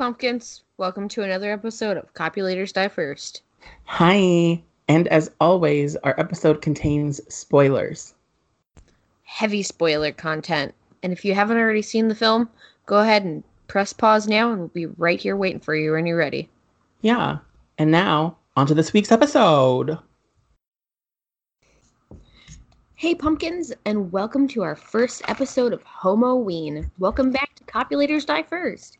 Pumpkins. Welcome to another episode of Copulators Die First. Hi. And as always, our episode contains spoilers. Heavy spoiler content. And if you haven't already seen the film, go ahead and press pause now, and we'll be right here waiting for you when you're ready. Yeah. And now, on to this week's episode. Hey, pumpkins, and welcome to our first episode of Homo Ween. Welcome back to Copulators Die First.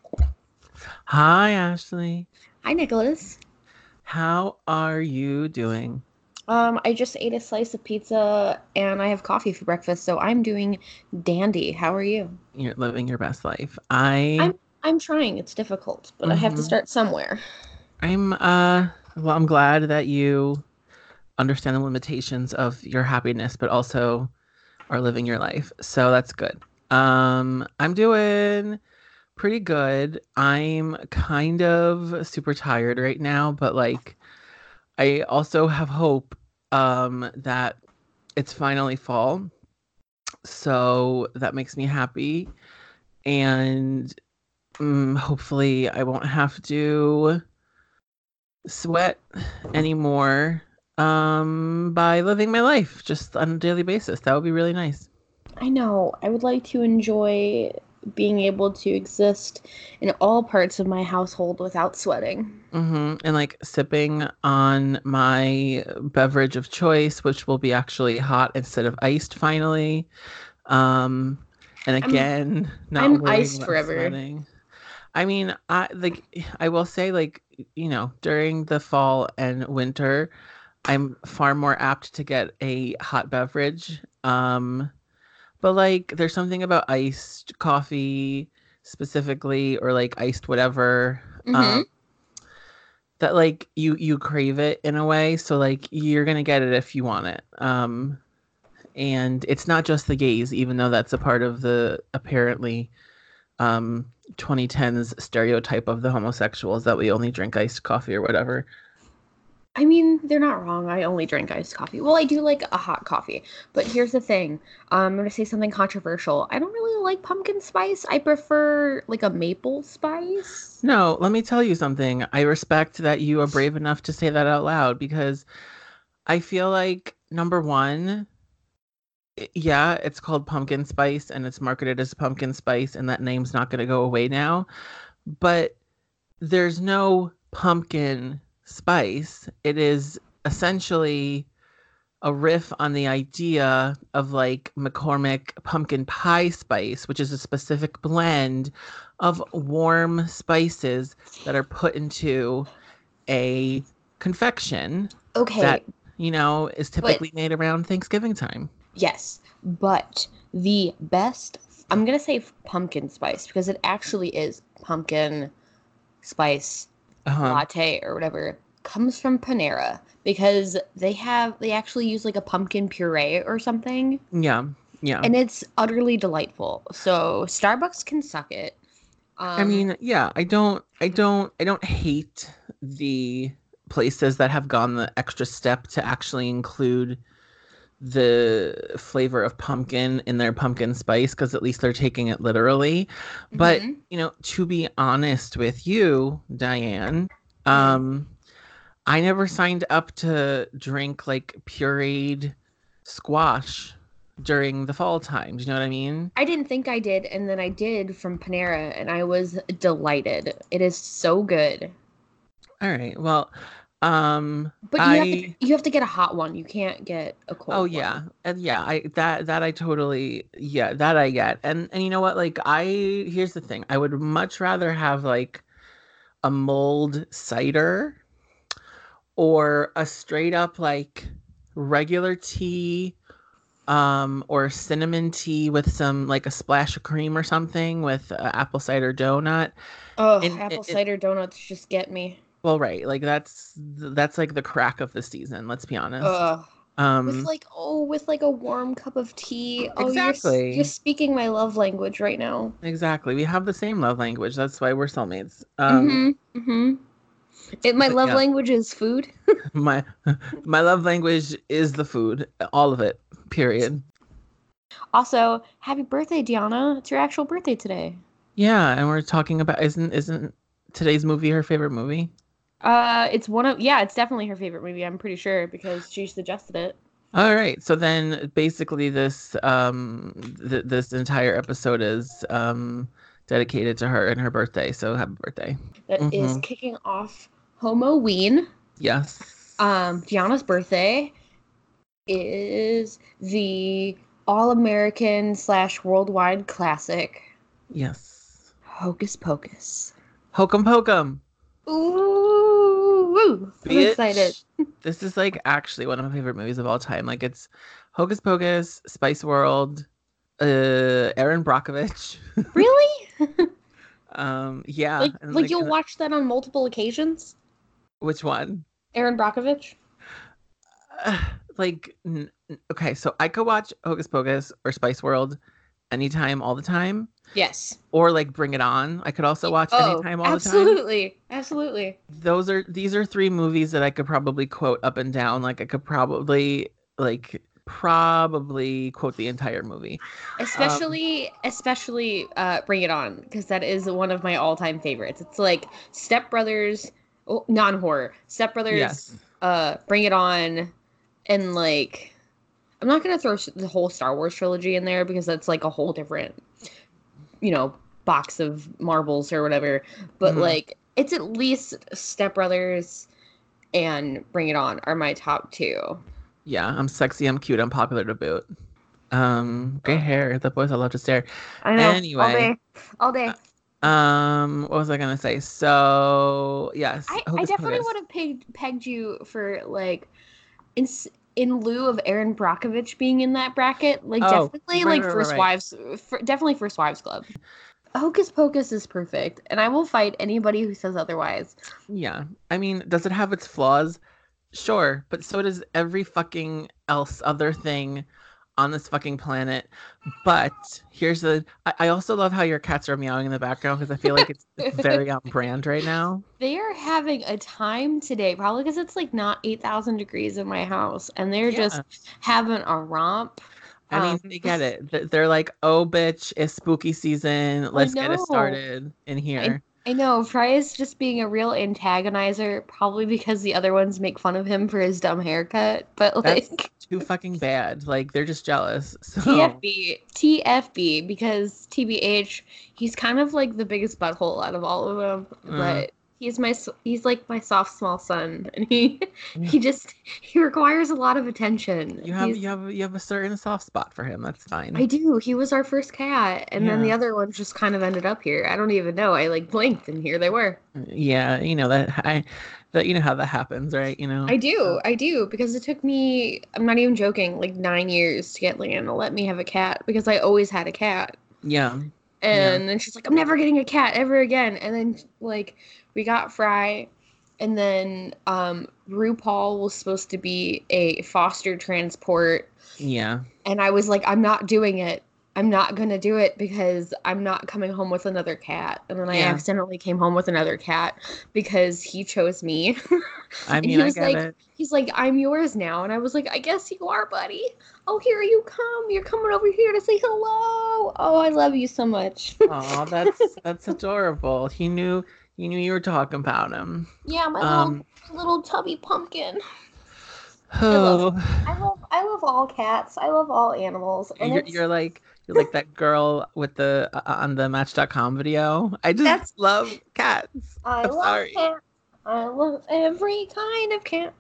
Hi, Ashley. Hi, Nicholas. How are you doing? Um, I just ate a slice of pizza and I have coffee for breakfast, so I'm doing dandy. How are you? You're living your best life. I I'm I'm trying. It's difficult, but I have to Mhm. start somewhere. I'm uh well, I'm glad that you understand the limitations of your happiness, but also are living your life. So that's good. Um, I'm doing pretty good. I'm kind of super tired right now, but like I also have hope um that it's finally fall. So that makes me happy. And mm, hopefully I won't have to sweat anymore um by living my life just on a daily basis that would be really nice I know. I would like to enjoy being able to exist in all parts of my household without sweating. hmm and like sipping on my beverage of choice which will be actually hot instead of iced finally um and I'm- again not I'm iced forever. sweating. i mean i like i will say like you know during the fall and winter i'm far more apt to get a hot beverage um but like there's something about iced coffee specifically or like iced whatever Mhm. um that like you you crave it in a way so like you're gonna get it if you want it um and it's not just the gays even though that's a part of the apparently um 2010s stereotype of the homosexuals that we only drink iced coffee or whatever I mean, they're not wrong. I only drink iced coffee. Well, I do like a hot coffee. But here's the thing. Um, I'm going to say something controversial. I don't really like pumpkin spice. I prefer like a maple spice. no let me tell you something i respect that you are brave enough to say that out loud because i feel like number one yeah, it's called pumpkin spice and it's marketed as pumpkin spice, and that name's not going to go away now. But there's no pumpkin spice. It is essentially a riff on the idea of like McCormick pumpkin pie spice, which is a specific blend of warm spices that are put into a confection Okay. that you know is typically made around Thanksgiving time. Yes, but the best, I'm gonna say pumpkin spice because it actually is pumpkin spice Uh-huh. latte or whatever comes from Panera because they have they actually use like a pumpkin puree or something Yeah, yeah. and it's utterly delightful. So Starbucks can suck it. Um, I mean, yeah, I don't, I don't, I don't hate the places that have gone the extra step to actually include the flavor of pumpkin in their pumpkin spice because at least they're taking it literally. But mhm. you know, to be honest with you, Diane, um, I never signed up to drink like pureed squash during the fall time. Do you know what I mean? I didn't think I did, and then I did from Panera, and I was delighted. It is so good. All right. Well, um, But you have to you have to get a hot one. You can't get a cold. Oh one. yeah, and yeah, I that that I totally yeah that I get, and and you know what? Like I here's the thing, I would much rather have like a mulled cider or a straight up like regular tea, um, or cinnamon tea with some like a splash of cream or something with uh, apple cider donut. Oh, And apple it- it- cider donuts just get me. Well, right, like that's that's like the crack of the season. Let's be honest. Ugh. um, with like oh, with like a warm cup of tea. Oh, Exactly. You're, you're speaking my love language right now. Exactly. We have the same love language. That's why we're soulmates. Um mm-hmm. Mm-hmm. It, my love yeah. language is food. my my love language is the food. All of it. Period. Also, happy birthday, Diana! It's your actual birthday today. Yeah, and we're talking about isn't isn't today's movie her favorite movie? Uh, it's one of yeah, it's definitely her favorite movie. I'm pretty sure because she suggested it. All right. So then basically this um th- this entire episode is um dedicated to her and her birthday. So happy birthday. That is Mhm. kicking off Homoween. Yes. Um, Gianna's birthday is the All American slash Worldwide Classic yes. Hocus Pocus. Hokum pokum. Ooh. I'm Bitch. excited. This is like actually one of my favorite movies of all time. Like it's Hocus Pocus, Spice World, uh Erin Brockovich. Really? um yeah. like, and, like you'll watch that on multiple occasions? which one? Erin Brockovich? Uh, like n- okay, so I could watch Hocus Pocus or Spice World anytime all the time Yes. or like Bring It On. I could also watch anytime all the time. absolutely. Absolutely. those are these are three movies that I could probably quote up and down. Like I could probably like probably quote the entire movie. Especially, especially, uh, Bring It On, because that is one of my all-time favorites. It's like Step Brothers, oh, non-horror. Step Brothers, Yes. uh, Bring It On, and like, I'm not gonna throw the whole Star Wars trilogy in there because that's like a whole different, you know, box of marbles or whatever. But Mhm. like, it's at least Step Brothers and Bring It On are my top two. Yeah, I'm sexy, I'm cute, I'm popular to boot. Um, gray hair, the boys I love to stare. I know. Anyway. all day, all day. Um, what was I gonna say? So yes, I, I Hocus definitely would have pegged, pegged you for like in in lieu of Erin Brockovich being in that bracket, like Oh, definitely right, like right, First right. Wives, for, definitely First Wives Club. Hocus Pocus is perfect, and I will fight anybody who says otherwise. Yeah, I mean, does it have its flaws? Sure, but so does every fucking else other thing on this fucking planet. But here's the. I, I also love how your cats are meowing in the background because I feel like it's, very on brand right now. They are having a time today, probably because it's like not eight thousand degrees in my house, and they're Yeah. just having a romp. I mean, Um, they get it. They're like, "Oh, bitch, it's spooky season. Let's get it started in here." I know Fry is just being a real antagonizer, probably because the other ones make fun of him for his dumb haircut. But That's like too fucking bad. Like they're just jealous. So TFB, TFB, because TBH, he's kind of like the biggest butthole out of all of them. Mm. But he's my he's like my soft small son, and he he just he requires a lot of attention. you have He's- you have you have a certain soft spot for him. That's fine. I do. He was our first cat, and then the other ones just kind of ended up here. I don't even know. I like blinked, and here they were. Yeah, you know that I that you know how that happens, right? You know. I do, I do, because it took me, I'm not even joking, like nine years to get Leanne to let me have a cat because I always had a cat. Yeah. And then she's like, I'm never getting a cat ever again. And then, like, we got Fry, and then um, RuPaul was supposed to be a foster transport. Yeah. And I was like, I'm not doing it. I'm not going to do it because I'm not coming home with another cat. And then I Yeah. accidentally came home with another cat because he chose me. I And mean, he I was get like, it. He's like, I'm yours now. And I was like, I guess you are, buddy. Oh, here you come. You're coming over here to say hello. Oh, I love you so much. Oh, that's that's adorable. He knew he knew you were talking about him. yeah, my Um, little little tubby pumpkin. Oh, I love I love all cats. I love all animals. And you're, you're like like that girl with the uh, on the Match.com video. I just That's- love cats. I I'm love sorry. cats. I love every kind of cat.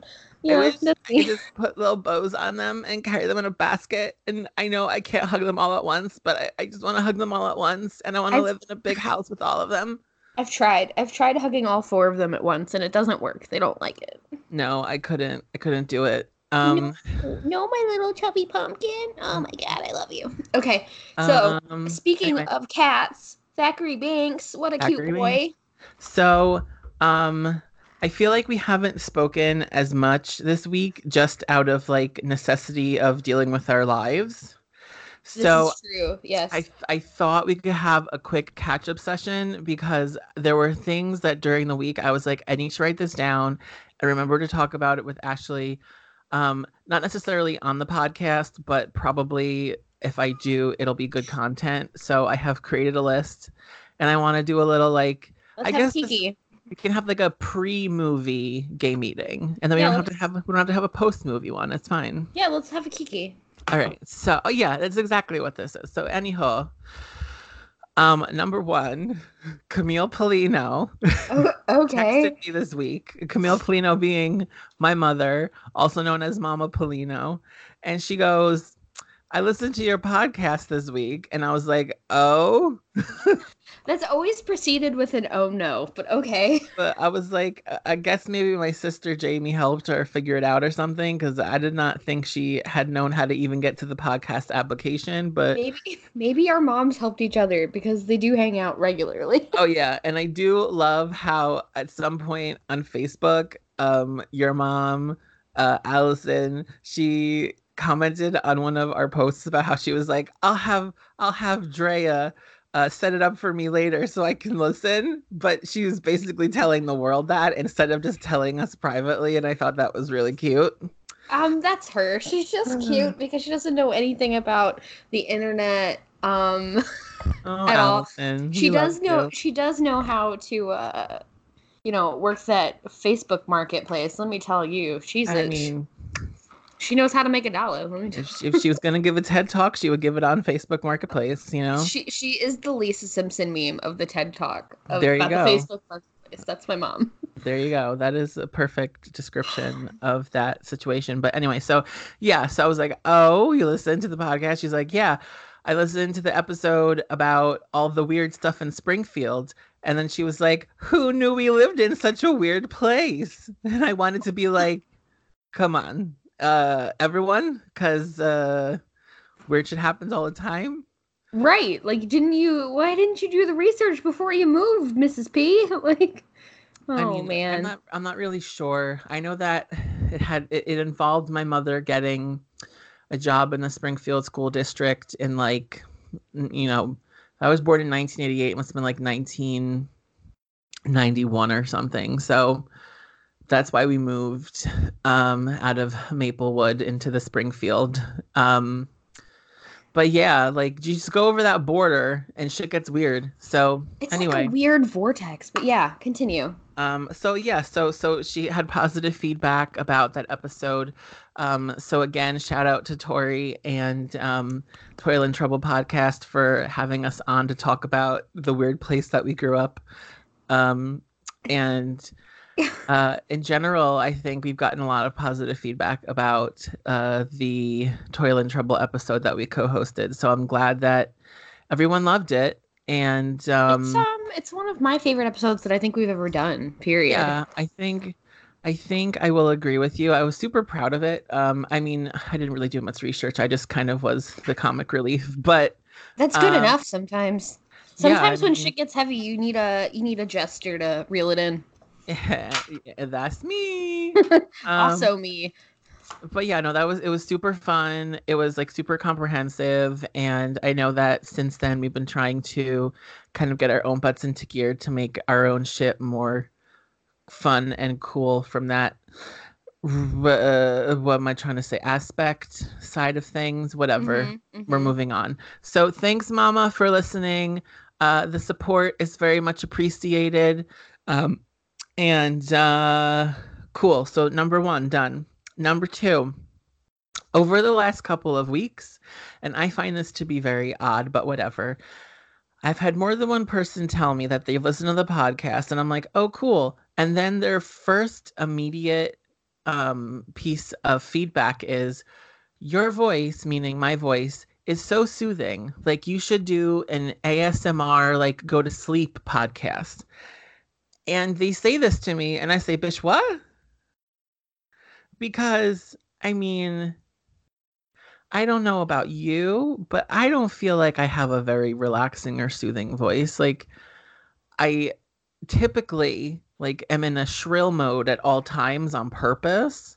I wish I just put little bows on them and carry them in a basket. And I know I can't hug them all at once, but I, I just want to hug them all at once. And I want to live in a big house with all of them. I've tried. I've tried hugging all four of them at once, and it doesn't work. They don't like it. No, I couldn't. I couldn't do it. Um, No, my little chubby pumpkin. Oh my god, I love you. Okay, So, um, Speaking anyway. of cats, Thackery Binx, what a Zachary cute boy. So, um, I feel like we haven't spoken as much this week, just out of like necessity of dealing with our lives. This So is true. Yes. I I thought we could have a quick catch up session because there were things that during the week I was like, I need to write this down I remember to talk about it with Ashley. Um, not necessarily on the podcast, but probably if I do, it'll be good content. So I have created a list and I want to do a little like Let's I guess this- we can have like a pre-movie gay meeting, and then we Yeah, don't have to have we don't have to have a post-movie one. It's fine. Yeah, let's have a kiki. All right. So oh, yeah, that's exactly what this is. So anyhow, um, number one, Camille Polino Oh, okay. texted me this week. Camille Polino being my mother, also known as Mama Polino, and she goes. I listened to your podcast this week and I was like, oh, That's always preceded with an oh no, but okay. but I was like, I guess maybe my sister Jamie helped her figure it out or something because I did not think she had known how to even get to the podcast application. But Maybe maybe our moms helped each other because they do hang out regularly. oh yeah, and I do love how at some point on Facebook, um, your mom, uh, Allison, she commented on one of our posts about how she was like, I'll have I'll have Drea uh, set it up for me later so I can listen. But she was basically telling the world that instead of just telling us privately, and I thought that was really cute. Um, that's her. She's just cute because she doesn't know anything about the internet. Um, Oh, At all. She does know you. she does know how to uh you know, work that Facebook marketplace. Let me tell you, she's I a, mean, she knows how to make a dollar. Let me if she, if she was gonna give a TED talk, she would give it on Facebook Marketplace. You know, She she is the Lisa Simpson meme of the TED Talk of, There you go. the Facebook marketplace. That's my mom. there you go. That is a perfect description of that situation. But anyway, so yeah, so I was like, oh, you listen to the podcast? She's like, yeah, I listened to the episode about all the weird stuff in Springfield. And then she was like, who knew we lived in such a weird place? And I wanted to be like, come on, uh, everyone, because uh, weird shit happens all the time. Right. Like didn't you why didn't you do the research before you moved, Mrs. P? Like Oh I mean, man. I'm not I'm not really sure. I know that it had it, it involved my mother getting a job in the Springfield school district in like you know, I was born in 1988, it must have been like 1991 or something. So that's why we moved um out of Maplewood into the Springfield. Um but yeah, like you just go over that border and shit gets weird. So it's anyway, like a weird vortex, but yeah, continue. um, so yeah, so so she had positive feedback about that episode. Um, so again, shout out to Tori and um, Toil and Trouble podcast for having us on to talk about the weird place that we grew up. Um, and uh, in general, I think we've gotten a lot of positive feedback about uh, the Toil and Trouble episode that we co-hosted. So I'm glad that everyone loved it. And um, it's um it's one of my favorite episodes that I think we've ever done. Period. yeah, I think I think I will agree with you. I was super proud of it. Um, I mean, I didn't really do much research. I just kind of was the comic relief, but That's good Um, enough sometimes. yeah, I Sometimes when mean- shit gets heavy, you need a you need a jester to reel it in. yeah, that's me. Um, also me. but yeah, no, that was it was super fun. It was like super comprehensive, and I know that since then we've been trying to kind of get our own butts into gear to make our own shit more fun and cool from that. Uh, what am I trying to say? Aspect side of things, whatever. Mhm, we're mhm. moving on. So thanks, Mama, for listening. Uh, the support is very much appreciated. Um, and uh, cool. So number one, done. Number two, over the last couple of weeks, and I find this to be very odd, but whatever. I've had more than one person tell me that they've listened to the podcast, and I'm like, oh, cool. And then their first immediate um, piece of feedback is, your voice, meaning my voice, is so soothing. Like you should do an ASMR, like go to sleep podcast. And they say this to me, and I say, bitch, what? Because I mean, I don't know about you, but I don't feel like I have a very relaxing or soothing voice. Like I typically like am in a shrill mode at all times on purpose.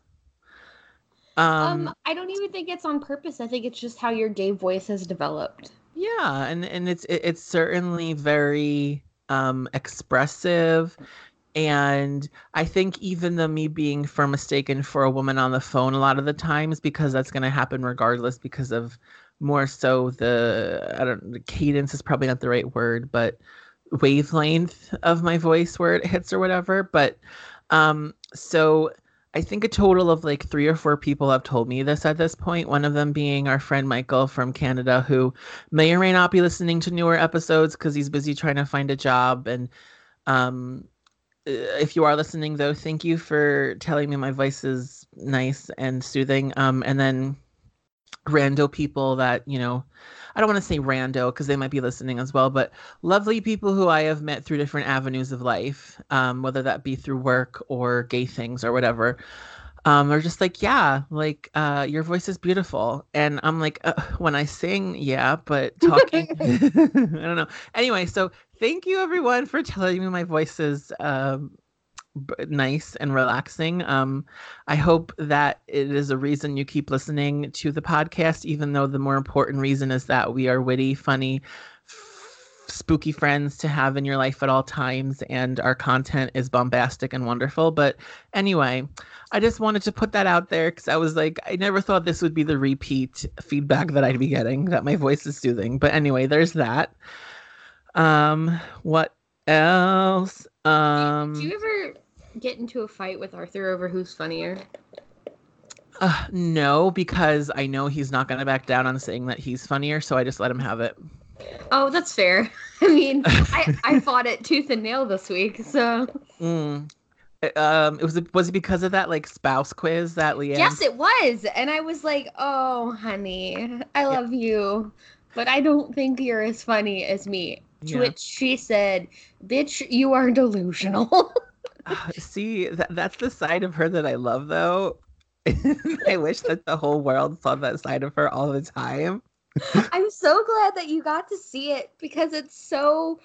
Um, um I don't even think it's on purpose. I think it's just how your gay voice has developed. Yeah, and and it's it, it's certainly very um expressive and I think even the me being for mistaken for a woman on the phone a lot of the times because that's going to happen regardless because of more so the I don't the cadence is probably not the right word, but wavelength of my voice where it hits or whatever. But um, so I think a total of like three or four people have told me this at this point. One of them being our friend Michael from Canada, who may or may not be listening to newer episodes because he's busy trying to find a job. And um, if you are listening, though, thank you for telling me my voice is nice and soothing. Um, and then rando people that you know I don't want to say rando because they might be listening as well, but lovely people who I have met through different avenues of life, um, whether that be through work or gay things or whatever. Um, are just like, yeah, like uh, your voice is beautiful, and I'm like, uh, when I sing, yeah, but talking, I don't know. Anyway, so thank you everyone for telling me my voice is um, nice and relaxing. Um, I hope that it is a reason you keep listening to the podcast, even though the more important reason is that we are witty, funny, f- spooky friends to have in your life at all times, and our content is bombastic and wonderful. But anyway, I just wanted to put that out there because I was like, I never thought this would be the repeat feedback that I'd be getting that my voice is soothing. But anyway, there's that. Um, what else? Um, Do you ever get into a fight with Arthur over who's funnier? Uh, no, because I know he's not going to back down on saying that he's funnier, so I just let him have it. Oh, that's fair. I mean, I, I fought it tooth and nail this week, so. Mm. Um, it was was it because of that like spouse quiz that Leanne? Yes, it was, and I was like, "Oh, honey, I love yeah. you, but I don't think you're as funny as me." To yeah. which she said, "Bitch, you are delusional." uh, see, that, that's the side of her that I love, though. I wish that the whole world saw that side of her all the time. I'm so glad that you got to see it because it's so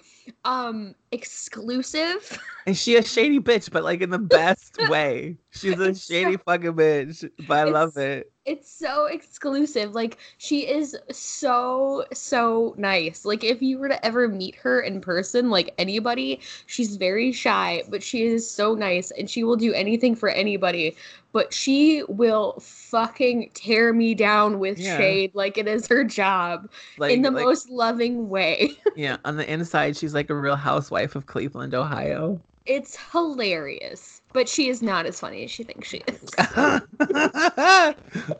um exclusive. And she a shady bitch, but like in the best way. She's a shady so, fucking bitch, but I love it it's so exclusive. Like she is so so nice. Like if you were to ever meet her in person, like anybody, she's very shy, but she is so nice and she will do anything for anybody. But she will fucking tear me down with yeah. shade like it is her job like, in the like, most loving way. yeah, on the inside she's like a real housewife of Cleveland, Ohio. It's hilarious but she is not as funny as she thinks she is.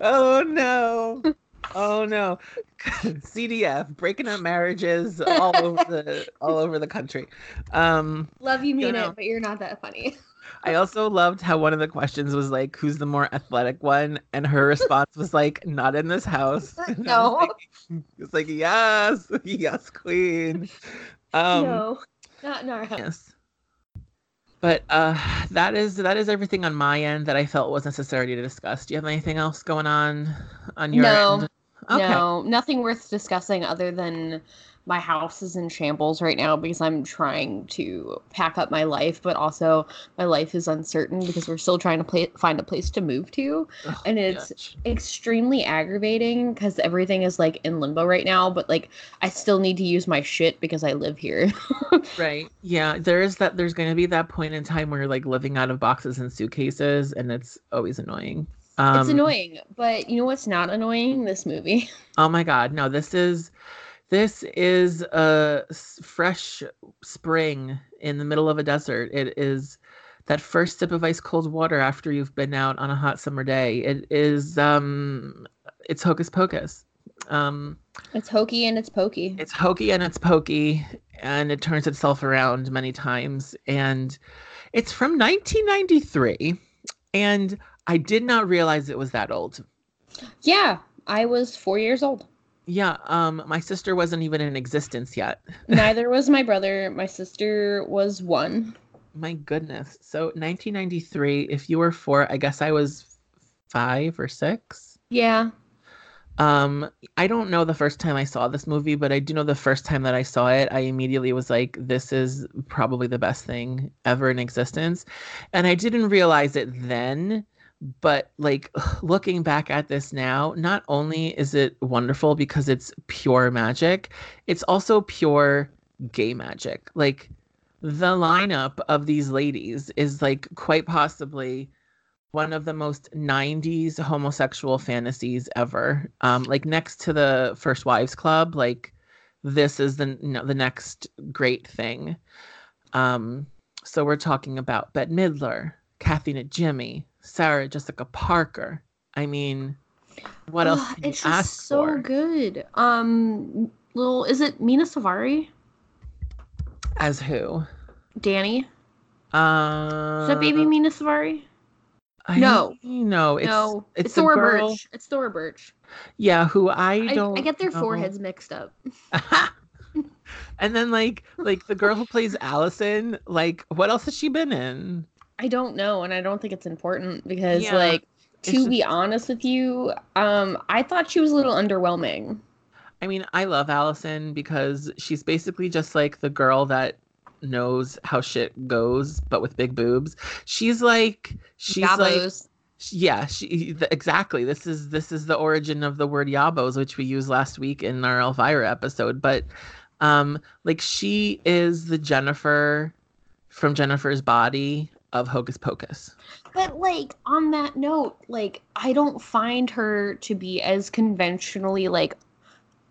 oh no. Oh no. CDF breaking up marriages all over the all over the country. Um Love you mean you know, it, but you're not that funny. I also loved how one of the questions was like, "Who's the more athletic one?" and her response was like, "Not in this house." no, it's like, like, "Yes, yes, queen." Um, no, not in our house. Yes but uh, that is that is everything on my end that I felt was necessary to discuss. Do you have anything else going on on your no, end? Okay. No, nothing worth discussing other than my house is in shambles right now because I'm trying to pack up my life, but also my life is uncertain because we're still trying to play, find a place to move to. Oh, and it's gosh. extremely aggravating because everything is like in limbo right now, but like I still need to use my shit because I live here. right. Yeah. There is that, there's going to be that point in time where you're like living out of boxes and suitcases, and it's always annoying. Um, it's annoying, but you know what's not annoying? This movie. Oh my God. No, this is this is a fresh spring in the middle of a desert. It is that first sip of ice cold water after you've been out on a hot summer day. It is um it's hocus pocus. Um it's hokey and it's pokey. It's hokey and it's pokey and it turns itself around many times and it's from 1993 and I did not realize it was that old. Yeah, I was 4 years old. Yeah, um, my sister wasn't even in existence yet. Neither was my brother. My sister was one. My goodness. So 1993, if you were four, I guess I was five or six. Yeah. Um, I don't know the first time I saw this movie, but I do know the first time that I saw it, I immediately was like, this is probably the best thing ever in existence. And I didn't realize it then but like looking back at this now not only is it wonderful because it's pure magic it's also pure gay magic like the lineup of these ladies is like quite possibly one of the most 90s homosexual fantasies ever um like next to the first wives club like this is the the next great thing. Um, so we're talking about Bette Midler, Kathy Najimy, Sarah Jessica Parker. I mean, what else? Ugh, can you it's just so for? good. Um, little is it Mena Suvari? As who? Danny? Uh, Is that baby Mena Suvari? I No. no, it's no, it's, it's, Thora girl- Birch. It's Thora Birch. Yeah, who I I, don't. I get their know. foreheads mixed up. and then like like the girl who plays Allison, like what else has she been in? I don't know, and I don't think it's important because, Yeah, like, to be honest with you, um, I thought she was a little underwhelming. I mean, I love Allison because she's basically just like the girl that knows how shit goes, but with big boobs. She's like she's like Yabos. yeah, she th- exactly. This is this is the origin of the word yabos, which we used last week in our Elvira episode. But um, like she is the Jennifer from Jennifer's Body of Hocus Pocus. But like on that note, like I don't find her to be as conventionally like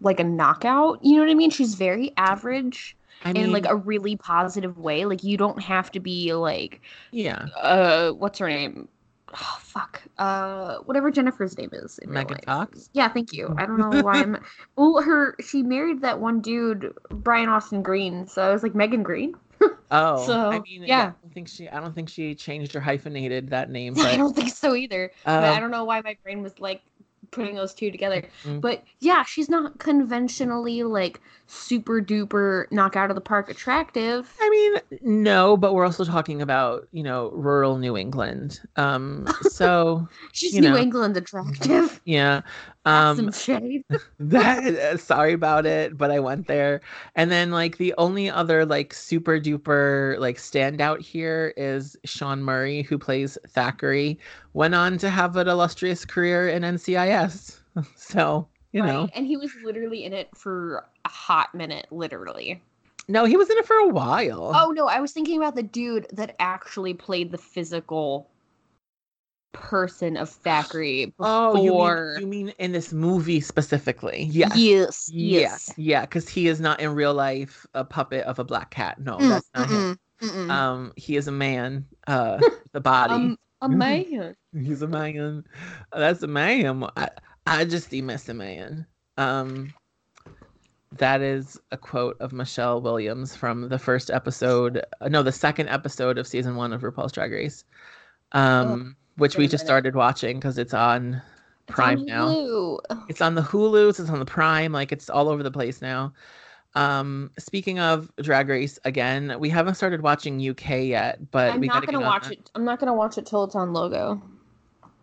like a knockout. You know what I mean? She's very average I mean, in like a really positive way. Like you don't have to be like yeah, uh what's her name? Oh, fuck. Uh whatever Jennifer's name is. in Megan. Fox. Yeah, thank you. I don't know why I'm well her she married that one dude, Brian Austin Green. So I was like Megan Green. Oh, so, I mean, yeah. I don't think she. I don't think she changed or hyphenated that name. I don't think so either. but I um, don't know why my brain was like putting those two together. Mm. But yeah, she's not conventionally like super duper knock out of the park attractive. I mean, no, but we're also talking about you know rural New England. Um, so She's New know. England attractive. yeah. Um, some shade. that uh, sorry about it but i went there and then like the only other like super duper like standout here is sean murray who plays thackery went on to have an illustrious career in ncis so you know Right, And he was literally in it for a hot minute, literally. no he was in it for a while Oh no, I was thinking about the dude that actually played the physical person of Thackery before. Oh, you mean, you mean in this movie specifically yes Yes, yes yes. yeah because he is not in real life a puppet of a black cat no Mm, that's not him mm-mm, mm-mm. um he is a man uh the body Um, a man. He's a man. That's a man. I, I just miss a man. Um, that is a quote of Michelle Williams from the first episode. uh, No, the second episode of season one of RuPaul's Drag Race, um, which we just minute. started watching because it's on It's Prime on now. Hulu. It's on the Hulu. It's on the Prime. Like it's all over the place now. Um, speaking of Drag Race again, we haven't started watching UK yet, but I'm we not gonna watch that. it. I'm not gonna watch it till it's on Logo.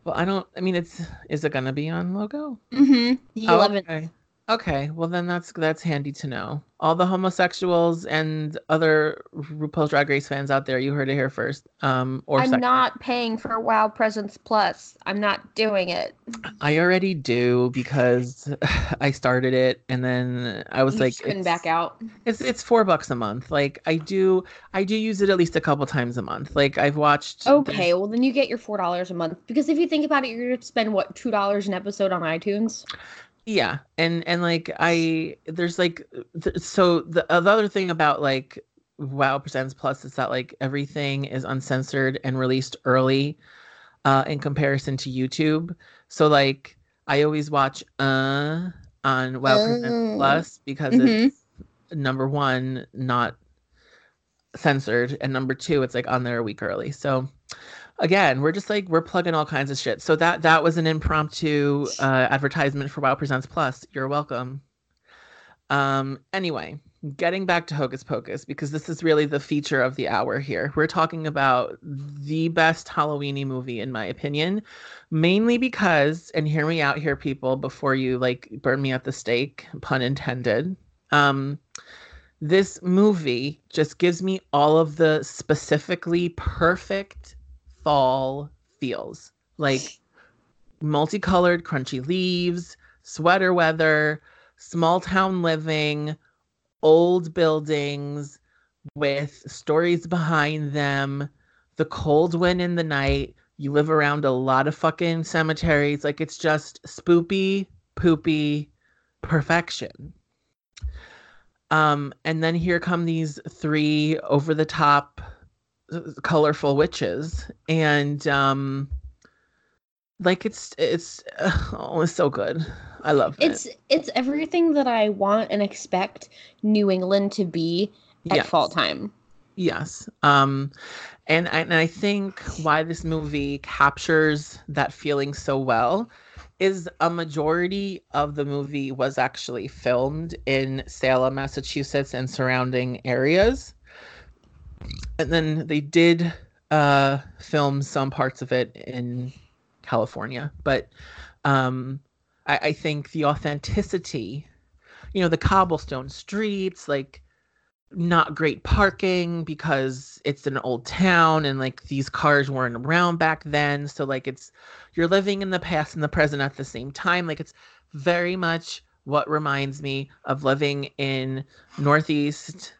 Well, I don't. I mean, it's is it gonna be on Logo? Mm-hmm. The Oh, 11th. okay. Okay, well then that's that's handy to know. All the homosexuals and other RuPaul's Drag Race fans out there, you heard it here first. Um, or I'm second. not paying for Wow Presents Plus. I'm not doing it. I already do because I started it, and then I was You like, couldn't it's, back out. it's it's four bucks a month. Like I do, I do use it at least a couple times a month. Like I've watched. Okay, well then you get your four dollars a month because if you think about it, you're gonna spend what two dollars an episode on iTunes. Yeah and and like i there's like th- so the, uh, the other thing about like wow presents plus is that like everything is uncensored and released early uh in comparison to youtube so like i always watch uh on wow presents Oh. plus because Mhm. it's number one not censored and number two it's like on there a week early so again we're just like we're plugging all kinds of shit. So that that was an impromptu uh, advertisement for wow presents plus. You're welcome. Um anyway getting back to hocus pocus because this is really the feature of the hour here. We're talking about the best halloweeny movie in my opinion mainly because and hear me out here people before you like burn me at the stake pun intended um this movie just gives me all of the specifically perfect fall feels. Like multicolored crunchy leaves sweater weather small town living old buildings with stories behind them the cold wind in the night. You live around a lot of fucking cemeteries. Like it's just spoopy poopy perfection. Um, and then here come these three over the top colorful witches and um like it's it's oh it's so good i love it. it's it's everything that i want and expect new england to be at yes. fall time yes um and I, and I think why this movie captures that feeling so well is a majority of the movie was actually filmed in Salem, Massachusetts and surrounding areas and then they did uh, film some parts of it in California, but um, I, I think the authenticity, you know, the cobblestone streets, like not great parking because it's an old town and like these cars weren't around back then. So like it's you're living in the past and the present at the same time. Like it's very much what reminds me of living in Northeast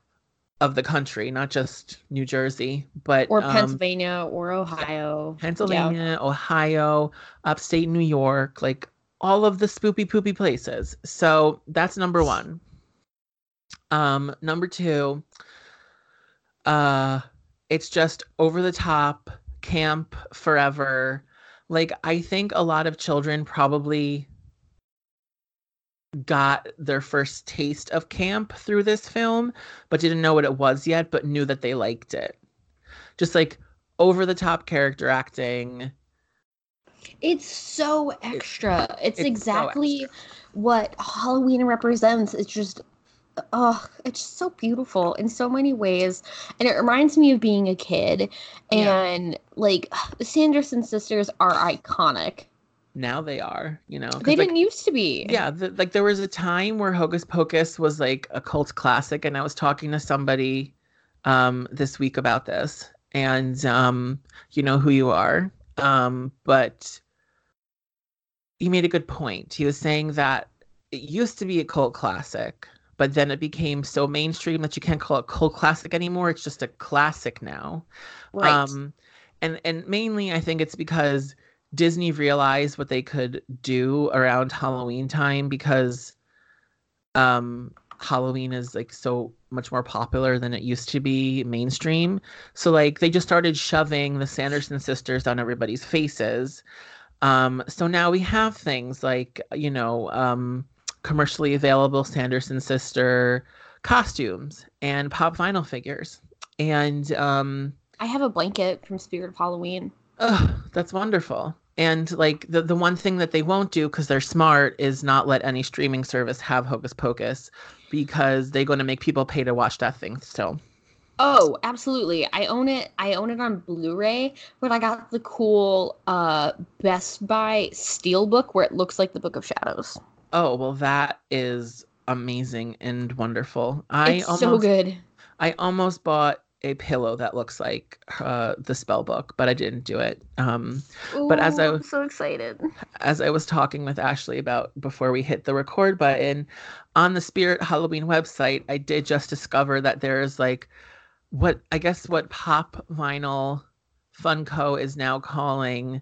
of the country, not just New Jersey, but or um, Pennsylvania or Ohio. Pennsylvania, yeah. Ohio, upstate New York, like all of the spoopy poopy places. So that's number one. Um, number two, uh, it's just over the top, camp forever. Like I think a lot of children probably got their first taste of camp through this film, but didn't know what it was yet, but knew that they liked it. Just like over the top character acting. It's so extra. It's, it's exactly so extra. what Halloween represents. It's just oh, it's so beautiful in so many ways. And it reminds me of being a kid. And yeah. like Sanderson sisters are iconic now they are you know they didn't used to be. Yeah the, like there was a time where hocus pocus was like a cult classic and i was talking to somebody um this week about this and um you know who you are um but he made a good point. He was saying that it used to be a cult classic but then it became so mainstream that you can't call it cult classic anymore. It's just a classic now. Right. um and and mainly i think it's because Disney realized what they could do around Halloween time because um Halloween is like so much more popular than it used to be mainstream. So like they just started shoving the Sanderson sisters on everybody's faces. Um so now we have things like, you know, um commercially available Sanderson sister costumes and pop vinyl figures. And um I have a blanket from Spirit of Halloween. Oh, that's wonderful. And like the the one thing that they won't do because they're smart is not let any streaming service have Hocus Pocus because they're going to make people pay to watch that thing still. Oh, absolutely. I own it. I own it on Blu-ray, but I got the cool uh Best Buy Steelbook where it looks like the Book of Shadows. Oh, well that is amazing and wonderful. I it's almost, so good. I almost bought a pillow that looks like uh, the spell book, but I didn't do it. Um, Ooh, but as I was so excited, as I was talking with Ashley about before we hit the record button on the Spirit Halloween website, I did just discover that there is like what I guess what Pop Vinyl Funko is now calling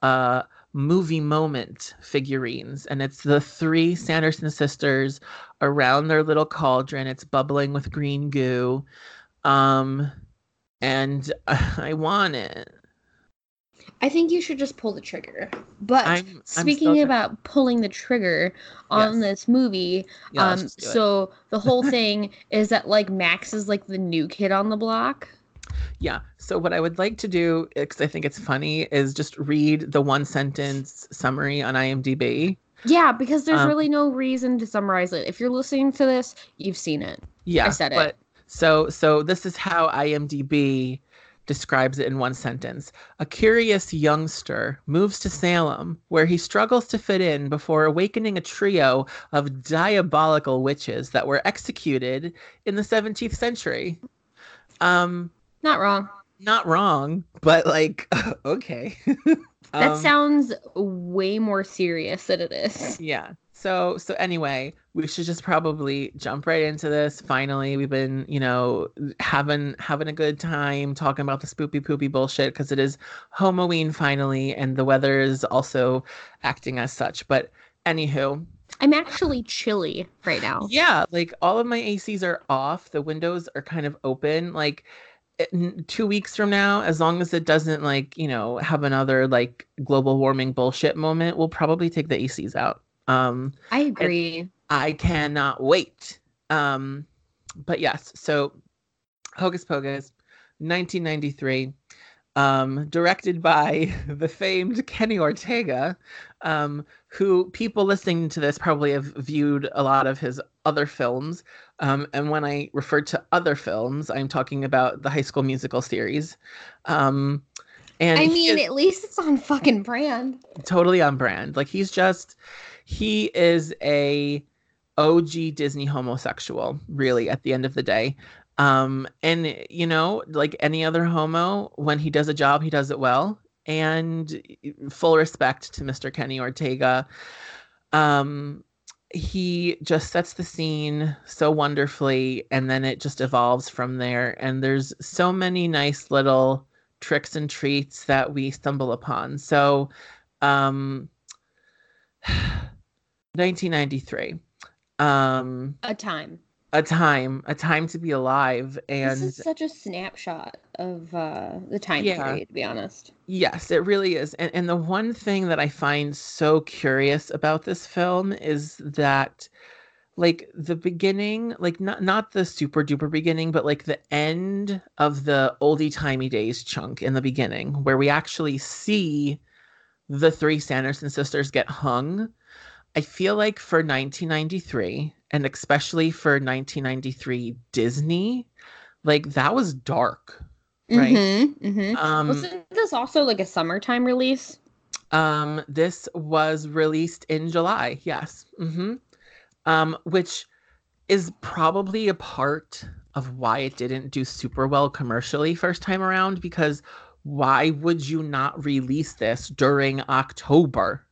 uh movie moment figurines and it's the three sanderson sisters around their little cauldron it's bubbling with green goo um, and I want it. I think you should just pull the trigger. But I'm, speaking I'm about pulling the trigger on yes. this movie, yeah, um, so it. the whole thing is that like Max is like the new kid on the block. Yeah. So what I would like to do, because I think it's funny, is just read the one sentence summary on IMDb. Yeah, because there's um, really no reason to summarize it. If you're listening to this, you've seen it. Yeah, I said it. So so this is how IMDb describes it in one sentence. A curious youngster moves to Salem, where he struggles to fit in before awakening a trio of diabolical witches that were executed in the 17th century. Um, not wrong. Not wrong, but like, okay. that um, sounds way more serious than it is. Yeah. So so anyway, we should just probably jump right into this. Finally, we've been, you know, having having a good time talking about the spoopy poopy bullshit because it is Halloween finally, and the weather is also acting as such. But anywho, I'm actually chilly right now. Yeah, like all of my ACs are off. The windows are kind of open. Like two weeks from now, as long as it doesn't like you know have another like global warming bullshit moment, we'll probably take the ACs out. Um, I agree. I cannot wait. Um, but yes, so Hocus Pocus, 1993 um, directed by the famed Kenny Ortega, um, who people listening to this probably have viewed a lot of his other films. Um, and when I refer to other films, I'm talking about the High School Musical series. Um, and I mean, at least it's on fucking brand. Totally on brand. Like he's just, he is a OG Disney homosexual, really, at the end of the day. Um, and you know, like any other homo, when he does a job, he does it well. And full respect to Mr. Kenny Ortega. Um, he just sets the scene so wonderfully, and then it just evolves from there. And there's so many nice little tricks and treats that we stumble upon. So, um, 1993. Um, a time a time, a time to be alive, and this is such a snapshot of uh, the time yeah, period. To be honest, yes, it really is. And and the one thing that I find so curious about this film is that, like the beginning, like not not the super duper beginning, but like the end of the oldie timey days chunk in the beginning, where we actually see the three Sanderson sisters get hung. I feel like for 1993 and especially for 1993 Disney, like that was dark, right? Mm-hmm, mm-hmm. Um, Wasn't this also like a summertime release? Um, this was released in July. Yes. Mm-hmm. Um, which is probably a part of why it didn't do super well commercially first time around because why would you not release this during October?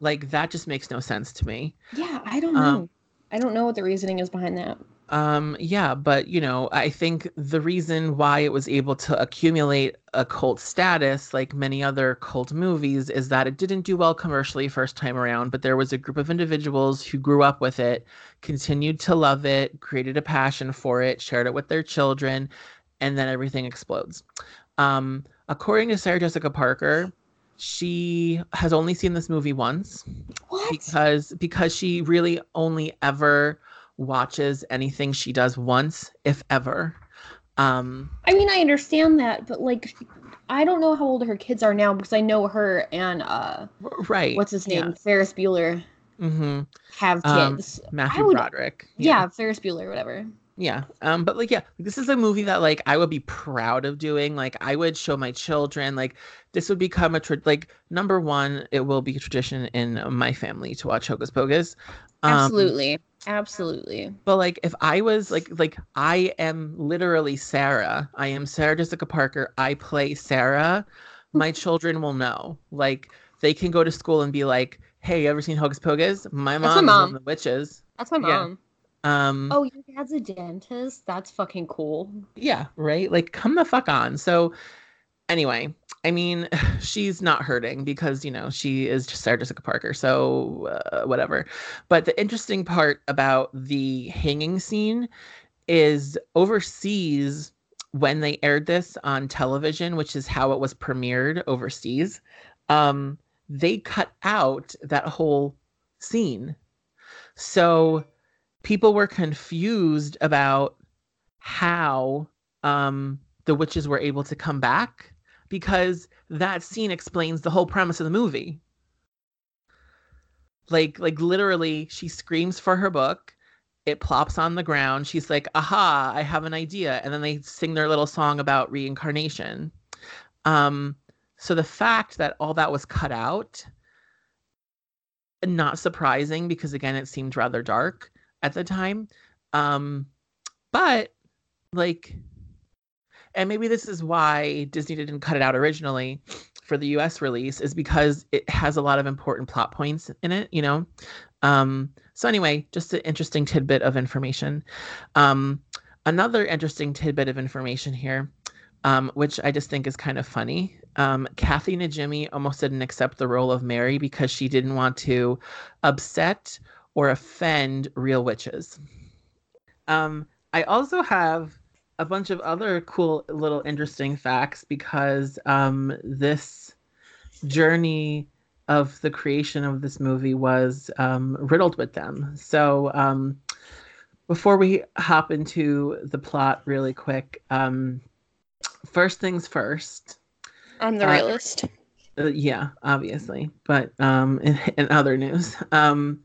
Like that just makes no sense to me. Yeah, I don't um, know. Um, I don't know what the reasoning is behind that. Um, yeah, but you know, I think the reason why it was able to accumulate a cult status, like many other cult movies, is that it didn't do well commercially first time around, but there was a group of individuals who grew up with it, continued to love it, created a passion for it, shared it with their children, and then everything explodes. Um, according to Sarah Jessica Parker, she has only seen this movie once what? because because she really only ever watches anything she does once if ever um i mean i understand that but like i don't know how old her kids are now because i know her and uh right what's his name yeah. ferris bueller mm-hmm. have um, kids um, matthew would, broderick yeah. yeah ferris bueller whatever yeah. Um, but like, yeah, this is a movie that like I would be proud of doing. Like, I would show my children. Like, this would become a tra- like number one. It will be a tradition in my family to watch Hocus Pocus. Um, Absolutely. Absolutely. But like, if I was like, like I am literally Sarah. I am Sarah Jessica Parker. I play Sarah. My children will know. Like, they can go to school and be like, "Hey, you ever seen Hocus Pocus? My mom, my mom. the witches." That's my mom. Yeah. Um, oh, your dad's a dentist? That's fucking cool. Yeah, right? Like, come the fuck on. So, anyway, I mean, she's not hurting because, you know, she is just Sarah Jessica Parker. So, uh, whatever. But the interesting part about the hanging scene is overseas when they aired this on television, which is how it was premiered overseas, um, they cut out that whole scene. So, people were confused about how um, the witches were able to come back because that scene explains the whole premise of the movie. Like, like literally, she screams for her book. It plops on the ground. She's like, "Aha! I have an idea!" And then they sing their little song about reincarnation. Um, so the fact that all that was cut out, not surprising because again, it seemed rather dark at the time. Um, but like, and maybe this is why Disney didn't cut it out originally for the US release, is because it has a lot of important plot points in it, you know? Um, so, anyway, just an interesting tidbit of information. Um, another interesting tidbit of information here um, which I just think is kind of funny. Um, Kathy Najimy almost didn't accept the role of Mary because she didn't want to upset or offend real witches. Um, I also have a bunch of other cool little interesting facts because um, this journey of the creation of this movie was um, riddled with them. So um, before we hop into the plot really quick, um, first things first. I'm the Uh, realist. Uh, yeah, obviously. But um, in, in other news, um,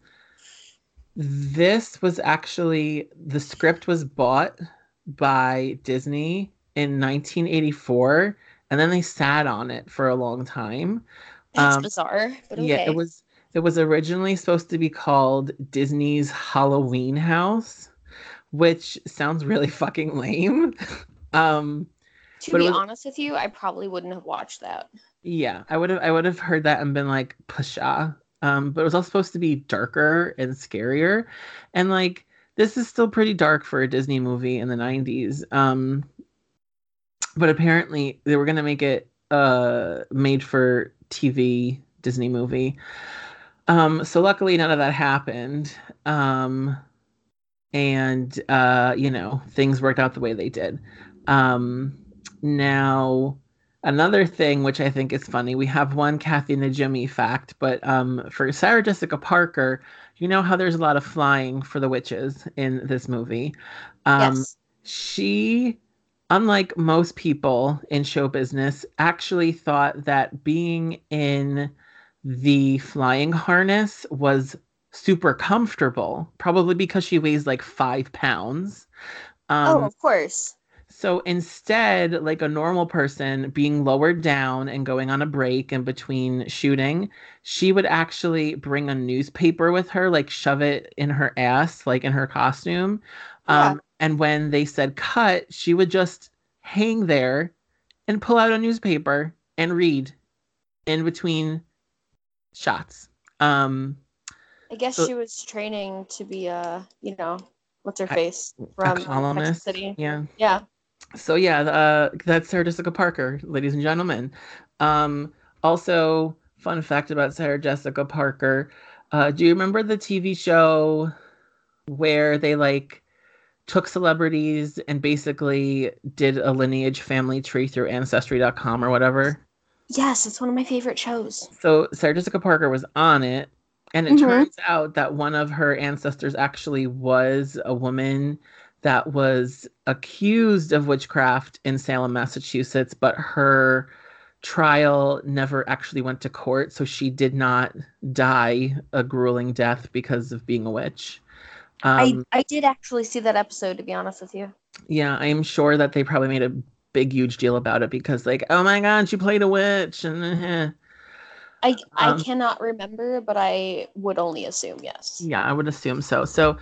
this was actually the script was bought by Disney in 1984, and then they sat on it for a long time. That's um, bizarre, but okay. Yeah, it was. It was originally supposed to be called Disney's Halloween House, which sounds really fucking lame. um, to be was- honest with you, I probably wouldn't have watched that. Yeah, I would have I would have heard that and been like, Pasha. Um, but it was all supposed to be darker and scarier. And like this is still pretty dark for a Disney movie in the 90s. Um, but apparently they were gonna make it uh made for TV Disney movie. Um, so luckily none of that happened. Um and uh, you know, things worked out the way they did. Um now Another thing which I think is funny, we have one Kathy Najimy fact, but um, for Sarah Jessica Parker, you know how there's a lot of flying for the witches in this movie. Um, yes. She, unlike most people in show business, actually thought that being in the flying harness was super comfortable, probably because she weighs like five pounds. Um, oh, of course. So instead, like a normal person being lowered down and going on a break in between shooting, she would actually bring a newspaper with her, like shove it in her ass, like in her costume. Yeah. Um, and when they said cut, she would just hang there and pull out a newspaper and read in between shots. Um, I guess so- she was training to be a, you know, what's her face from Texas. City. Yeah. Yeah. So yeah, uh, that's Sarah Jessica Parker, ladies and gentlemen. Um, also, fun fact about Sarah Jessica Parker: uh, Do you remember the TV show where they like took celebrities and basically did a lineage family tree through Ancestry.com or whatever? Yes, it's one of my favorite shows. So Sarah Jessica Parker was on it, and it Mhm. turns out that one of her ancestors actually was a woman that was accused of witchcraft in Salem, Massachusetts, but her trial never actually went to court, so she did not die a grueling death because of being a witch. Um, I I did actually see that episode to be honest with you. yeah, I am sure that they probably made a big, huge deal about it because, like, oh my god, she played a witch, and eh. I I Um, cannot remember, but I would only assume yes. Yeah, I would assume so. So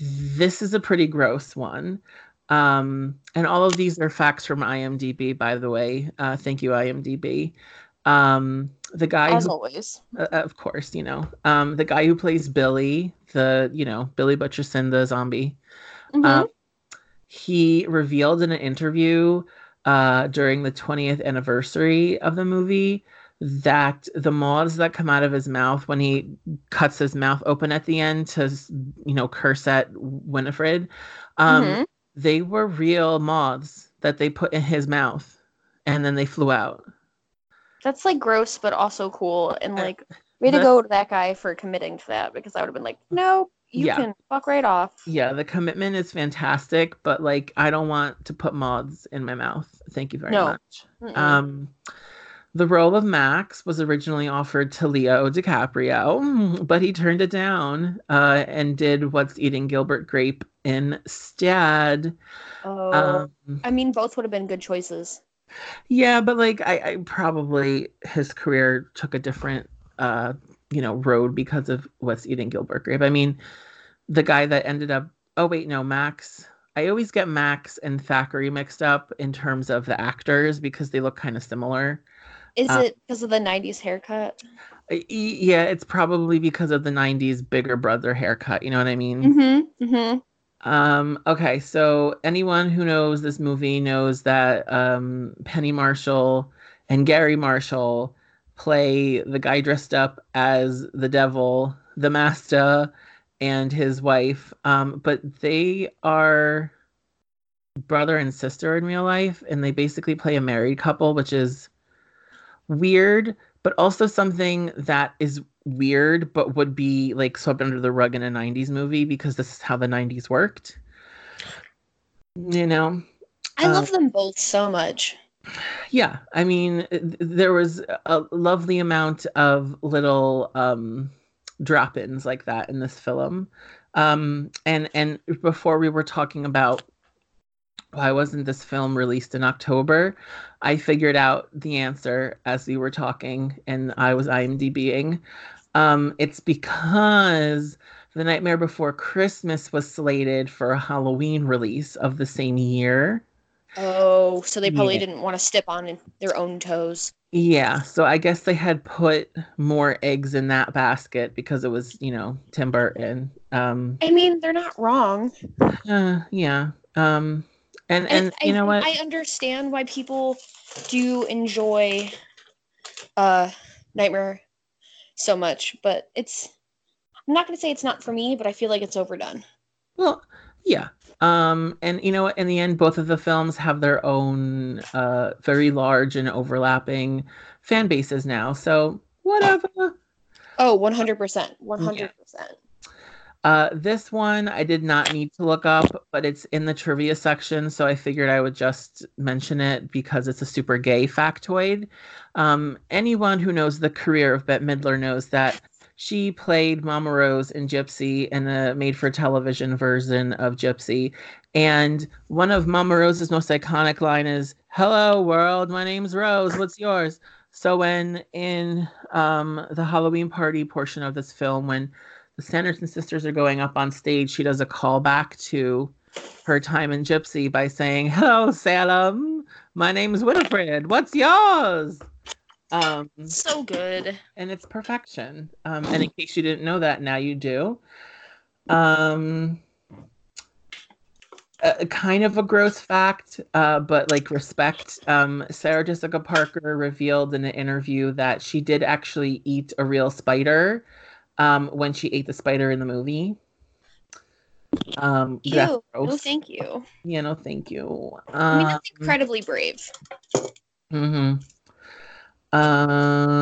this is a pretty gross one. Um, and all of these are facts from IMDb, by the way. Uh, thank you, IMDb. Um, the guy As who, always. uh, of course, you know, um, the guy who plays Billy, the, you know, Billy Butcherson, the zombie, Mhm. um, he revealed in an interview uh, during the 20th anniversary of the movie that the moths that come out of his mouth when he cuts his mouth open at the end to you know curse at winifred um, Mhm. they were real moths that they put in his mouth and then they flew out That's like gross, but also cool. And Uh, like, way to go to that guy for committing to that because I would have been like, no, you Yeah. can fuck right off. yeah the commitment is fantastic but like i don't want to put moths in my mouth thank you very No. much Mm-mm. Um, the role of Max was originally offered to Leo DiCaprio, but he turned it down uh, and did What's Eating Gilbert Grape instead. oh, Um, I mean, both would have been good choices. yeah, but like I, I probably his career took a different uh, you know road because of What's Eating Gilbert Grape. I mean, the guy that ended up. Oh wait, no, Max. I always get Max and Thackery mixed up in terms of the actors because they look kind of similar. Is Uh, it because of the 90s haircut? Yeah, it's probably because of the 90s bigger brother haircut. You know what I mean? Mm-hmm. Mm-hmm. Um, okay, so anyone who knows this movie knows that um, Penny Marshall and Garry Marshall play the guy dressed up as the devil, the master, and his wife. Um, but they are brother and sister in real life, and they basically play a married couple, which is weird, but also something that is weird, but would be like swept under the rug in a 90s movie because this is how the 90s worked. You know? I uh, love them both so much. Yeah. I mean, there was a lovely amount of little um, drop ins like that in this film. Um, and and before we were talking about why wasn't this film released in October? I figured out the answer as we were talking, and I was IMDBing. Um, it's because The Nightmare Before Christmas was slated for a Halloween release of the same year. Oh, so they probably yeah. didn't want to step on their own toes. Yeah, so I guess they had put more eggs in that basket because it was, you know, Tim Burton. Um, I mean, they're not wrong. Uh, yeah. Um, and and, and you know what? I understand why people do enjoy uh Nightmare so much, but it's I'm not going to say it's not for me, but I feel like it's overdone. Well, yeah. Um, and you know what? In the end, both of the films have their own uh, very large and overlapping fan bases now. So whatever. Oh, 100%. 100%. Yeah. Uh, this one I did not need to look up, but it's in the trivia section, so I figured I would just mention it because it's a super gay factoid. Um, anyone who knows the career of Bette Midler knows that she played Mama Rose in Gypsy in a made for television version of Gypsy. And one of Mama Rose's most iconic line is, Hello world, my name's Rose, what's yours? So when in um, the Halloween party portion of this film, when the Sanderson sisters are going up on stage, she does a callback to her time in Gypsy by saying, Hello, Salem. My name is Winifred. What's yours? Um, so good. And it's perfection. Um, and in case you didn't know that, now you do. Um, a, kind of a gross fact, uh, but like respect. Um, Sarah Jessica Parker revealed in an interview that she did actually eat a real spider um, when she ate the spider in the movie. Um, Ew, no, thank you. Yeah, no, thank you. Um, I mean, that's um, incredibly brave. Mm-hmm. Um,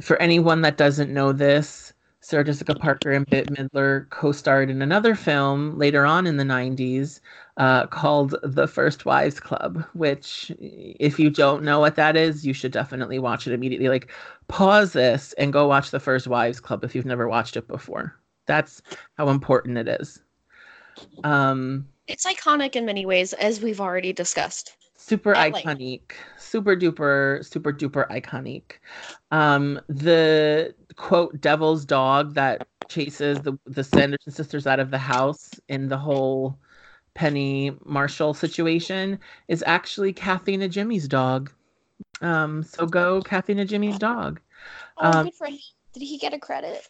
for anyone that doesn't know this, Sarah Jessica Parker and Bette Midler co-starred in another film later on in the 90s uh, called The First Wives Club, which, if you don't know what that is, you should definitely watch it immediately. Like, pause this and go watch The First Wives Club if you've never watched it before. That's how important it is. Um, it's iconic in many ways, as we've already discussed super iconic super duper super duper iconic um the quote devil's dog that chases the the sanderson sisters out of the house in the whole penny marshall situation is actually kathy Najimy's dog um so go kathy Najimy's dog oh um, good for him did he get a credit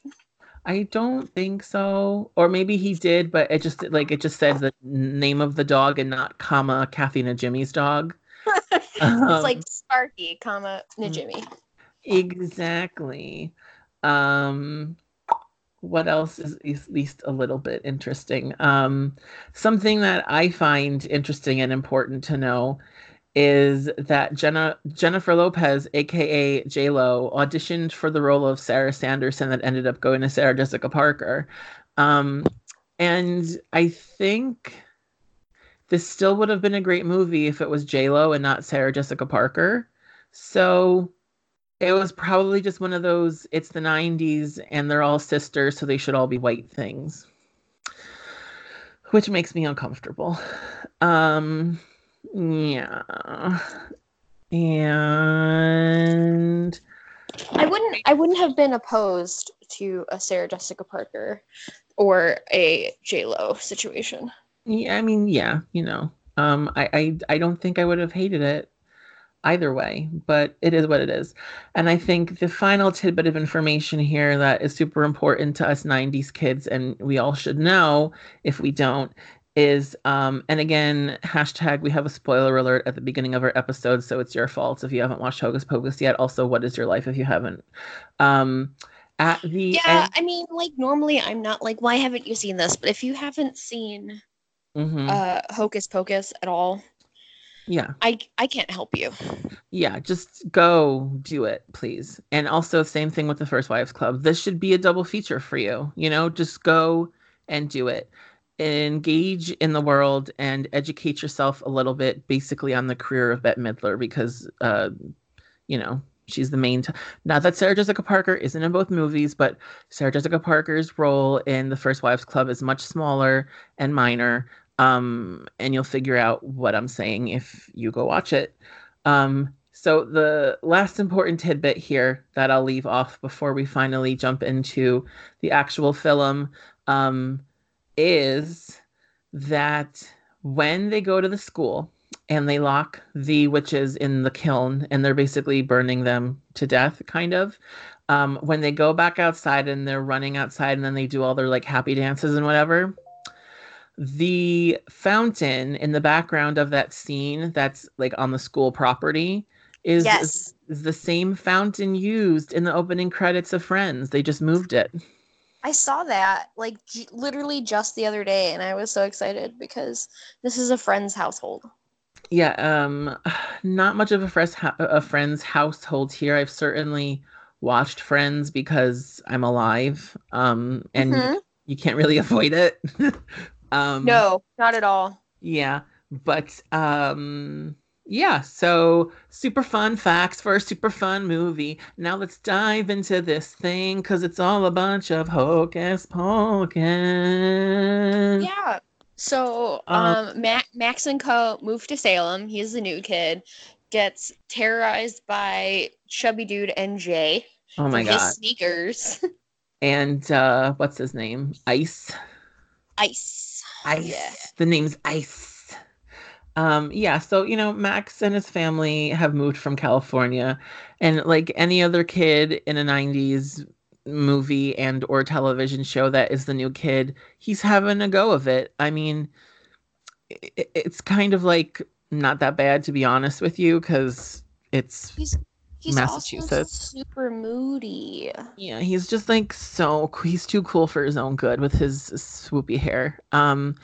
I don't think so. Or maybe he did, but it just like it just said the name of the dog and not comma Kathy Najimy's dog. it's um, like Sparky, comma Najimy. Exactly. Um what else is, at least a little bit interesting? Um something that I find interesting and important to know is that Jenna Jennifer Lopez, aka J Lo, auditioned for the role of Sarah Sanderson that ended up going to Sarah Jessica Parker. Um, and I think this still would have been a great movie if it was J Lo and not Sarah Jessica Parker. So it was probably just one of those. It's the '90s and they're all sisters, so they should all be white things, which makes me uncomfortable. Um, yeah. And I wouldn't I wouldn't have been opposed to a Sarah Jessica Parker or a J Lo situation. Yeah, I mean, yeah, you know. Um I, I I don't think I would have hated it. Either way, but it is what it is. And I think the final tidbit of information here that is super important to us 90s kids, and we all should know if we don't, is um and again hashtag we have a spoiler alert at the beginning of our episode so it's your fault if you haven't watched hocus pocus yet. Also what is your life if you haven't? Um at the yeah end, i mean like normally i'm not like why haven't you seen this? But if you haven't seen mhm, uh hocus pocus at all yeah. I i can't help you. Yeah just go do it please. And also same thing with the first wives club. This should be a double feature for you you know? Just go and do it. Engage in the world and educate yourself a little bit basically on the career of bette midler because uh you know she's the main t- not that sarah jessica parker isn't in both movies but sarah jessica parker's role in the first wives club is much smaller and minor um and you'll figure out what i'm saying if you go watch it um so the last important tidbit here that i'll leave off before we finally jump into the actual film um is that when they go to the school and they lock the witches in the kiln and they're basically burning them to death, kind of. Um, when they go back outside and they're running outside and then they do all their like happy dances and whatever, the fountain in the background of that scene that's like on the school property is, Yes. is the same fountain used in the opening credits of Friends. They just moved it. I saw that like j- literally just the other day, and I was so excited because this is a friend's household. Yeah, um, not much of a friend's a friend's household here. I've certainly watched Friends because I'm alive, um, and Mhm. you can't really avoid it. Um, No, not at all. yeah, but um, yeah. So super fun facts for a super fun movie. Now let's dive into this thing because it's all a bunch of hocus pocus. Yeah. So, Um, um, Ma- Max and Co. move to Salem. He's the new kid. Gets terrorized by chubby dude and Jay Oh my for his sneakers. And uh, what's his name? Ice. Ice. Ice. Yeah. The name's Ice. Um, yeah, so you know, Max and his family have moved from California, and like any other kid in a '90s movie and or television show that is the new kid, he's having a go of it. I mean, it's kind of like not that bad to be honest with you, because it's He's he's Massachusetts. super moody. Yeah, he's just like so he's too cool for his own good with his swoopy hair. Um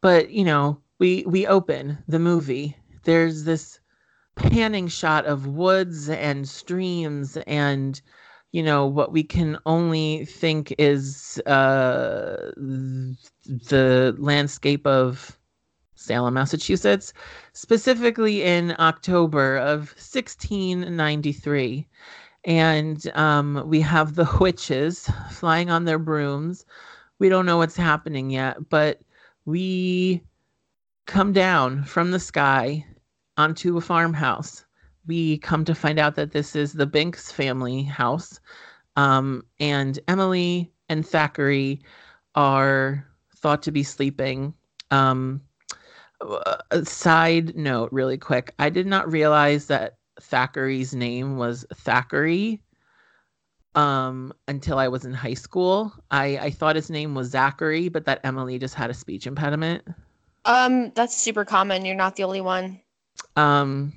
but you know, we we open the movie. There's this panning shot of woods and streams and you know what we can only think is uh the landscape of Salem, Massachusetts, specifically in October of 1693 and um, we have the witches flying on their brooms. We don't know what's happening yet, but we come down from the sky onto a farmhouse. We come to find out that this is the Binx family house, um, and Emily and Thackery are thought to be sleeping. Um, a side note, really quick: I did not realize that Thackery's name was Thackery um until I was in high school. I I thought his name was Zachary, but that Emily just had a speech impediment. Um, that's super common. You're not the only one. Um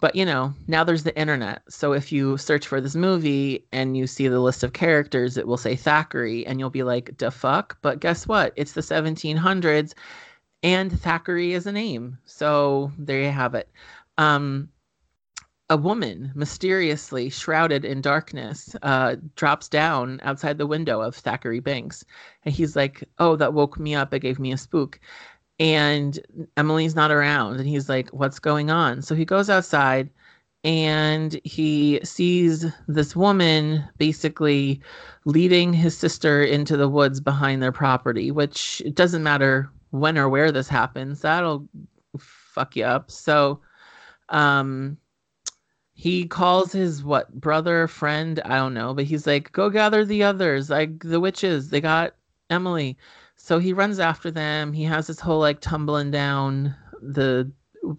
but you know, now there's the internet. So if you search for this movie and you see the list of characters, it will say Thackery and you'll be like, "The fuck?" But guess what? It's the 1700s and Thackery is a name. So there you have it. Um a woman mysteriously shrouded in darkness uh, drops down outside the window of Thackery Binx. And he's like, Oh, that woke me up. It gave me a spook. And Emily's not around. And he's like, What's going on? So he goes outside and he sees this woman basically leading his sister into the woods behind their property, which it doesn't matter when or where this happens. That'll fuck you up. So, um, he calls his what brother friend i don't know but he's like go gather the others like the witches they got emily so he runs after them he has this whole like tumbling down the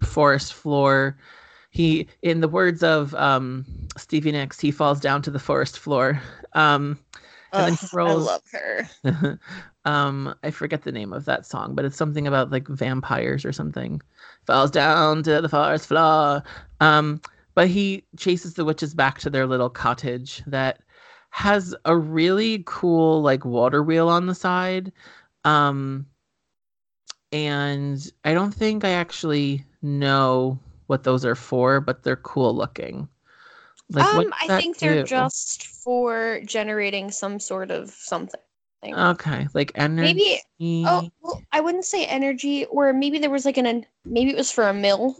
forest floor he, in the words of um, Stevie Nicks, he falls down to the forest floor. Um, and Ugh, then he rolls. I love her. um, I forget the name of that song, but it's something about like vampires or something. Falls down to the forest floor. Um, but he chases the witches back to their little cottage that has a really cool like water wheel on the side. Um, and I don't think I actually know what those are for, but they're cool looking. Like, um, I think they're just for generating some sort of something. Okay, like energy. Maybe Oh, well, I wouldn't say energy, or maybe there was like an, an maybe it was for a mill.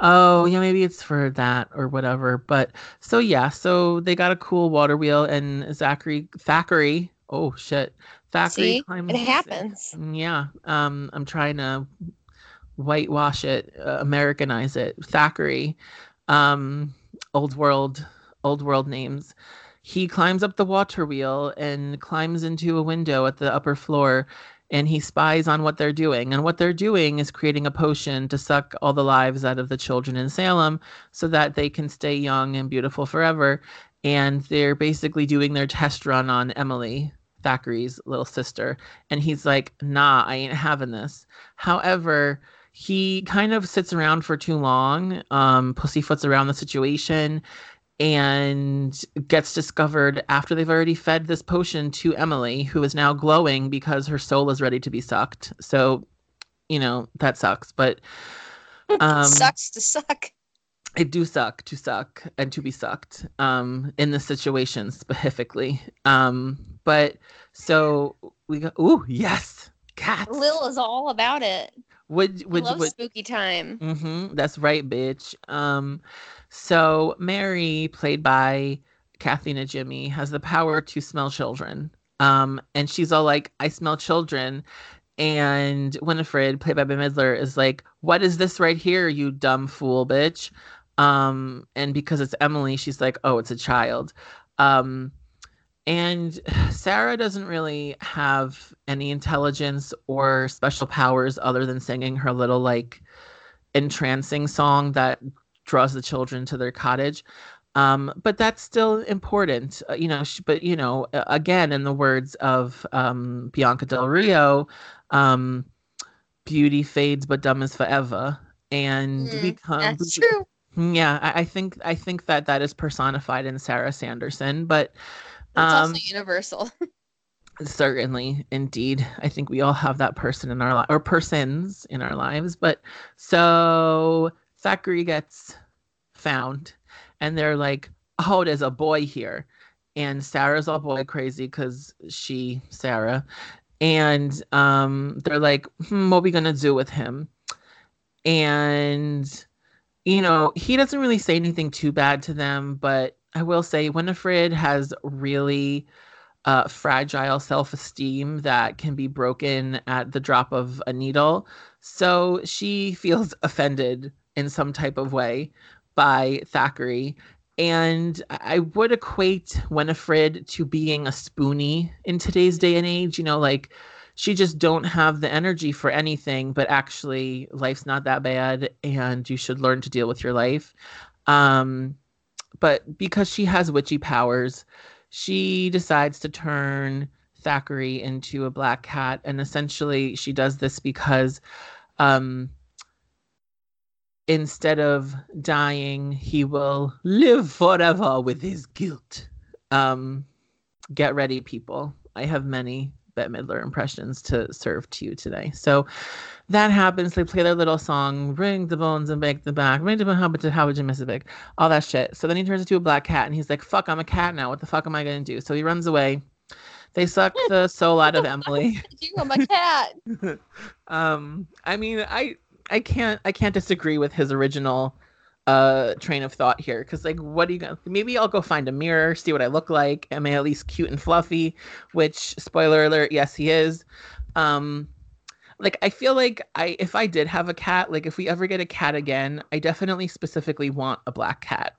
Oh, yeah, maybe it's for that or whatever. But so yeah, so they got a cool water wheel and Zachary Thackery. Oh shit. Thackery See, climbs it happens. Yeah. Um I'm trying to whitewash it, uh, Americanize it. Thackery. Um old world old world names. He climbs up the water wheel and climbs into a window at the upper floor and he spies on what they're doing. And what they're doing is creating a potion to suck all the lives out of the children in Salem so that they can stay young and beautiful forever. And they're basically doing their test run on Emily, Thackery's little sister. And he's like, nah, I ain't having this. However, he kind of sits around for too long, um, pussyfoots around the situation, and gets discovered after they've already fed this potion to Emily, who is now glowing because her soul is ready to be sucked. So, you know, that sucks. But um, Sucks to suck. it do suck to suck and to be sucked um in this situation specifically um but so we go ooh yes cats Lil is all about it. would would love would spooky time. mm-hmm, that's right bitch um so mary played by kathy najimy has the power to smell children. Um and she's all like i smell children. And winifred played by Bette midler is like what is this right here you dumb fool bitch? Um and because it's emily she's like oh it's a child. Um and sarah doesn't really have any intelligence or special powers other than singing her little like entrancing song that draws the children to their cottage um but that's still important uh, you know sh- but you know again in the words of um bianca del rio um beauty fades but dumb is forever and Mm, become That's true. yeah, I, I think I think that that is personified in Sarah Sanderson, but It's um, also universal. certainly, indeed, I think we all have that person in our life or persons in our lives. But so Thackery gets found, and they're like, "Oh, there's a boy here," and Sarah's all boy crazy because she Sarah, and um, they're like, hmm, "What we gonna do with him?" And you know, he doesn't really say anything too bad to them, but I will say Winifred has really uh, fragile self esteem that can be broken at the drop of a needle. So she feels offended in some type of way by Thackery. And I would equate Winifred to being a spoonie in today's day and age. You know, like she just don't have the energy for anything, but actually life's not that bad and you should learn to deal with your life. Um, but because she has witchy powers, she decides to turn Thackery into a black cat. And essentially, she does this because um, instead of dying, he will live forever with his guilt. Um, get ready, people. I have many Bette Midler impressions to serve to you today. So that happens. They play their little song, ring the bones and bake the back, ring the bone, how would you, how would you miss it big? All that shit. So then he turns into a black cat and he's like, fuck, I'm a cat now. What the fuck am I going to do? So he runs away. They suck the soul out of Emily. You, I'm a cat. um, I mean, I I can't I can't disagree with his original uh train of thought here because like what are you gonna maybe i'll go find a mirror see what i look like am i at least cute and fluffy which spoiler alert yes he is um like i feel like i if i did have a cat like if we ever get a cat again i definitely specifically want a black cat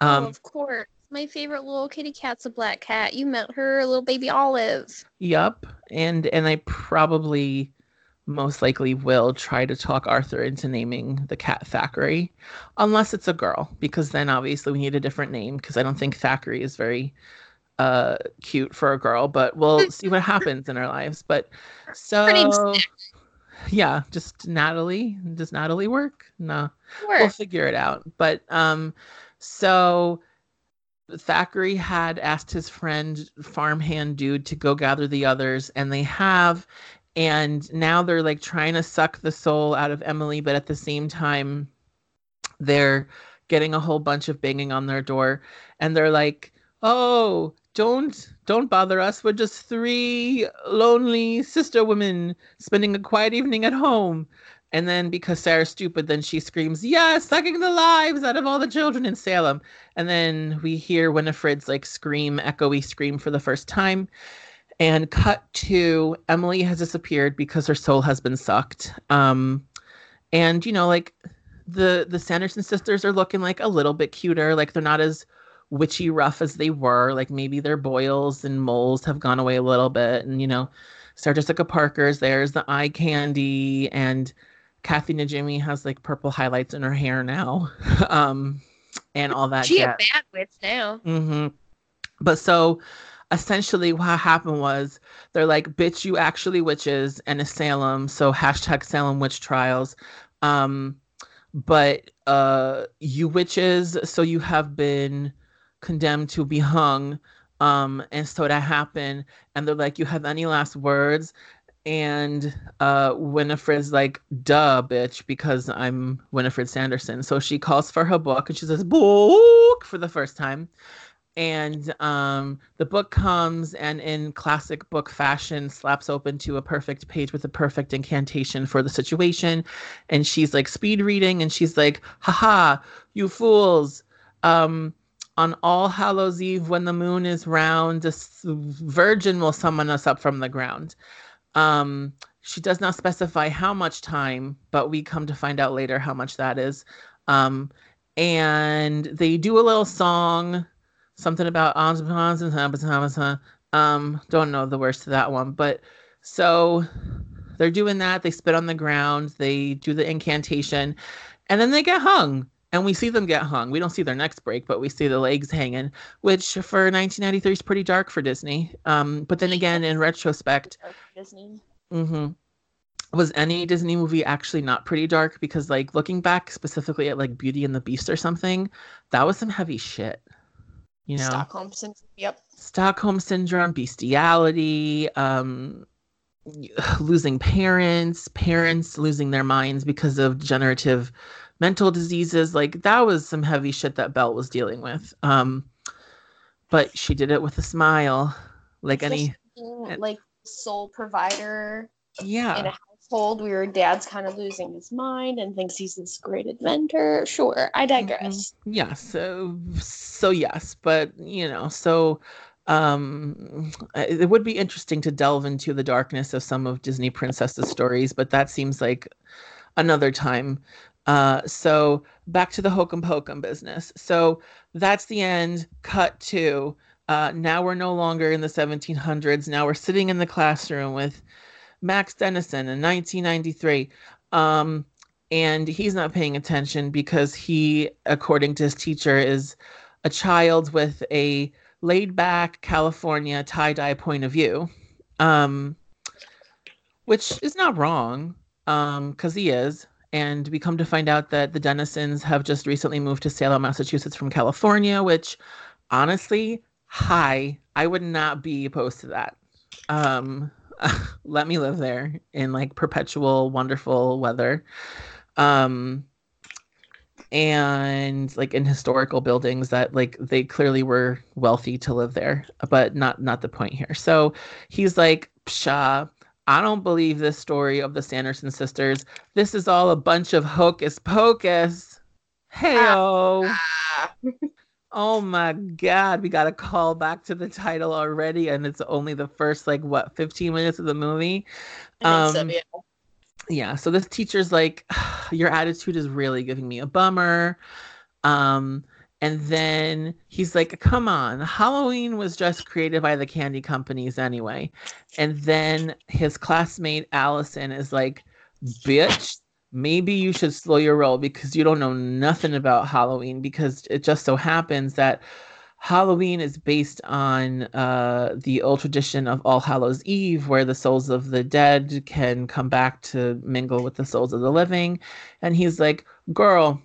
um oh, of course. My favorite little kitty cat's a black cat. You met her, little baby Olive. Yup, and and I probably most likely will try to talk Arthur into naming the cat Thackery, unless it's a girl, because then obviously we need a different name. Because I don't think Thackery is very uh, cute for a girl, but we'll see what happens in our lives. But so, yeah, just Natalie. Does Natalie work? No, Work. we'll figure it out. But um, so Thackery had asked his friend farmhand dude to go gather the others, and they have. And now they're like trying to suck the soul out of Emily, but at the same time, they're getting a whole bunch of banging on their door, and they're like, "Oh, don't don't bother us. We're just three lonely sister women spending a quiet evening at home." And then because Sarah's stupid, then she screams, Yes, sucking the lives out of all the children in Salem. And then we hear Winifred's like scream, echoey scream for the first time. And cut to Emily has disappeared because her soul has been sucked. Um, and you know, like the the Sanderson sisters are looking like a little bit cuter. Like they're not as witchy rough as they were. Like maybe their boils and moles have gone away a little bit. And you know, Sarah Jessica Parker's there's the eye candy and Kathy Najimy has like purple highlights in her hair now, um, and all that. She jazz. a bad witch now. Mm-hmm. But so essentially what happened was they're like, bitch, you actually witches and a Salem. So hashtag Salem witch trials. Um, but uh you witches, so you have been condemned to be hung. Um, and so that happened. And they're like, you have any last words? And uh Winifred's like, duh, bitch, because I'm Winifred Sanderson. So she calls for her book and she says, book for the first time and um, the book comes and in classic book fashion slaps open to a perfect page with a perfect incantation for the situation. And she's like speed reading and she's like haha you fools. Um, on all hallows eve when the moon is round a virgin will summon us up from the ground. Um, she does not specify how much time but we come to find out later how much that is. Um, and they do a little song something about um don't know the words to that one but so they're doing that. They spit on the ground. They do the incantation. And then they get hung. And we see them get hung. We don't see their necks break but we see the legs hanging which for 1993 is pretty dark for disney. Um but then again in retrospect Disney. hmm was any disney movie actually not pretty dark? Because like looking back specifically at like beauty and the beast or something that was some heavy shit you know Stockholm syndrome. Yep. Stockholm syndrome, bestiality, um, losing parents, parents losing their minds because of degenerative mental diseases. Like that was some heavy shit that Belle was dealing with. Um, but she did it with a smile, like any. Being, like sole provider in Yeah. A household where dad's kind of losing his mind and thinks he's this great inventor. Sure, I digress. Yeah. So, so yes, but you know, so um it would be interesting to delve into the darkness of some of disney princesses stories but that seems like another time uh so back to the hokum pokum business so that's the end cut to uh now we're no longer in the 1700s now we're sitting in the classroom with max dennison in 1993 um and he's not paying attention because he according to his teacher is a child with a laid back California tie dye point of view, um, which is not wrong because he is. And we come to find out that the Dennisons have just recently moved to Salem, Massachusetts from California, which honestly, hi, I would not be opposed to that. Um, let me live there in like perpetual wonderful weather. Um, and like in historical buildings that like they clearly were wealthy to live there but not not the point here. So he's like pshaw i don't believe this story of the sanderson sisters. This is all a bunch of hocus pocus. Heyo. Ah, oh my god we got a call back to the title already and it's only the first like what 15 minutes of the movie so, Um, yeah. yeah so this teacher's like your attitude is really giving me a bummer um And then he's like, come on, Halloween was just created by the candy companies anyway. And then his classmate Allison is like, bitch, maybe you should slow your roll because you don't know nothing about Halloween because it just so happens that Halloween is based on uh, the old tradition of All Hallows Eve, where the souls of the dead can come back to mingle with the souls of the living. And he's like, girl,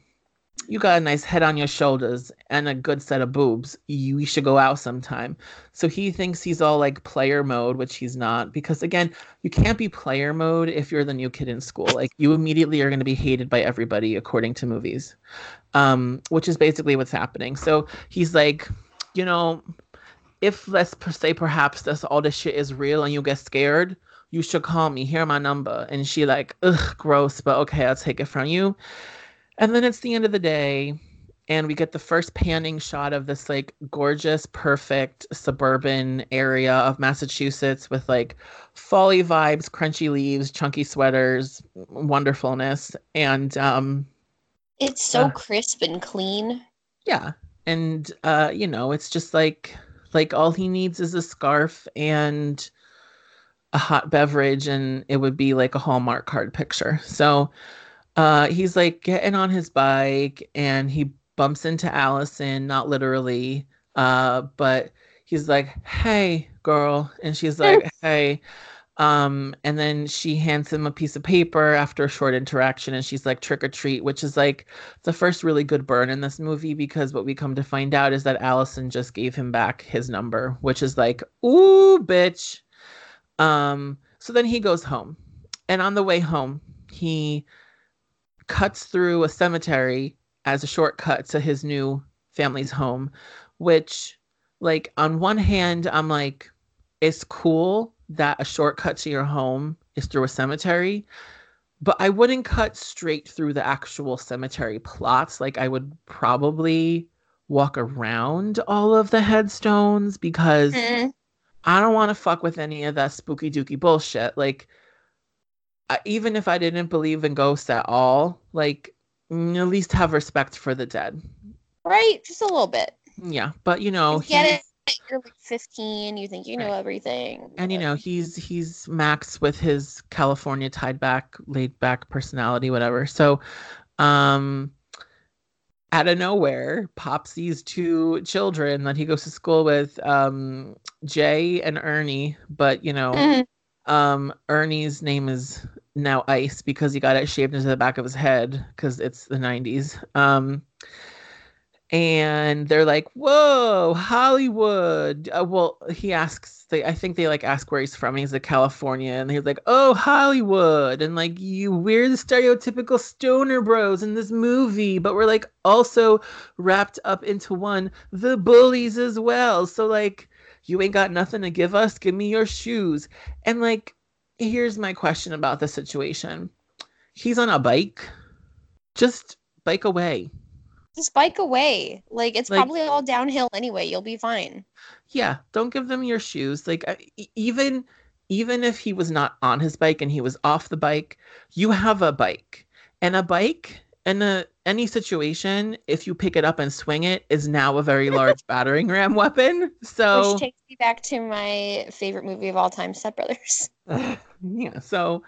you got a nice head on your shoulders and a good set of boobs. You, we should go out sometime. So he thinks he's all like player mode, which he's not. Because again, you can't be player mode if you're the new kid in school. Like you immediately are going to be hated by everybody according to movies, um, which is basically what's happening. So he's like, you know, if let's say perhaps this all this shit is real and you get scared, you should call me. Here my number. And she like, ugh, gross, but okay, I'll take it from you. And then it's the end of the day, and we get the first panning shot of this like gorgeous, perfect suburban area of Massachusetts with like folly vibes, crunchy leaves, chunky sweaters, wonderfulness. And um It's so Uh. crisp and clean. yeah. And uh, you know, it's just like like all he needs is a scarf and a hot beverage and it would be like a Hallmark card picture. So uh he's like getting on his bike and he bumps into Allison, not literally, uh, but he's like, Hey girl, and she's like, Hey. Um, and then she hands him a piece of paper after a short interaction, and she's like, trick or treat, which is like the first really good burn in this movie because what we come to find out is that Allison just gave him back his number, which is like, ooh, bitch. Um, so then he goes home, and on the way home, he cuts through a cemetery as a shortcut to his new family's home, which, like, on one hand, I'm like, it's cool that a shortcut to your home is through a cemetery, but I wouldn't cut straight through the actual cemetery plots. Like, I would probably walk around all of the headstones because Mm. I don't want to fuck with any of that spooky dooky bullshit. Like, even if I didn't believe in ghosts at all, like, mm, at least have respect for the dead. Right? Just a little bit. Yeah, but you know, You get he's- it. You're like 15. You think you know Right. everything. and you know, he's he's Max with his California tied back, laid back personality, whatever. So, um, out of nowhere, pops these two children that he goes to school with, um, Jay and Ernie. But you know, Mhm. Um ernie's name is now ice because he got it shaved into the back of his head because it's the 90s um and they're like whoa hollywood. Uh, well he asks they i think they like ask where he's from he's like california. And he's like oh hollywood. And like you we're the stereotypical stoner bros in this movie but we're like also wrapped up into one the bullies as well. So like you ain't got nothing to give us give me your shoes and like, here's my question about the situation. He's on a bike. Just bike away. Just bike away. Like it's Like- probably all downhill anyway. You'll be fine. Yeah, don't give them your shoes. Like even even if he was not on his bike and he was off the bike, you have a bike. And a bike in a any situation, if you pick it up and swing it, is now a very large battering ram weapon. So Which takes me back to my favorite movie of all time, Step Brothers. yeah so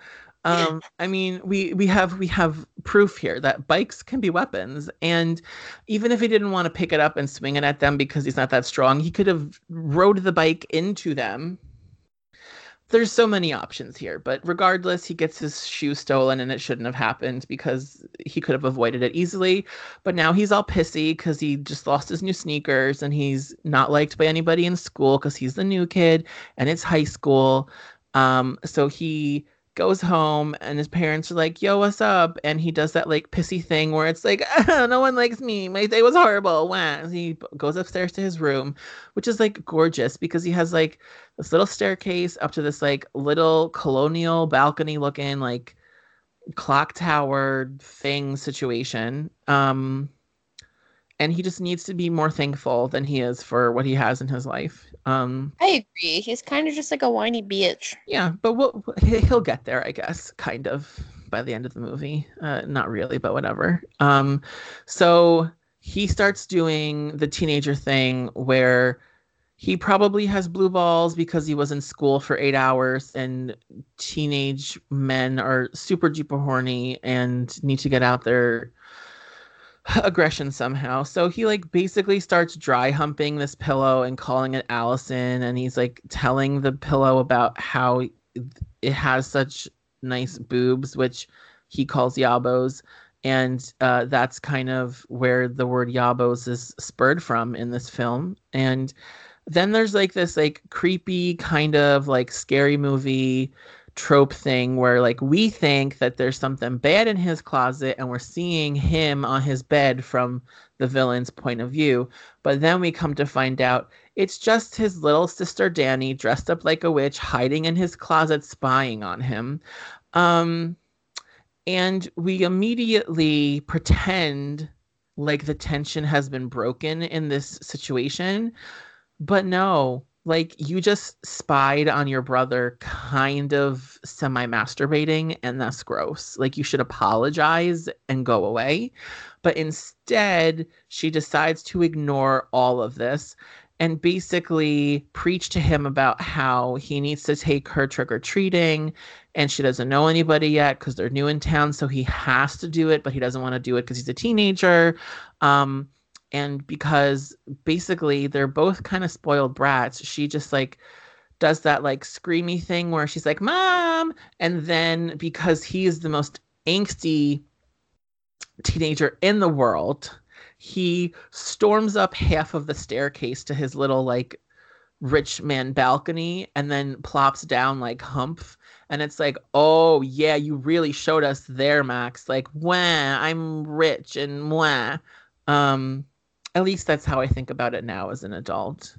um i mean we we have we have proof here that bikes can be weapons and even if he didn't want to pick it up and swing it at them because he's not that strong he could have rode the bike into them there's so many options here but regardless he gets his shoe stolen and it shouldn't have happened because he could have avoided it easily. But now he's all pissy because he just lost his new sneakers and he's not liked by anybody in school because he's the new kid and it's high school. Um, so he goes home and his parents are like, yo, what's up? And he does that like pissy thing where it's like, no one likes me. My day was horrible. Wah. He goes upstairs to his room, which is like gorgeous because he has like this little staircase up to this like little colonial balcony looking like clock tower thing situation. Um, and he just needs to be more thankful than he is for what he has in his life. Um, I agree. He's kind of just like a whiny bitch. yeah, but we'll, he- he'll get there, I guess, kind of by the end of the movie. Uh, not really, but whatever. Um, so he starts doing the teenager thing where he probably has blue balls because he was in school for eight hours and teenage men are super duper horny and need to get out their aggression somehow. So he like basically starts dry humping this pillow and calling it Allison and he's like telling the pillow about how it has such nice boobs which he calls yabos and uh, that's kind of where the word yabos is spurred from in this film and then there's like this like creepy kind of like scary movie trope thing where like we think that there's something bad in his closet and we're seeing him on his bed from the villain's point of view. But then we come to find out it's just his little sister Danny dressed up like a witch hiding in his closet spying on him. Um and we immediately pretend like the tension has been broken in this situation. But no like you just spied on your brother kind of semi masturbating and that's gross. Like you should apologize and go away. But instead she decides to ignore all of this and basically preach to him about how he needs to take her trick or treating and she doesn't know anybody yet because they're new in town so he has to do it but he doesn't want to do it because he's a teenager. Um, and because basically they're both kind of spoiled brats she just like does that like screamy thing where she's like mom and then because he's the most angsty teenager in the world he storms up half of the staircase to his little like rich man balcony and then plops down like humph. And it's like oh yeah you really showed us there max. Like wah i'm rich and wah. Um at least that's how I think about it now as an adult.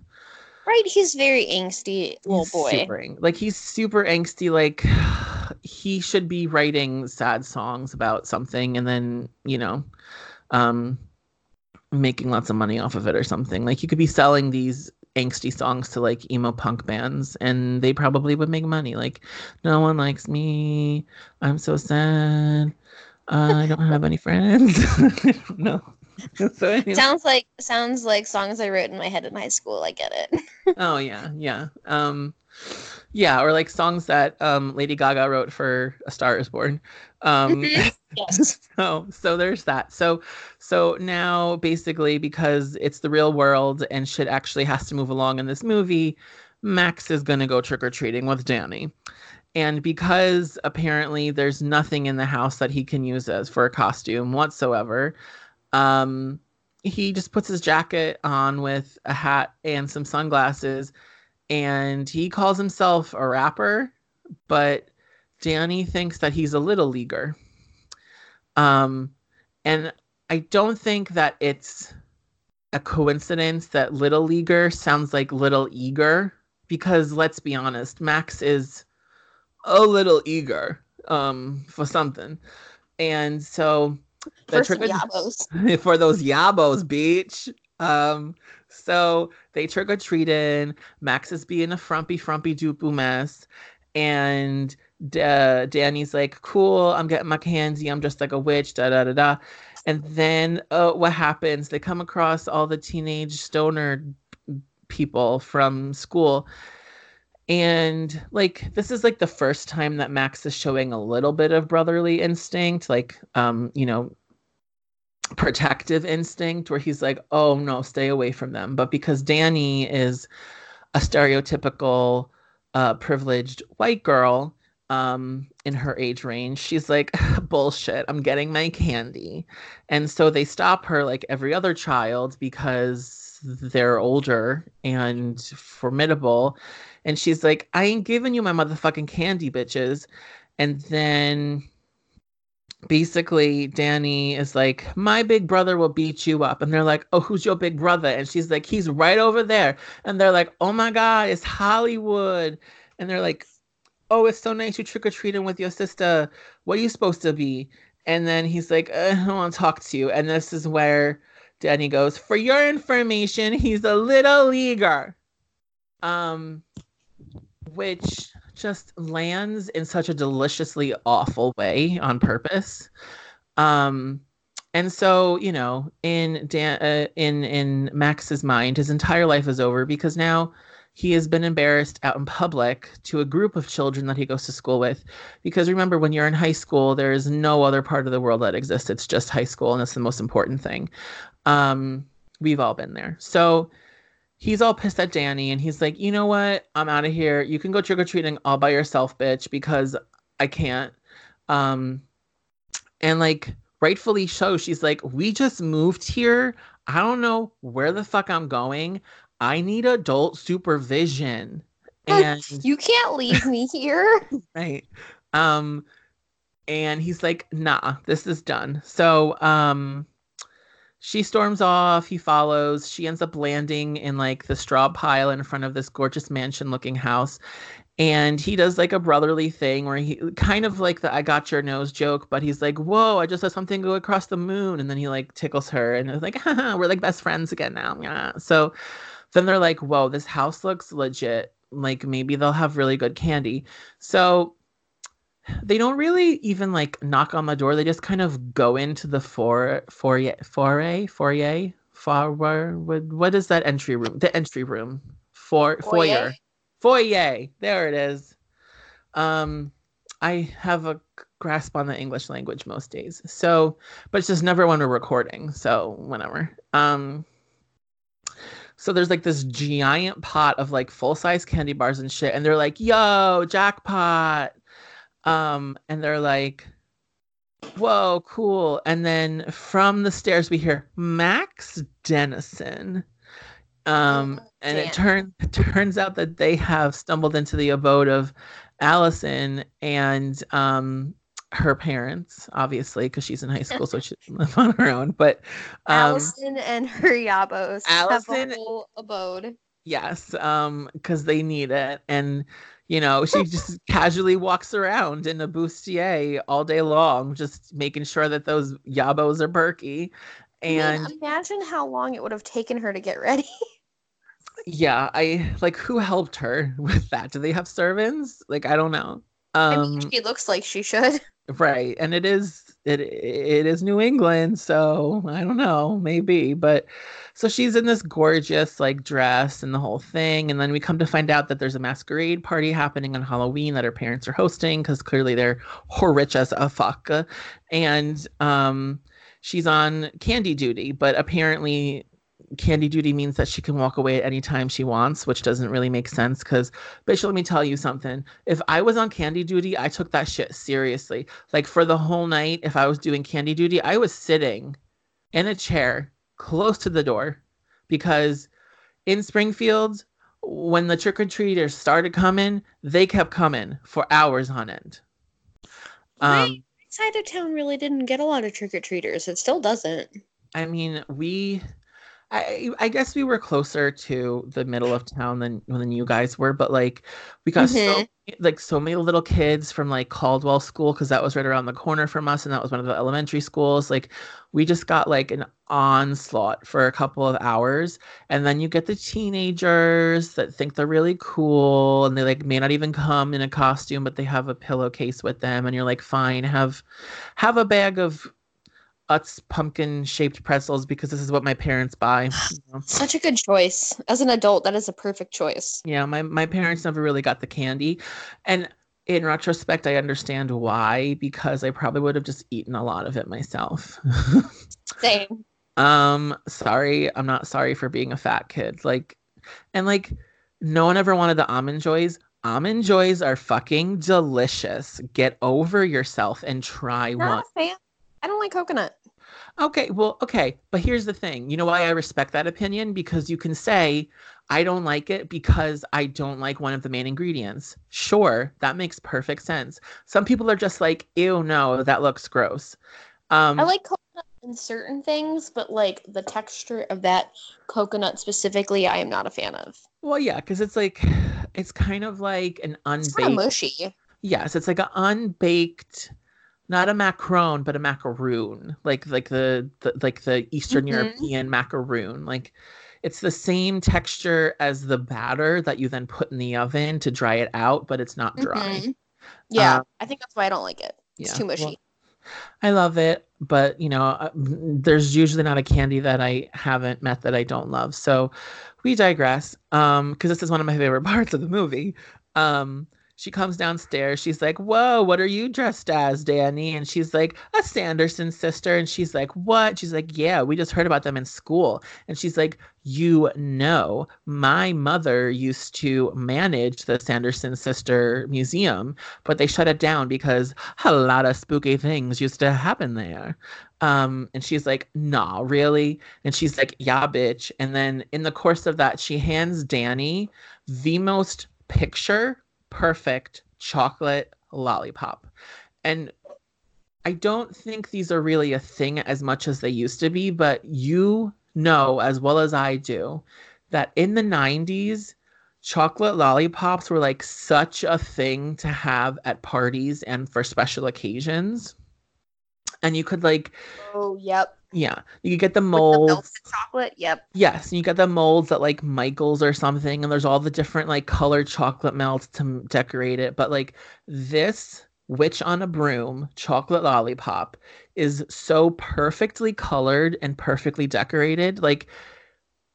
Right, he's very angsty little he's boy. Super, like he's super angsty. Like he should be writing sad songs about something, and then you know, um, making lots of money off of it or something. Like you could be selling these angsty songs to like emo punk bands, and they probably would make money. Like, no one likes me. I'm so sad. Uh, I don't have any friends. no. so anyway. Sounds like sounds like songs I wrote in my head in high school. I get it. oh yeah, yeah. Um yeah, or like songs that um Lady Gaga wrote for A Star is Born. Um mm-hmm. yes. so so there's that. So so now basically because it's the real world and shit actually has to move along in this movie, Max is going to go trick or treating with Danny. And because apparently there's nothing in the house that he can use as for a costume whatsoever, um, he just puts his jacket on with a hat and some sunglasses, and he calls himself a rapper, but Danny thinks that he's a little leaguer. Um, and I don't think that it's a coincidence that little leaguer sounds like little eager because let's be honest, Max is a little eager um, for something. And so for some yabos. for those yabos, beach. Um, so they trick or treated. Max is being a frumpy, frumpy dupu mess. And uh, Danny's like, cool, I'm getting my candy. I'm just like a witch, da da da da. And then uh, what happens? They come across all the teenage stoner people from school. And like this is like the first time that Max is showing a little bit of brotherly instinct, like um, you know, protective instinct where he's like, oh no, stay away from them. But because Danny is a stereotypical uh, privileged white girl um, in her age range, she's like, bullshit, I'm getting my candy. And so they stop her like every other child because they're older and formidable. And she's like, I ain't giving you my motherfucking candy, bitches. And then basically Danny is like, My big brother will beat you up. And they're like, Oh, who's your big brother? And she's like, He's right over there. And they're like, Oh my God, it's Hollywood. And they're like, Oh, it's so nice you trick or treating with your sister. What are you supposed to be? And then he's like, uh, I don't want to talk to you. And this is where Danny goes, For your information, he's a little leaguer. Um, which just lands in such a deliciously awful way on purpose. Um, And so, you know, in Dan, uh, in in Max's mind, his entire life is over because now he has been embarrassed out in public to a group of children that he goes to school with. Because remember, when you're in high school, there is no other part of the world that exists. It's just high school, and that's the most important thing. Um, we've all been there. So he's all pissed at Danny, and he's like, you know what? I'm out of here. You can go trick or treating all by yourself, bitch, because I can't. Um, and like rightfully so, she's like, we just moved here. I don't know where the fuck I'm going. I need adult supervision. And You can't leave me here. right. Um and he's like, "Nah, this is done." So, um she storms off, he follows. She ends up landing in like the straw pile in front of this gorgeous mansion looking house. And he does like a brotherly thing where he kind of like the I got your nose joke, but he's like, Whoa, I just saw something go across the moon. And then he like tickles her and it's like, Haha, we're like best friends again now. Yeah. So then they're like, Whoa, this house looks legit. Like maybe they'll have really good candy. So they don't really even like knock on the door. They just kind of go into the for foyer foyer foyer foyer. What, what is that entry room? The entry room for foyer foyer. There it is. Um, I have a grasp on the English language most days. So, but it's just never when we're recording. So whatever. Um. So there's like this giant pot of like full size candy bars and shit, and they're like, "Yo, jackpot!" Um, and they're like, "Whoa, cool!" And then from the stairs we hear Max Dennison. Um, and it turns it turns out that they have stumbled into the abode of Allison and um her parents, obviously, because she's in high school, so she doesn't live on her own. But um, Allison and her Yabos Allison- have a whole abode. Yes, um, because they need it. And you know, she just casually walks around in a bustier all day long, just making sure that those yabos are perky. I And imagine how long it would have taken her to get ready. yeah, I like who helped her with that? Do they have servants? Like, I don't know. I Um, mean, she looks like she should. Right. And it is it it is New England, so I don't know, maybe. But so she's in this gorgeous like dress and the whole thing, and then we come to find out that there's a masquerade party happening on Halloween that her parents are hosting because clearly they're rich as a fuck, and um, she's on candy duty, but apparently. Candy duty means that she can walk away at any time she wants, which doesn't really make sense. Because, bitch, let me tell you something. If I was on candy duty, I took that shit seriously. Like for the whole night, if I was doing candy duty, I was sitting in a chair close to the door because in Springfield, when the trick or treaters started coming, they kept coming for hours on end. Um, Right. Side of town really didn't get a lot of trick or treaters. It still doesn't. I mean, we, I, I guess we were closer to the middle of town than than you guys were, but like we got so Mhm. like so many little kids from like Caldwell School because that was right around the corner from us, and that was one of the elementary schools. Like we just got like an onslaught for a couple of hours, and then you get the teenagers that think they're really cool, and they like may not even come in a costume, but they have a pillowcase with them, and you're like, fine, have have a bag of Utz pumpkin shaped pretzels because this is what my parents buy. you know? Such a good choice. As an adult, that is a perfect choice. Yeah, my my parents never really got the candy, and in retrospect, I understand why because I probably would have just eaten a lot of it myself. Same. um, sorry, I'm not sorry for being a fat kid. Like, and like, no one ever wanted the almond joys. Almond joys are fucking delicious. Get over yourself and try one. A fan. I don't like coconut. Okay, well, okay, but here's the thing. You know why I respect that opinion? Because you can say, I don't like it because I don't like one of the main ingredients. Sure, that makes perfect sense. Some people are just like, ew, no, that looks gross. Um, I like coconut in certain things, but like the texture of that coconut specifically, I am not a fan of. well, yeah, because it's like, it's kind of like an It's kind of mushy. Yes, it's like an unbaked, not a macaron, but a macaroon, like like the, the like the Eastern Mhm. European macaroon. Like it's the same texture as the batter that you then put in the oven to dry it out, but it's not dry. Mhm. Yeah, Uh, I think that's why I don't like it. It's yeah, too well, mushy. I love it, but you know, uh, there's usually not a candy that I haven't met that I don't love. So we digress. Um, because this is one of my favorite parts of the movie. Um, she comes downstairs. She's like, Whoa, what are you dressed as, Danny? And she's like, A Sanderson sister. And she's like, What? She's like, Yeah, we just heard about them in school. And she's like, You know, my mother used to manage the Sanderson sister museum, but they shut it down because a lot of spooky things used to happen there. Um, and she's like, Nah, really? And she's like, Yeah, bitch. And then in the course of that, she hands Danny the most picture perfect chocolate lollipop. And I don't think these are really a thing as much as they used to be, but you know as well as I do that in the 90s, chocolate lollipops were like such a thing to have at parties and for special occasions. And you could like Oh, yep. Yeah, you could get the With the molds. chocolate. Yep. Yes, you get the molds at like Michael's or something, and there's all the different like colored chocolate melts to decorate it. But like this witch on a broom chocolate lollipop is so perfectly colored and perfectly decorated. Like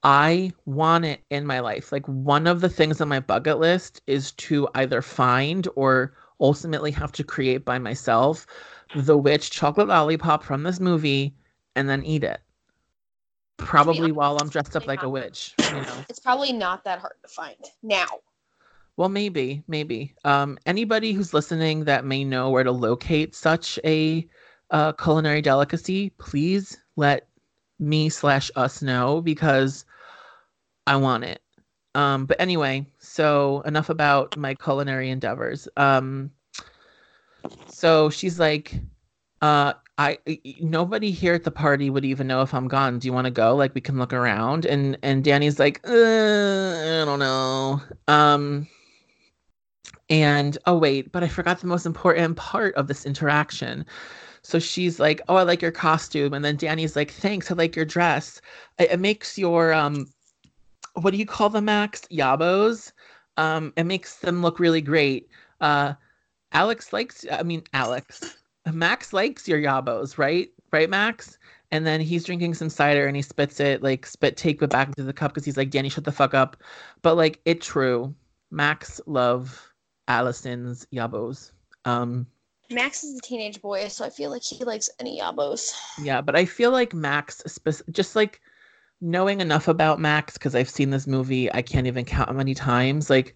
I want it in my life. Like one of the things on my bucket list is to either find or ultimately have to create by myself the witch chocolate lollipop from this movie and then eat it. Probably while I'm dressed up like a witch, you know. It's probably not that hard to find now. Well, maybe, maybe. Um, anybody who's listening that may know where to locate such a uh, culinary delicacy, please let me slash us know because I want it. Um, but anyway, so enough about my culinary endeavors. Um, so she's like, uh, I nobody here at the party would even know if I'm gone. Do you want to go? Like we can look around. And and Danny's like, uh, I don't know. Um, and oh wait, but I forgot the most important part of this interaction. So she's like, "Oh, I like your costume," and then Danny's like, "Thanks, I like your dress. It, it makes your um, what do you call them, Max? Yabos. Um, it makes them look really great. Uh, Alex likes, I mean, Alex, Max likes your yabos, right? Right, Max? And then he's drinking some cider and he spits it, like spit take it back into the cup because he's like, Danny, shut the fuck up. But like, it true. Max love Allison's yabos. Um, Max is a teenage boy, so I feel like he likes any yabos. yeah, but I feel like Max, spec- just like knowing enough about Max because I've seen this movie, I can't even count how many times. Like,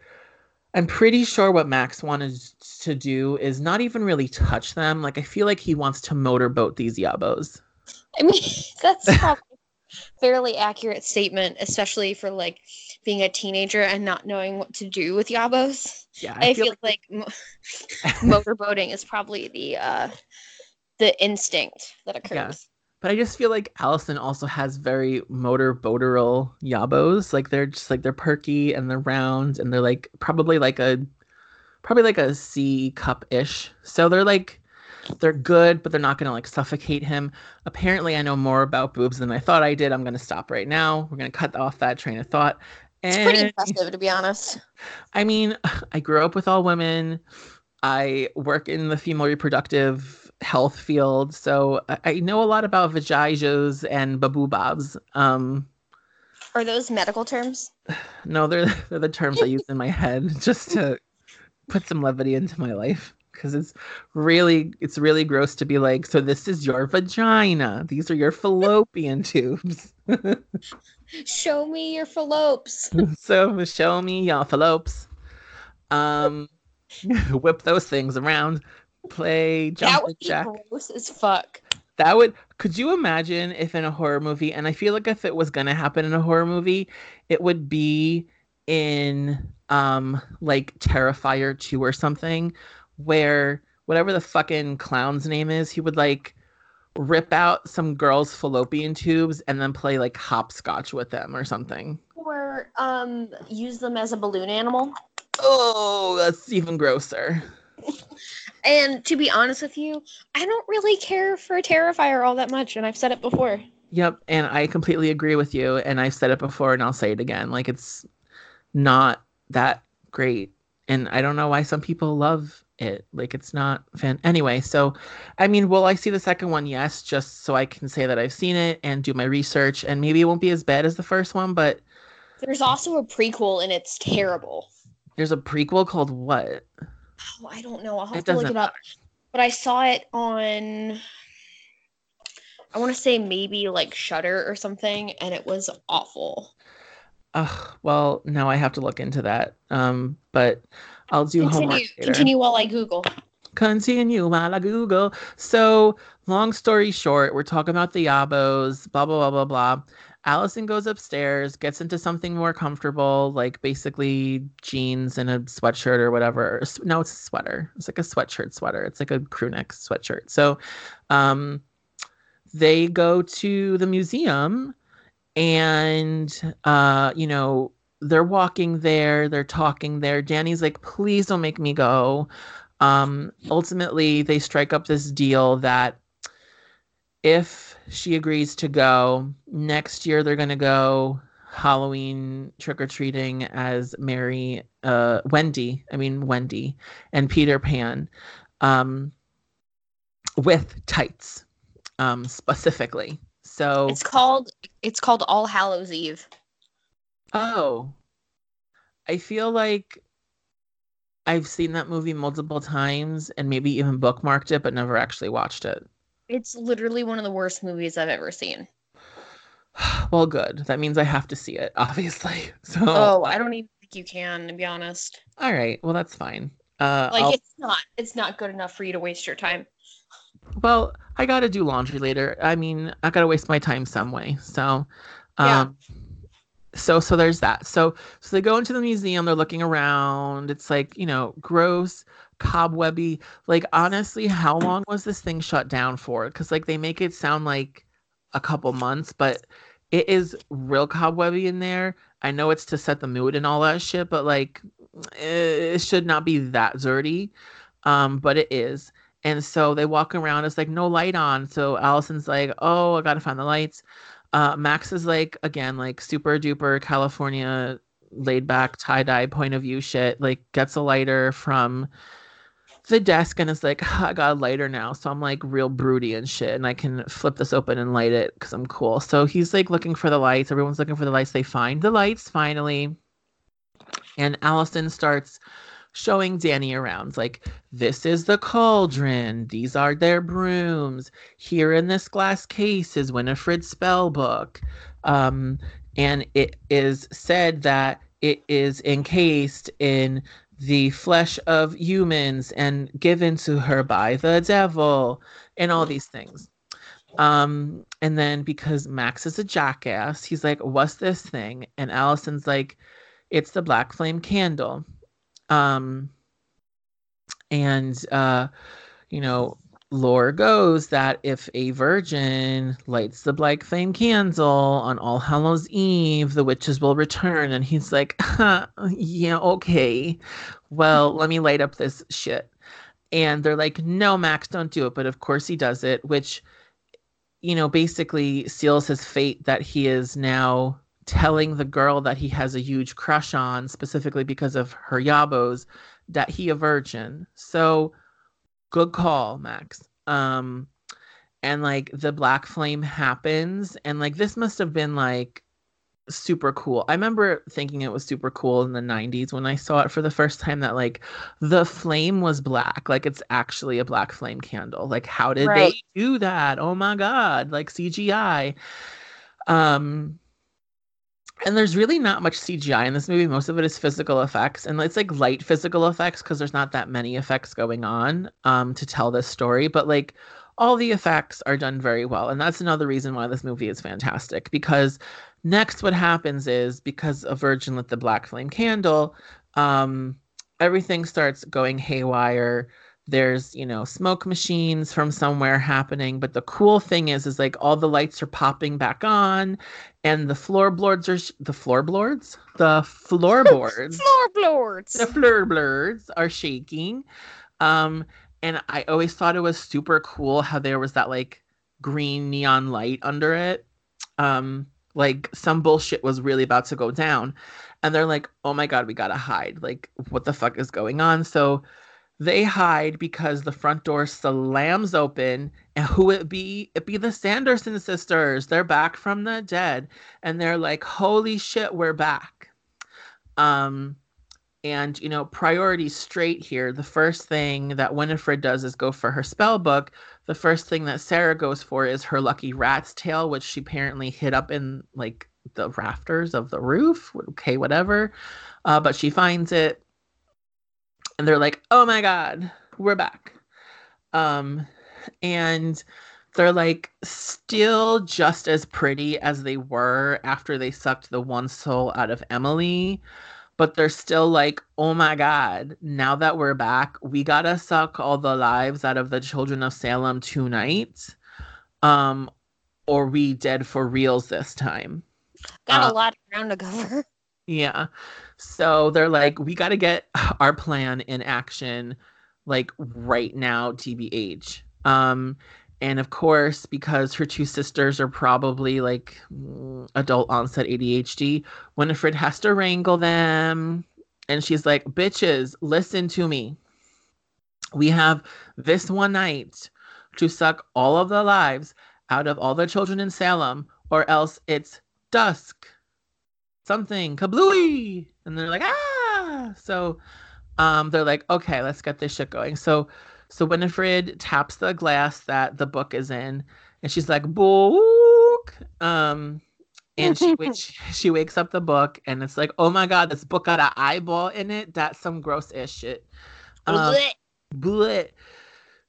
I'm pretty sure what Max wanted to do is not even really touch them. Like, I feel like he wants to motorboat these yabos. I mean, that's probably a fairly accurate statement, especially for like being a teenager and not knowing what to do with yabos. Yeah, I, feel, like, mo- motorboating is probably the uh the instinct that occurs. But I just feel like Allison also has very motor boateral yabos. Like they're just like they're perky and they're round and they're like probably like a probably like a C cup ish. So they're like they're good, but they're not gonna like suffocate him. Apparently I know more about boobs than I thought I did. I'm gonna stop right now. We're gonna cut off that train of thought. It's pretty impressive, to be honest. I mean, I grew up with all women. I work in the female reproductive health field, so I, I know a lot about vaginas and baboobabs. Um, Are those medical terms? no, they're they're the terms I use in my head just to put some levity into my life because it's really it's really gross to be like, so this is your vagina. These are your fallopian tubes. Show me your phallopes. so show me your phallopes. Um, whip those things around. Play That jumping would be jack. gross as fuck. That would. Could you imagine if in a horror movie, and I feel like if it was gonna happen in a horror movie, it would be in um like Terrifier 2 or something, where whatever the fucking clown's name is, he would like rip out some girl's fallopian tubes and then play like hopscotch with them or something. Or um use them as a balloon animal. Oh, that's even grosser. And to be honest with you, I don't really care for Terrifier all that much, and I've said it before. Yep, and I completely agree with you. And I've said it before, and I'll say it again. Like it's not that great. and I don't know why some people love it. Like it's not fan. Anyway, so I mean, will I see the second one? Yes, just so I can say that I've seen it and do my research, and maybe it won't be as bad as the first one, but There's also a prequel and it's terrible. there's a prequel called what? Oh, I don't know. I'll have It to look it up. But I saw it on I want to say maybe like Shudder or something, and it was awful. Ugh, well, now I have to look into that. Um, but I'll do homework later. continue while I Google. Continue Google. So, long story short, we're talking about the Yabos, blah, blah, blah, blah, blah. Allison goes upstairs, gets into something more comfortable, like basically jeans and a sweatshirt or whatever. No, it's a sweater. It's like a sweatshirt sweater. It's like a crew neck sweatshirt. So, um, they go to the museum and, uh, you know, they're walking there, they're talking there. Danny's like, please don't make me go um ultimately they strike up this deal that if she agrees to go next year they're going to go halloween trick-or-treating as mary uh wendy i mean wendy and peter pan um with tights um specifically so It's called it's called All Hallows Eve. oh i feel like I've seen that movie multiple times and maybe even bookmarked it, but never actually watched it. It's literally one of the worst movies I've ever seen. Well, good. That means I have to see it, obviously. So, Oh, I don't even think you can, to be honest. all right. Well, that's fine. Uh, Like I'll- it's not it's not good enough for you to waste your time. well, I got to do laundry later. I mean, I got to waste my time some way. So, Yeah. So so there's that. So so they go into the museum. They're looking around. It's like you know, gross, cobwebby. Like honestly, how long was this thing shut down for? Because like they make it sound like a couple months, but it is real cobwebby in there. I know it's to set the mood and all that shit, but like it should not be that dirty. Um, but it is. And so they walk around, it's like no light on. So Allison's like, Oh, I gotta find the lights. Uh Max is like again, like super duper California laid back tie-dye point of view shit, like gets a lighter from the desk and is like, I got a lighter now. So I'm like real broody and shit. And I can flip this open and light it because I'm cool. So he's like looking for the lights. Everyone's looking for the lights. They find the lights finally. And Allison starts showing Danny around. Like, this is the cauldron. These are their brooms. Here in this glass case is Winifred's spell book. Um, and it is said that it is encased in the flesh of humans and given to her by the devil and all these things um and then because max is a jackass he's like what's this thing and allison's like it's the black flame candle um and uh you know lore goes that if a virgin lights the black flame candle on all hallows eve the witches will return. And he's like huh, yeah okay. Well let me light up this shit. And they're like no max don't do it. But of course he does it which you know basically seals his fate that he is now telling the girl that he has a huge crush on specifically because of her yabos that he a virgin. So good call max. Um and like the black flame happens and like this must have been like super cool. I remember thinking it was super cool in the 90s when i saw it for the first time that like the flame was black like it's actually a black flame candle. Like how did Right. they do that? Oh my god like cgi um and there's really not much CGI in this movie. Most of it is physical effects, and it's like light physical effects because there's not that many effects going on um, to tell this story. But like all the effects are done very well, and that's another reason why this movie is fantastic. Because next, what happens is because a virgin lit the black flame candle, um, everything starts going haywire there's you know smoke machines from somewhere happening but the cool thing is is like all the lights are popping back on and the floorboards are sh- the floorboards the floorboards Floorboards. the floorboards are shaking um and i always thought it was super cool how there was that like green neon light under it um like some bullshit was really about to go down and they're like, "Oh my god, we gotta hide! Like, what the fuck is going on?" So they hide because the front door slams open, and who it be? It be the Sanderson sisters. They're back from the dead, and they're like, "Holy shit, we're back!" Um, and you know, priority straight here. The first thing that Winifred does is go for her spell book. The first thing that Sarah goes for is her lucky rat's tail, which she apparently hid up in like the rafters of the roof. Okay, whatever. Uh, but she finds it, and they're like, "Oh my god, we're back." Um, and they're like still just as pretty as they were after they sucked the one soul out of Emily but they're still like, oh my God, now that we're back, we gotta suck all the lives out of the children of Salem tonight. Um, or we dead for reals this time. Got Uh, a lot of ground to cover. Yeah. So they're like, we gotta get our plan in action like right now, TBH. Um, and of course, because her two sisters are probably like mm, adult onset ADHD, Winifred has to wrangle them. And she's like, bitches, listen to me. We have this one night to suck all of the lives out of all the children in Salem, or else it's dusk. Something kablooey. And they're like, ah. So um, they're like, okay, let's get this shit going. So so Winifred taps the glass that the book is in, and she's like, book. Um, and she wakes she wakes up the book, and it's like, oh my god, this book got an eyeball in it. That's some gross ish shit. Um. Bleh.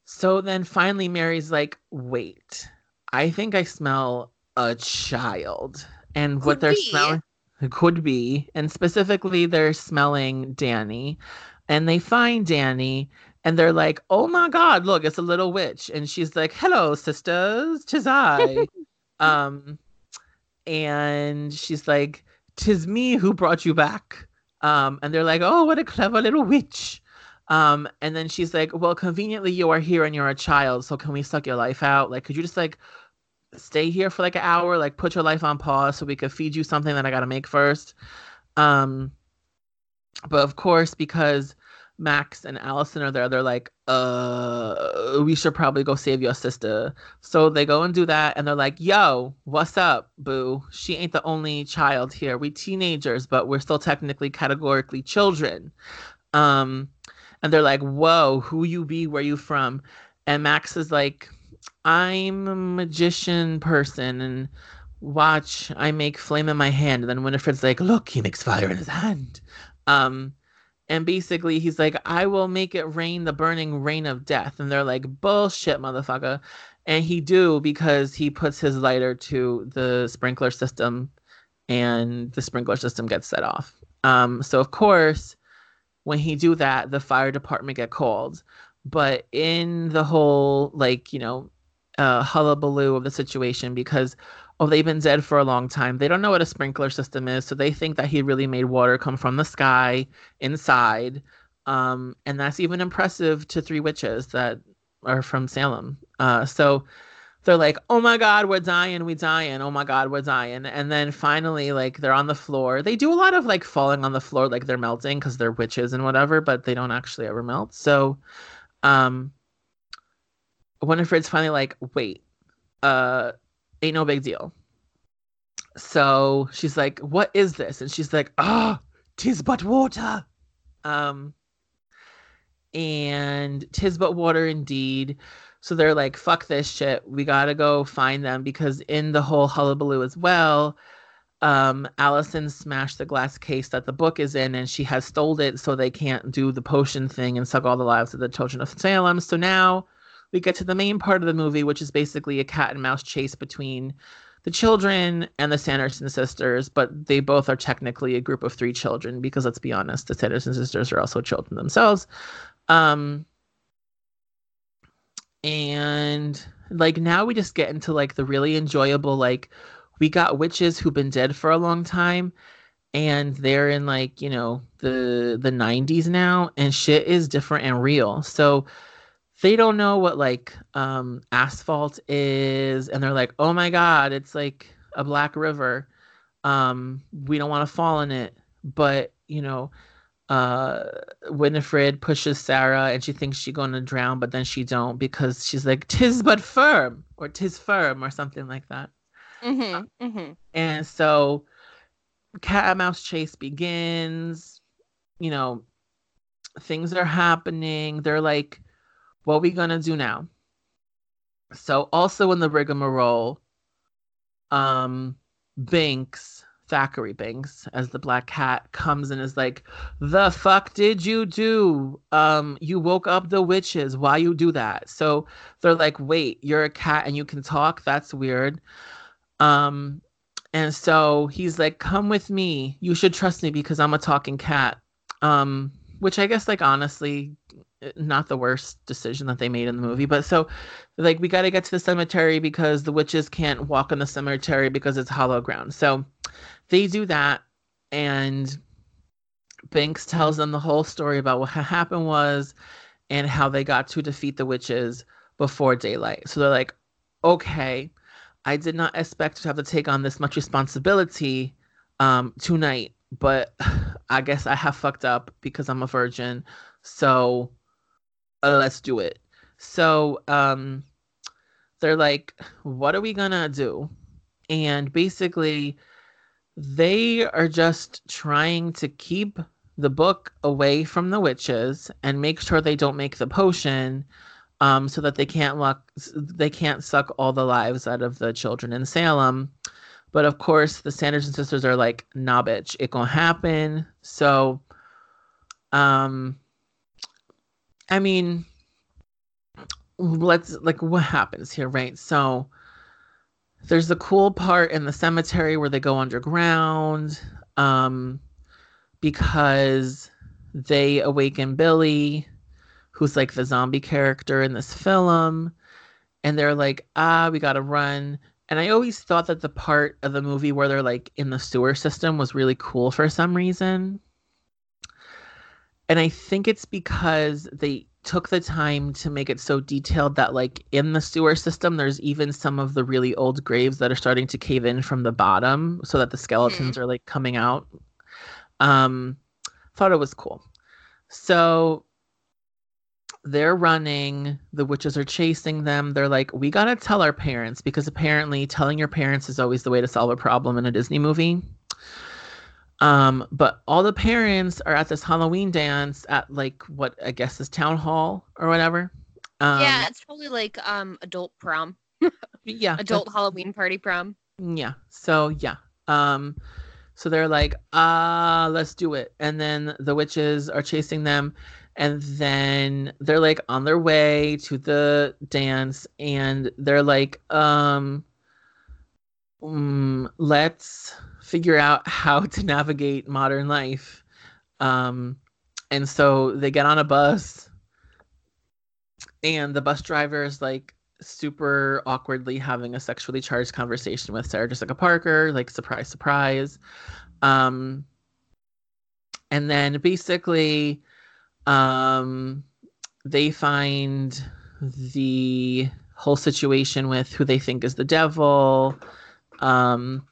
So then finally, Mary's like, wait, I think I smell a child. And what they're smelling could be. And specifically, they're smelling Danny. And they find Danny and they're like, oh my God, look, it's a little witch. And she's like, hello, sisters, tis I. um, and she's like, tis me who brought you back. Um, and they're like, oh, what a clever little witch. Um, and then she's like, Well, conveniently you are here and you're a child, so can we suck your life out? Like, could you just like stay here for like an hour, like put your life on pause so we could feed you something that I gotta make first? Um, but of course, because Max and Allison are there, they're like, uh, we should probably go save your sister. So they go and do that, and they're like, yo, what's up, boo? She ain't the only child here. We teenagers, but we're still technically categorically children. Um, and they're like, whoa, who you be? Where you from? And Max is like, I'm a magician person and watch, I make flame in my hand. And then Winifred's like, look, he makes fire in his hand. Um, and basically he's like, I will make it rain the burning rain of death. And they're like, bullshit, motherfucker. And he do because he puts his lighter to the sprinkler system and the sprinkler system gets set off. Um, so of course, when he do that, the fire department get called. But in the whole like, you know, uh, hullabaloo of the situation because oh they've been dead for a long time. They don't know what a sprinkler system is so they think that he really made water come from the sky inside. Um, and that's even impressive to three witches that are from salem. Uh, so they're like oh my god we're dying we're dying. Oh my god we're dying. And then finally like they're on the floor. They do a lot of like falling on the floor like they're melting because they're witches and whatever but they don't actually ever melt. So um Winifred's finally like, wait, uh, ain't no big deal. So she's like, what is this? And she's like, ah, tis but water. Um, and tis but water indeed. So they're like, fuck this shit. We gotta go find them because in the whole hullabaloo as well, um, Allison smashed the glass case that the book is in and she has stole it so they can't do the potion thing and suck all the lives of the children of Salem. So now we get to the main part of the movie, which is basically a cat and mouse chase between the children and the Sanderson sisters, but they both are technically a group of three children because let's be honest, the Sanderson sisters are also children themselves. Um, and like now we just get into like the really enjoyable like we got witches who've been dead for a long time and they're in like you know the the 90s now and shit is different and real so they don't know what like um asphalt is and they're like oh my god it's like a black river um we don't want to fall in it but you know, uh Winifred pushes Sarah and she thinks she's gonna drown, but then she don't because she's like, Tis but firm or tis firm or something like that. Mm-hmm. Mm-hmm. And so cat and mouse chase begins. You know, things are happening. They're like, what we gonna do now? So also in the rigmarole, um, Binx, Thackery Binx, as the black cat comes and is like, The fuck did you do? Um, you woke up the witches. Why you do that? So they're like, Wait, you're a cat and you can talk? That's weird. Um, and so he's like, Come with me. You should trust me because I'm a talking cat. Um, which I guess like honestly not the worst decision that they made in the movie. But so, like, we got to get to the cemetery because the witches can't walk in the cemetery because it's hollow ground. So they do that, and Binx tells them the whole story about what happened was and how they got to defeat the witches before daylight. So they're like, okay, I did not expect to have to take on this much responsibility um, tonight, but I guess I have fucked up because I'm a virgin. So let's do it. So um, they're like, what are we gonna do? And basically, they are just trying to keep the book away from the witches and make sure they don't make the potion um, so that they can't lock they can't suck all the lives out of the children in Salem. But of course, the Sanderson sisters are like, nah, bitch, it gonna happen. So, um, I mean, let's like what happens here, right? So there's the cool part in the cemetery where they go underground um because they awaken Billy who's like the zombie character in this film and they're like ah we got to run and I always thought that the part of the movie where they're like in the sewer system was really cool for some reason. And I think it's because they took the time to make it so detailed that like in the sewer system there's even some of the really old graves that are starting to cave in from the bottom so that the skeletons mm. are like coming out. Um thought it was cool. So they're running the witches are chasing them. They're like we gotta tell our parents because apparently telling your parents is always the way to solve a problem in a disney movie um, but all the parents are at this Halloween dance at like what I guess is town hall or whatever. Um, yeah, it's probably like um adult prom. yeah, adult Halloween party prom. Yeah. So yeah. Um, so they're like, ah, uh, let's do it. And then the witches are chasing them, and then they're like on their way to the dance, and they're like, um, um let's figure out how to navigate modern life. Um, and so they get on a bus, and the bus driver is like super awkwardly having a sexually charged conversation with Sarah Jessica Parker, like surprise, surprise. Um, and then basically, um, they find the whole situation with who they think is the devil. Um,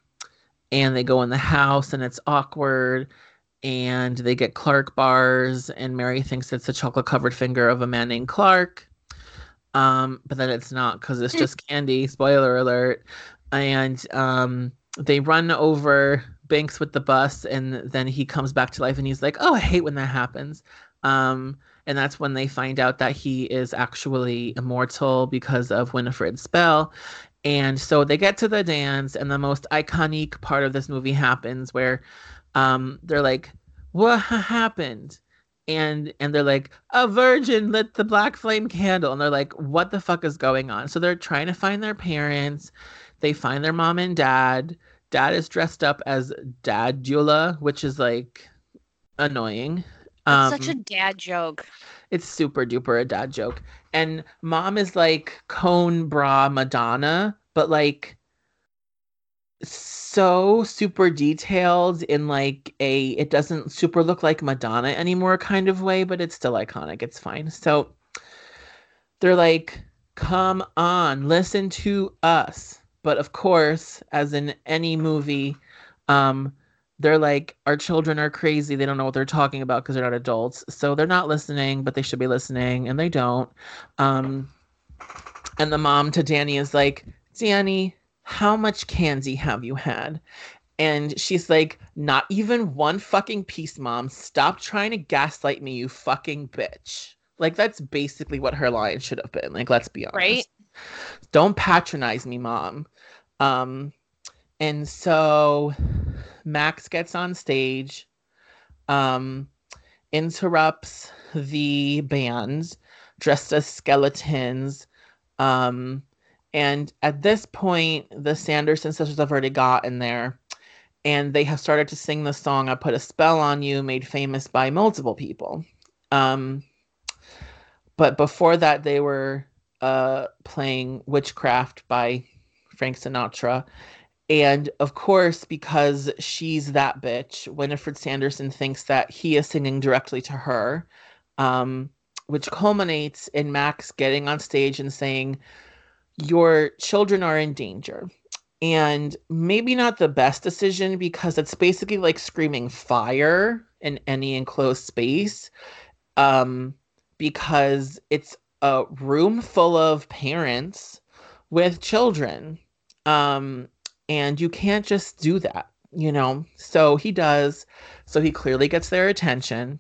and they go in the house and it's awkward and they get Clark bars and Mary thinks it's a chocolate covered finger of a man named Clark. Um, but then it's not because it's just candy. Spoiler alert. And um, they run over Binx with the bus, and then he comes back to life, and he's like, "Oh, I hate when that happens." Um, and that's when they find out that he is actually immortal because of Winifred's spell. And so they get to the dance, and the most iconic part of this movie happens where um, they're like, What happened? And and they're like, A virgin lit the black flame candle. And they're like, What the fuck is going on? So they're trying to find their parents. They find their mom and dad. Dad is dressed up as Dadula, which is like annoying. Um, such a dad joke. It's super duper a dad joke. And mom is like cone bra Madonna, but like so super detailed in like a it doesn't super look like Madonna anymore kind of way, but it's still iconic. It's fine. So they're like, come on, listen to us. But of course, as in any movie, um, they're like our children are crazy. They don't know what they're talking about because they're not adults. So they're not listening but they should be listening and they don't. Um and the mom to danny is like danny how much candy have you had? And she's like not even one fucking piece mom. Stop trying to gaslight me you fucking bitch. Like that's basically what her line should have been. Like let's be honest. Right? don't patronize me mom. Um and so max gets on stage um interrupts the band dressed as skeletons um and at this point the sanderson sisters have already gotten there and they have started to sing the song i put a spell on you made famous by multiple people. Um but before that they were uh playing witchcraft by frank sinatra and of course because she's that bitch winifred sanderson thinks that he is singing directly to her um which culminates in max getting on stage and saying your children are in danger. And maybe not the best decision because it's basically like screaming fire in any enclosed space um because it's a room full of parents with children. Um and you can't just do that you know? So he does so he clearly gets their attention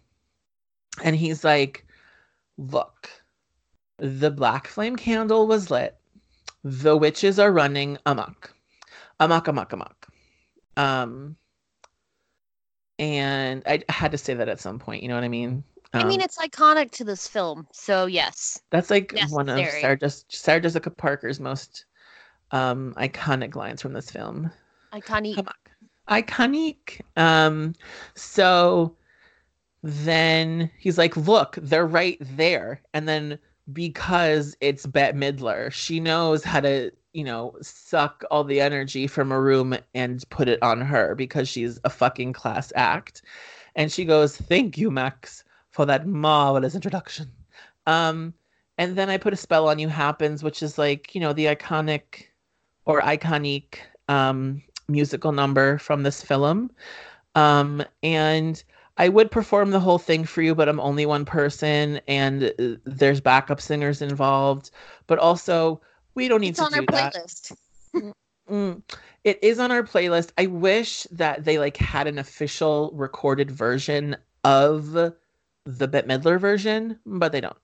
and he's like look the black flame candle was lit. The witches are running amok amok amok amok. Um and i had to say that at some point you know what i mean? I mean, Um, it's iconic to this film, so yes. that's like one of sarah, sarah jessica parker's most um iconic lines from this film Iconic. Iconic. Um, so then he's like, "Look, they're right there." And then because it's Bette Midler, she knows how to, you know, suck all the energy from a room and put it on her because she's a fucking class act. And she goes, "Thank you, Max, for that marvelous introduction." Um, and then I put a spell on you happens, which is like, you know, the iconic or iconic um musical number from this film. Um, and I would perform the whole thing for you, but I'm only one person and uh, there's backup singers involved. But also, we don't need It's to on do our that. playlist. Mm. It is on our playlist. I wish that they like had an official recorded version of the Bette Midler version, but they don't.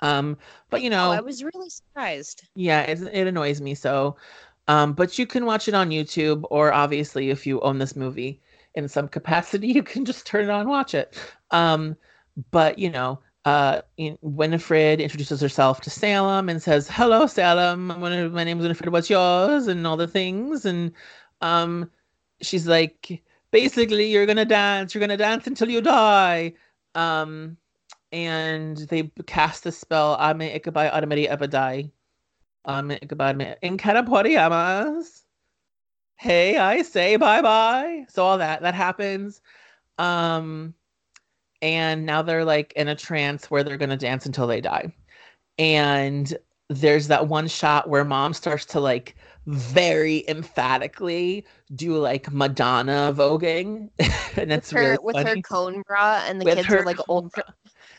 Um, but you know, Oh, I was really surprised. yeah, it, it annoys me so. Um, but you can watch it on YouTube, or obviously, if you own this movie in some capacity, you can just turn it on and watch it. Um, but you know, uh, in, Winifred introduces herself to Salem and says, "Hello, Salem. My my name is Winifred. What's yours?" and all the things. And um, she's like, basically, you're gonna dance. You're gonna dance until you die. Um, and they cast the spell Ame Ikabai Automati Ebadai. Ame Ikabai Me Incanapodiamas. Hey, I say bye bye. So all that that happens. Um and now they're like in a trance where they're gonna dance until they die. And there's that one shot where mom starts to like very emphatically do like Madonna voguing. and it's her, really with funny. her cone bra, and the With kids are like bra.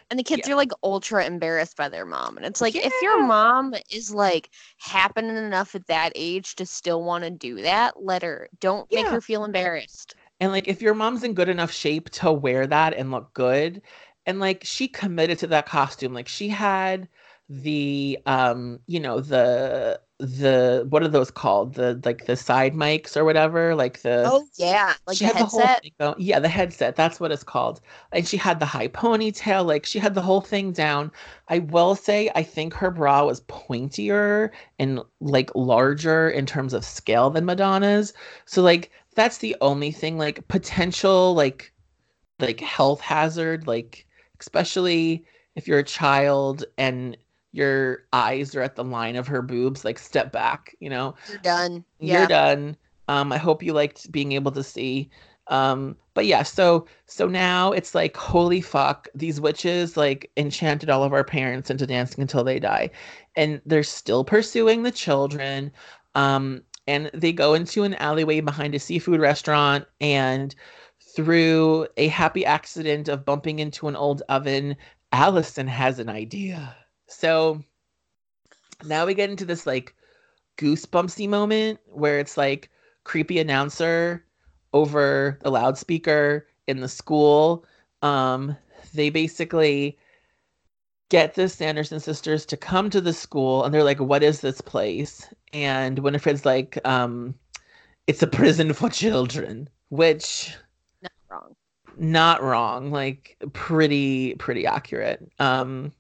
And the kids are like ultra embarrassed by their mom. And it's like, if your mom is like happening enough at that age to still want to do that, let her. Don't make her feel embarrassed. And like if your mom's in good enough shape to wear that and look good, and like she committed to that costume, like she had the um, you know, the the what are those called? The like the side mics or whatever, like the Oh yeah, like she the had the whole thing going. Yeah, the headset. That's what it's called. And she had the high ponytail. Like she had the whole thing down. I will say, I think her bra was pointier and like larger in terms of scale than Madonna's. So like that's the only thing. Like potential like like health hazard. Like especially if you're a child and your eyes are at the line of her boobs. Like step back. You know You're done. Yeah. you're done. Um, I hope you liked being able to see. Um, but yeah, so so now it's like holy fuck, these witches like enchanted all of our parents into dancing until they die, and they're still pursuing the children. Um, and they go into an alleyway behind a seafood restaurant and through a happy accident of bumping into an old oven allison has an idea so now we get into this like goosebumpsy moment where it's like creepy announcer over the loudspeaker in the school um they basically get the Sanderson sisters to come to the school and they're like, What is this place? And Winifred's like, um, it's a prison for children, which Not wrong. not wrong, like pretty, pretty accurate. Um,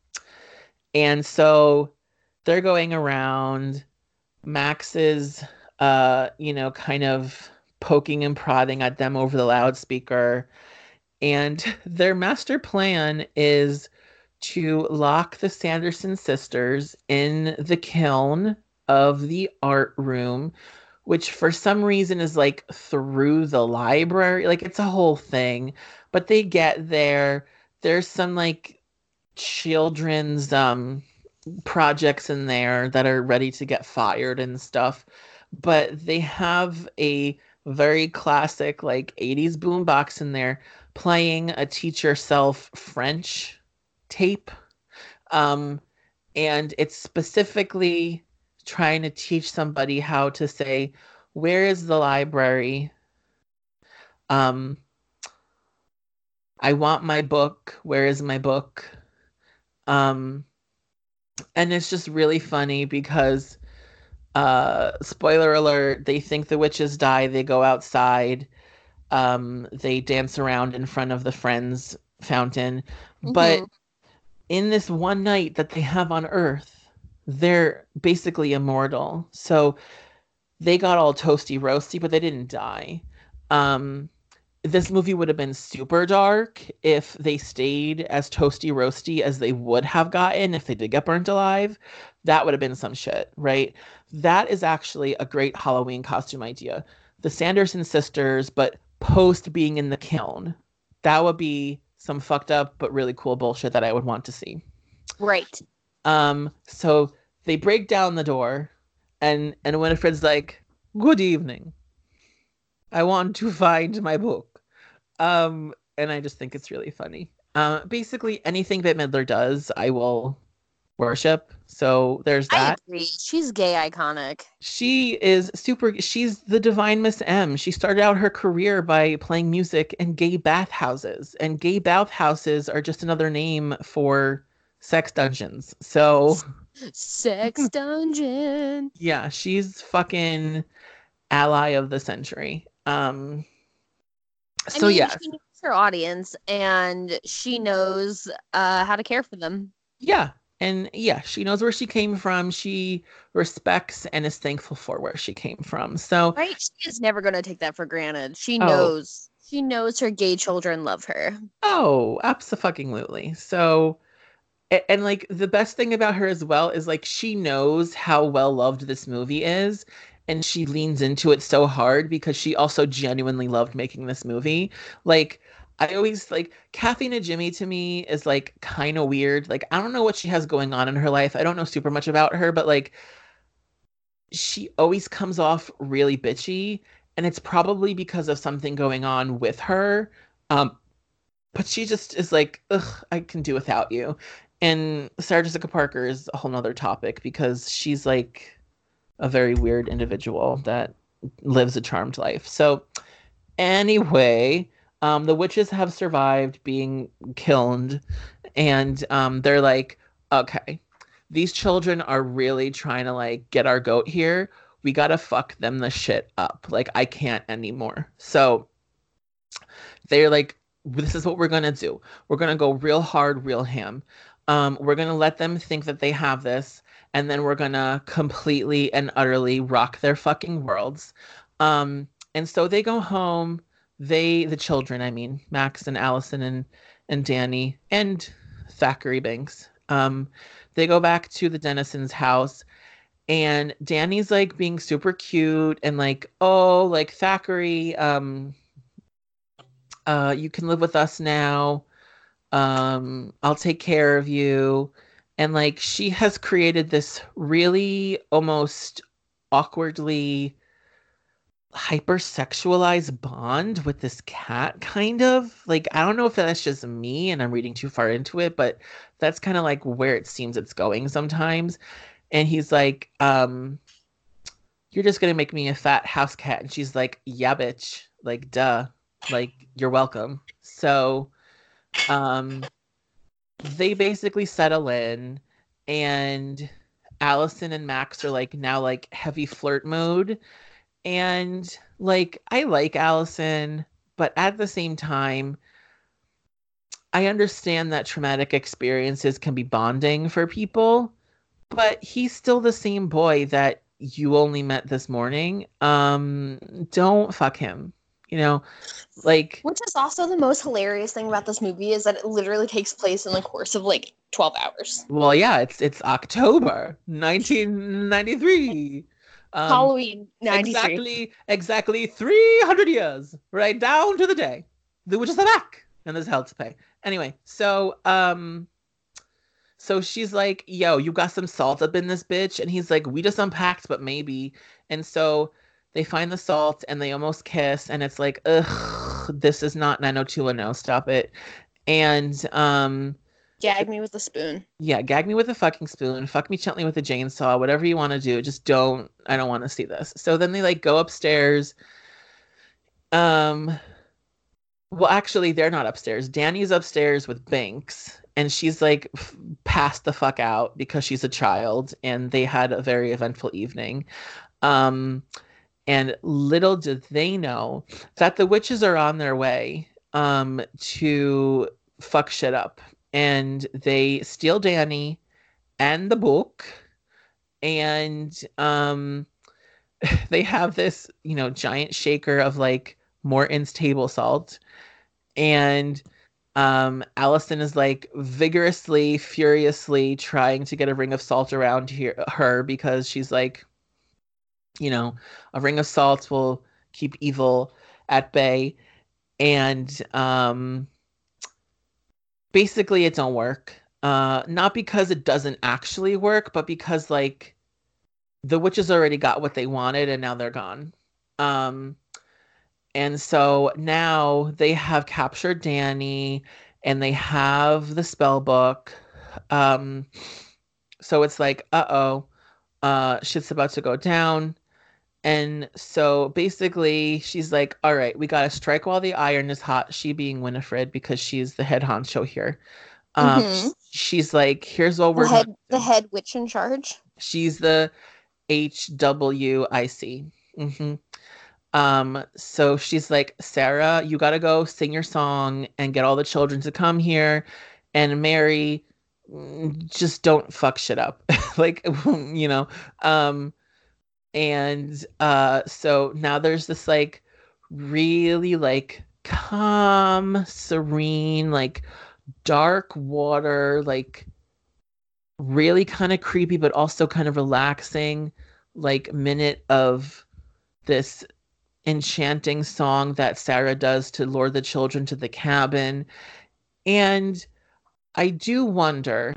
and so they're going around. Max is, uh, you know, kind of poking and prodding at them over the loudspeaker. And their master plan is to lock the Sanderson sisters in the kiln of the art room, which for some reason is like through the library. Like it's a whole thing. But they get there. There's some like children's um projects in there that are ready to get fired and stuff. But they have a very classic like 80s boombox in there playing a teach yourself French tape. Um, and it's specifically trying to teach somebody how to say, Where is the library? Um, I want my book. Where is my book? Um, and it's just really funny because, uh, spoiler alert, they think the witches die. They go outside. Um, they dance around in front of the Friends fountain. But Mhm. in this one night that they have on Earth, they're basically immortal. So they got all toasty roasty, but they didn't die. Um, this movie would have been super dark if they stayed as toasty roasty as they would have gotten if they did get burnt alive. That would have been some shit, right? That is actually a great Halloween costume idea. The Sanderson sisters, but post being in the kiln. That would be some fucked up but really cool bullshit that I would want to see. Right. Um, so they break down the door, and and Winifred's like, "Good evening. I want to find my book." Um, and I just think it's really funny. Uh, basically anything that Midler does, I will worship. So there's I that. agree. She's gay iconic. She is super. She's the divine Miss M. She started out her career by playing music in gay bathhouses, and gay bathhouses are just another name for sex dungeons. So Sex dungeon. yeah, she's fucking ally of the century. Um. I So mean, yeah, she knows her audience and she knows uh, how to care for them. yeah, and yeah, she knows where she came from. She respects and is thankful for where she came from. So Right? She is never going to take that for granted. She Oh. knows. She knows her gay children love her. Oh, absolutely. So, and like the best thing about her as well is like she knows how well loved this movie is, and she leans into it so hard because she also genuinely loved making this movie. Like, I always like Kathy Najimy to me is like kind of weird. Like, I don't know what she has going on in her life. I don't know super much about her, but like, she always comes off really bitchy, and it's probably because of something going on with her. Um, but she just is like, ugh, I can do without you. And Sarah Jessica Parker is a whole nother topic because she's like a very weird individual that lives a charmed life. So, anyway, um, the witches have survived being killed, and um, they're like, okay, these children are really trying to like get our goat here. We gotta fuck them the shit up. Like, I can't anymore. So, they're like, this is what we're gonna do. We're gonna go real hard, real ham. Um, we're gonna let them think that they have this, and then we're gonna completely and utterly rock their fucking worlds. Um, and so they go home. They, the children, I mean, Max and Allison and and Danny and Thackery Binx. Um, they go back to the Dennison's house, and Danny's like being super cute and like, oh, like Thackery, um, uh, you can live with us now. Um, I'll take care of you. And like she has created this really almost awkwardly hypersexualized bond with this cat kind of. Like i don't know if that's just me and i'm reading too far into it but that's kind of like where it seems it's going sometimes. And he's like um you're just gonna make me a fat house cat. And she's like yeah bitch. Like duh. Like you're welcome. So um they basically settle in and allison and max are like now like heavy flirt mode and like I like Allison, but at the same time, I understand that traumatic experiences can be bonding for people, but he's still the same boy that you only met this morning. Um, don't fuck him. You know, like Which is also the most hilarious thing about this movie is that it literally takes place in the course of like 12 hours. well, yeah, it's it's October 1993. Um, Halloween 93. Exactly, exactly 300 years, right down to the day. The witches are back, and there's hell to pay. Anyway, so um, so she's like, "Yo, you got some salt up in this bitch," and he's like, "We just unpacked, but maybe." And so they find the salt, and they almost kiss, and it's like, ugh, this is not 90210. Stop it. And um, Gag me with a spoon. yeah, gag me with a fucking spoon, fuck me gently with a chainsaw, whatever you want to do. Just don't I don't want to see this. So then they like go upstairs. Um well actually they're not upstairs. Danny's upstairs with Binx and she's like f- passed the fuck out because she's a child and they had a very eventful evening. Um and little did they know that the witches are on their way um to fuck shit up. And they steal Danny and the book and um they have this you know giant shaker of like Morton's table salt. And um Allison is like vigorously furiously trying to get a ring of salt around here her because she's like you know a ring of salt will keep evil at bay. And um basically it don't work. Uh not because it doesn't actually work but because like the witches already got what they wanted and now they're gone. Um and so now they have captured danny and they have the spell book. Um so it's like uh-oh uh shit's about to go down and so basically, she's like, all right, we got to strike while the iron is hot. She being Winifred, because she's the head honcho here. Um, Mhm. She's like, here's what The we're head, the head witch in charge. She's the HWIC. hmm Um, so she's like, Sarah, you got to go sing your song and get all the children to come here. And Mary, mm, just don't fuck shit up. like, you know, um, and uh so now there's this like really like calm serene like dark water like really kind of creepy but also kind of relaxing like minute of this enchanting song that Sarah does to lure the children to the cabin. And I do wonder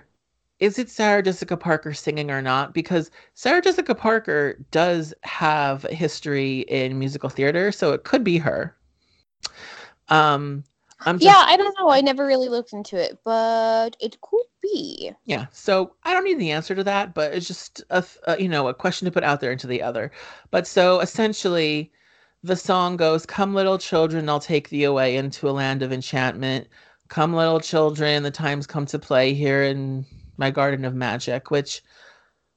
is it Sarah Jessica Parker singing or not? Because Sarah Jessica Parker does have history in musical theater, so it could be her. Um, I'm just, Yeah, I don't know. I never really looked into it, but it could be. yeah. So I don't need the answer to that, but it's just a, a you know a question to put out there into the other. But so essentially, the song goes, "Come, little children, I'll take thee away into a land of enchantment. Come, little children, the time's come to play here in my garden of magic." Which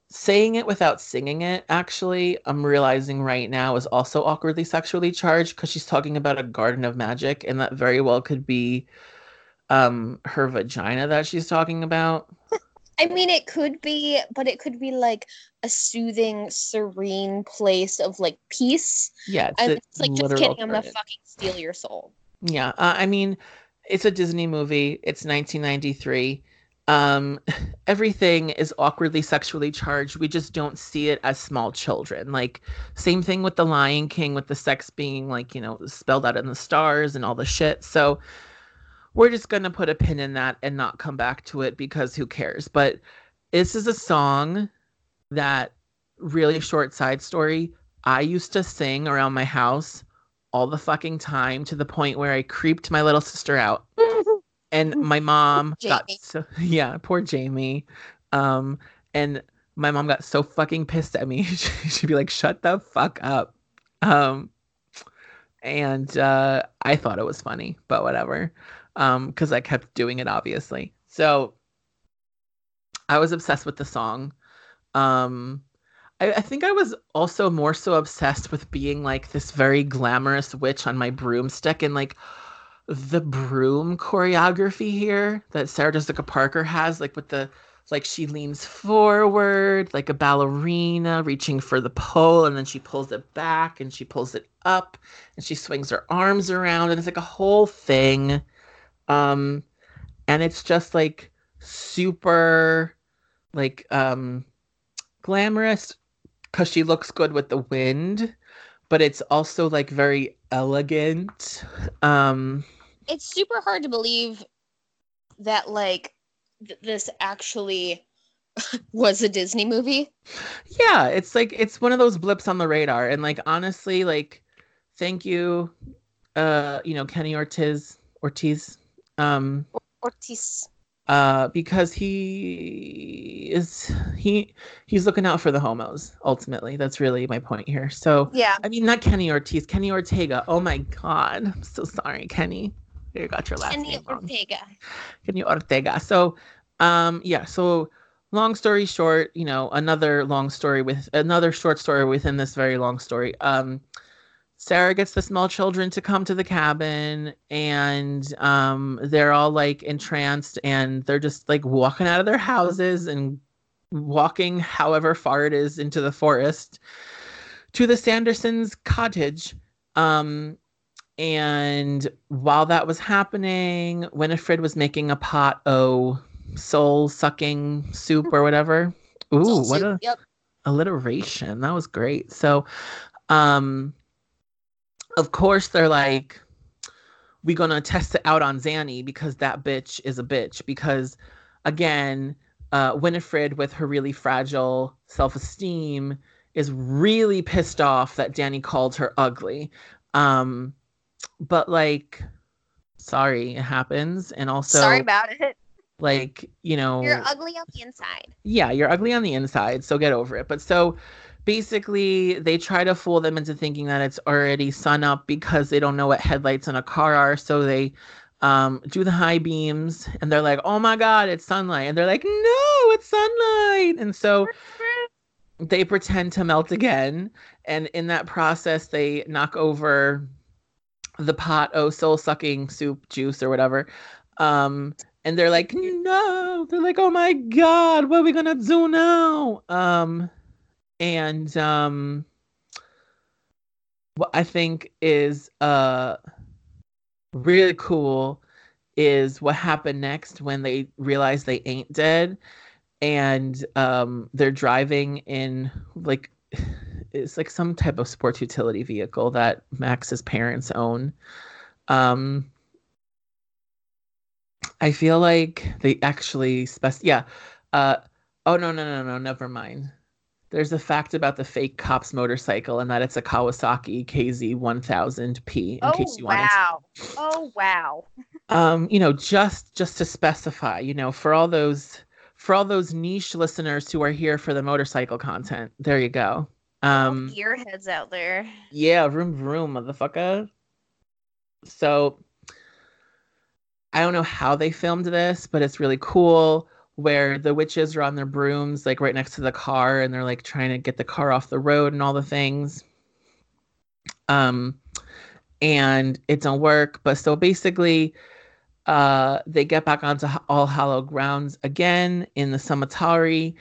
saying it without singing it, actually, I'm realizing right now is also awkwardly sexually charged because she's talking about a garden of magic, and that very well could be um her vagina that she's talking about. I mean, it could be, but it could be like a soothing, serene place of like peace. Yeah, it's, And it's like, just kidding, I'm gonna fucking steal your soul. Yeah, uh, I mean, it's a Disney movie. It's 1993. Um, everything is awkwardly sexually charged. We just don't see it as small children. Like, same thing with The Lion King, with the sex being like, you know, spelled out in the stars and all the shit. So, we're just gonna put a pin in that and not come back to it because who cares? But this is a song that really short side story I used to sing around my house all the fucking time to the point where I creeped my little sister out. And my mom got so yeah, poor Jamie. Um, and my mom got so fucking pissed at me. She'd be like, "Shut the fuck up." Um, and uh, I thought it was funny, but whatever. Um, because I kept doing it, obviously. So I was obsessed with the song. Um, I, I think I was also more so obsessed with being like this very glamorous witch on my broomstick and like the broom choreography here that Sarah Jessica Parker has, like with the like she leans forward like a ballerina reaching for the pole and then she pulls it back and she pulls it up and she swings her arms around and it's like a whole thing. Um and it's just like super like um glamorous because she looks good with the wind but it's also like very elegant. Um It's super hard to believe that like th- this actually was a Disney movie. yeah it's like it's one of those blips on the radar and like honestly like thank you uh you know kenny ortiz ortiz um Ortiz. uh because he is he he's looking out for the homos ultimately that's really my point here so Yeah. i mean not kenny ortiz kenny ortega oh my god i'm so sorry kenny you got your last Kenny name wrong. Ortega. Kenny Ortega. So, um, yeah. So, long story short, you know, another long story with another short story within this very long story. Um, Sarah gets the small children to come to the cabin, and um, they're all like entranced, and they're just like walking out of their houses and walking however far it is into the forest to the Sandersons' cottage. Um, and while that was happening, Winifred was making a pot o soul sucking soup or whatever. Ooh, Soul what soup, a Yep. alliteration. That was great. So, um, of course, they're like, we're gonna test it out on Danny because that bitch is a bitch. Because again, uh, Winifred, with her really fragile self esteem, is really pissed off that Danny called her ugly. Um, but like, sorry, it happens. And also, Sorry about it. like, you know, You're ugly on the inside. yeah, you're ugly on the inside, so get over it. But so basically, they try to fool them into thinking that it's already sun up because they don't know what headlights in a car are. So they um, do the high beams and they're like, oh my God, it's sunlight. And they're like, no, it's sunlight. And so they pretend to melt again. And in that process, they knock over the pot oh soul sucking soup juice or whatever. Um, and they're like, no, they're like, oh my god, what are we gonna do now? Um, and um, what I think is uh really cool is what happened next when they realize they ain't dead and um they're driving in like it's like some type of sports utility vehicle that Max's parents own. Um I feel like they actually spec yeah. Uh oh no no no no never mind. There's a fact about the fake cops motorcycle and that it's a Kawasaki KZ 1000P in oh case you wanted to wow. Oh wow. um you know just just to specify you know for all those for all those niche listeners who are here for the motorcycle content there you go um gearheads out there. yeah vroom vroom motherfucker so i don't know how they filmed this but it's really cool where the witches are on their brooms like right next to the car and they're like trying to get the car off the road and all the things um and it don't work but so basically uh they get back onto all hallow grounds again in the cemetery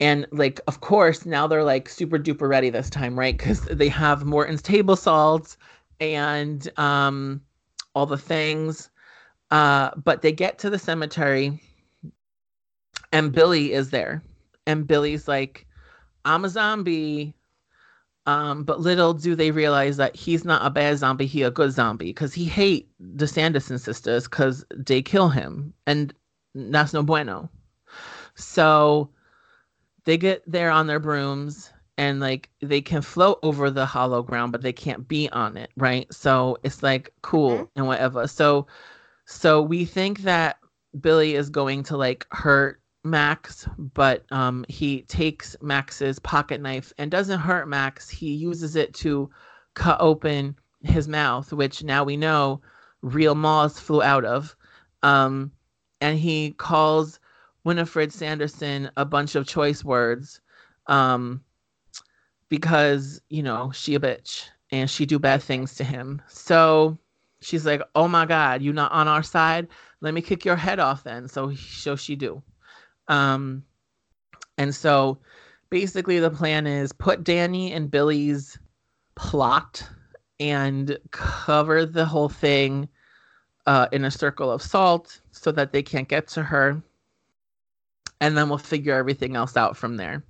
and like of course now they're like super duper ready this time right? Because they have morton's table salt and um all the things. Uh but they get to the cemetery and billy is there. And billy's like i'm a zombie. Um, but little do they realize that he's not a bad zombie, he a good zombie because he hate the Sanderson sisters because they kill him, and that's no bueno. So they get there on their brooms, and like they can float over the hollow ground but they can't be on it right? So it's like cool Mhm. and whatever. So so we think that billy is going to like hurt max but um he takes max's pocket knife and doesn't hurt max. He uses it to cut open his mouth which now we know real moths flew out of. Um and he calls winifred sanderson a bunch of choice words um because you know she a bitch and she do bad things to him. So she's like oh my god you not on our side? Let me kick your head off then. So so she do. Um and so basically the plan is put danny and billy's plot and cover the whole thing uh, in a circle of salt so that they can't get to her and then we'll figure everything else out from there